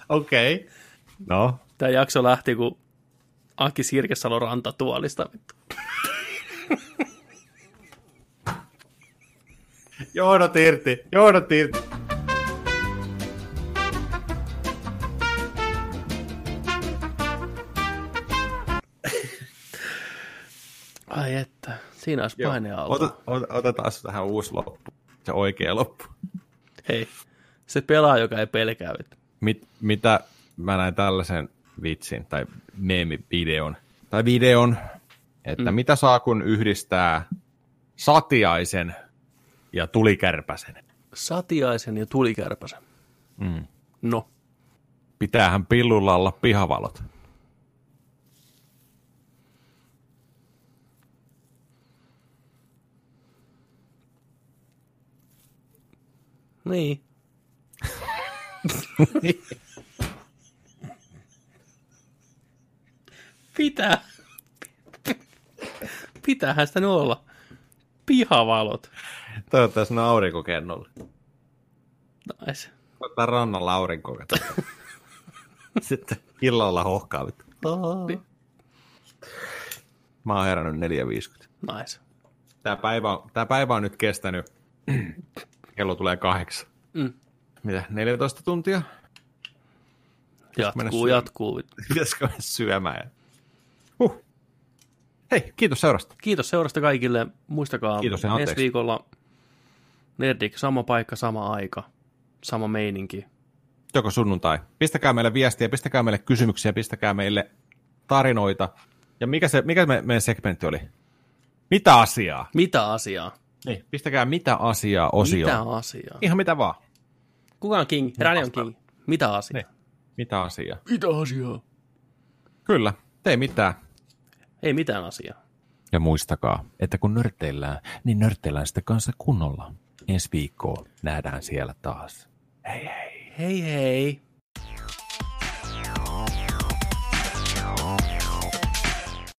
Okei. Okay. No. Tää jakso lähti, kun Aki Sirkesalo rantatuolista. Johdot irti. Johdot irti. Siinä olisi Joo. paineauto. Ota, ota, otetaan tähän uusi loppu. Se oikea loppu. Hei, se pelaa, joka ei pelkää. Mit, mitä mä näin tällaisen vitsin tai meemivideon, tai videon, että mm. mitä saa kun yhdistää satiaisen ja tulikärpäsen. Satiaisen ja tulikärpäsen. Mm. No, Pitäähän pillulla olla pihavalot. Niin. Pitää. Pitäähän sitä olla. Pihavalot. Toivottavasti ne on aurinkokennolla. Nice. Ottaa rannalla aurinkoa. Sitten illalla hohkaa. Niin. Mä oon herännyt 4.50. Nice. Tää päivä, on- tää päivä on nyt kestänyt, kello tulee kahdeksan. Mm. Mitä, 14 tuntia? Jatkuu, jatkuu. Pitäisikö mennä syömään? Huh. Hei, kiitos seurasta. Kiitos seurasta kaikille. Muistakaa, Kiitos ja ensi viikolla Nerdik, sama paikka, sama aika, sama meininki. Joko sunnuntai. Pistäkää meille viestiä, pistäkää meille kysymyksiä, pistäkää meille tarinoita. Ja mikä, se, mikä me, meidän segmentti oli? Mitä asiaa? Mitä asiaa? Niin, pistäkää mitä asiaa osio. Mitä asiaa? Ihan mitä vaan. Kuka on king? Rani on king. Mitä asiaa? Niin. Mitä asiaa? Mitä asiaa? Kyllä, tee mitään. Ei mitään asiaa. Ja muistakaa, että kun nörtteillään, niin nörtteillään sitä kanssa kunnolla. Ensi viikkoa nähdään siellä taas. Hei hei! hei hei,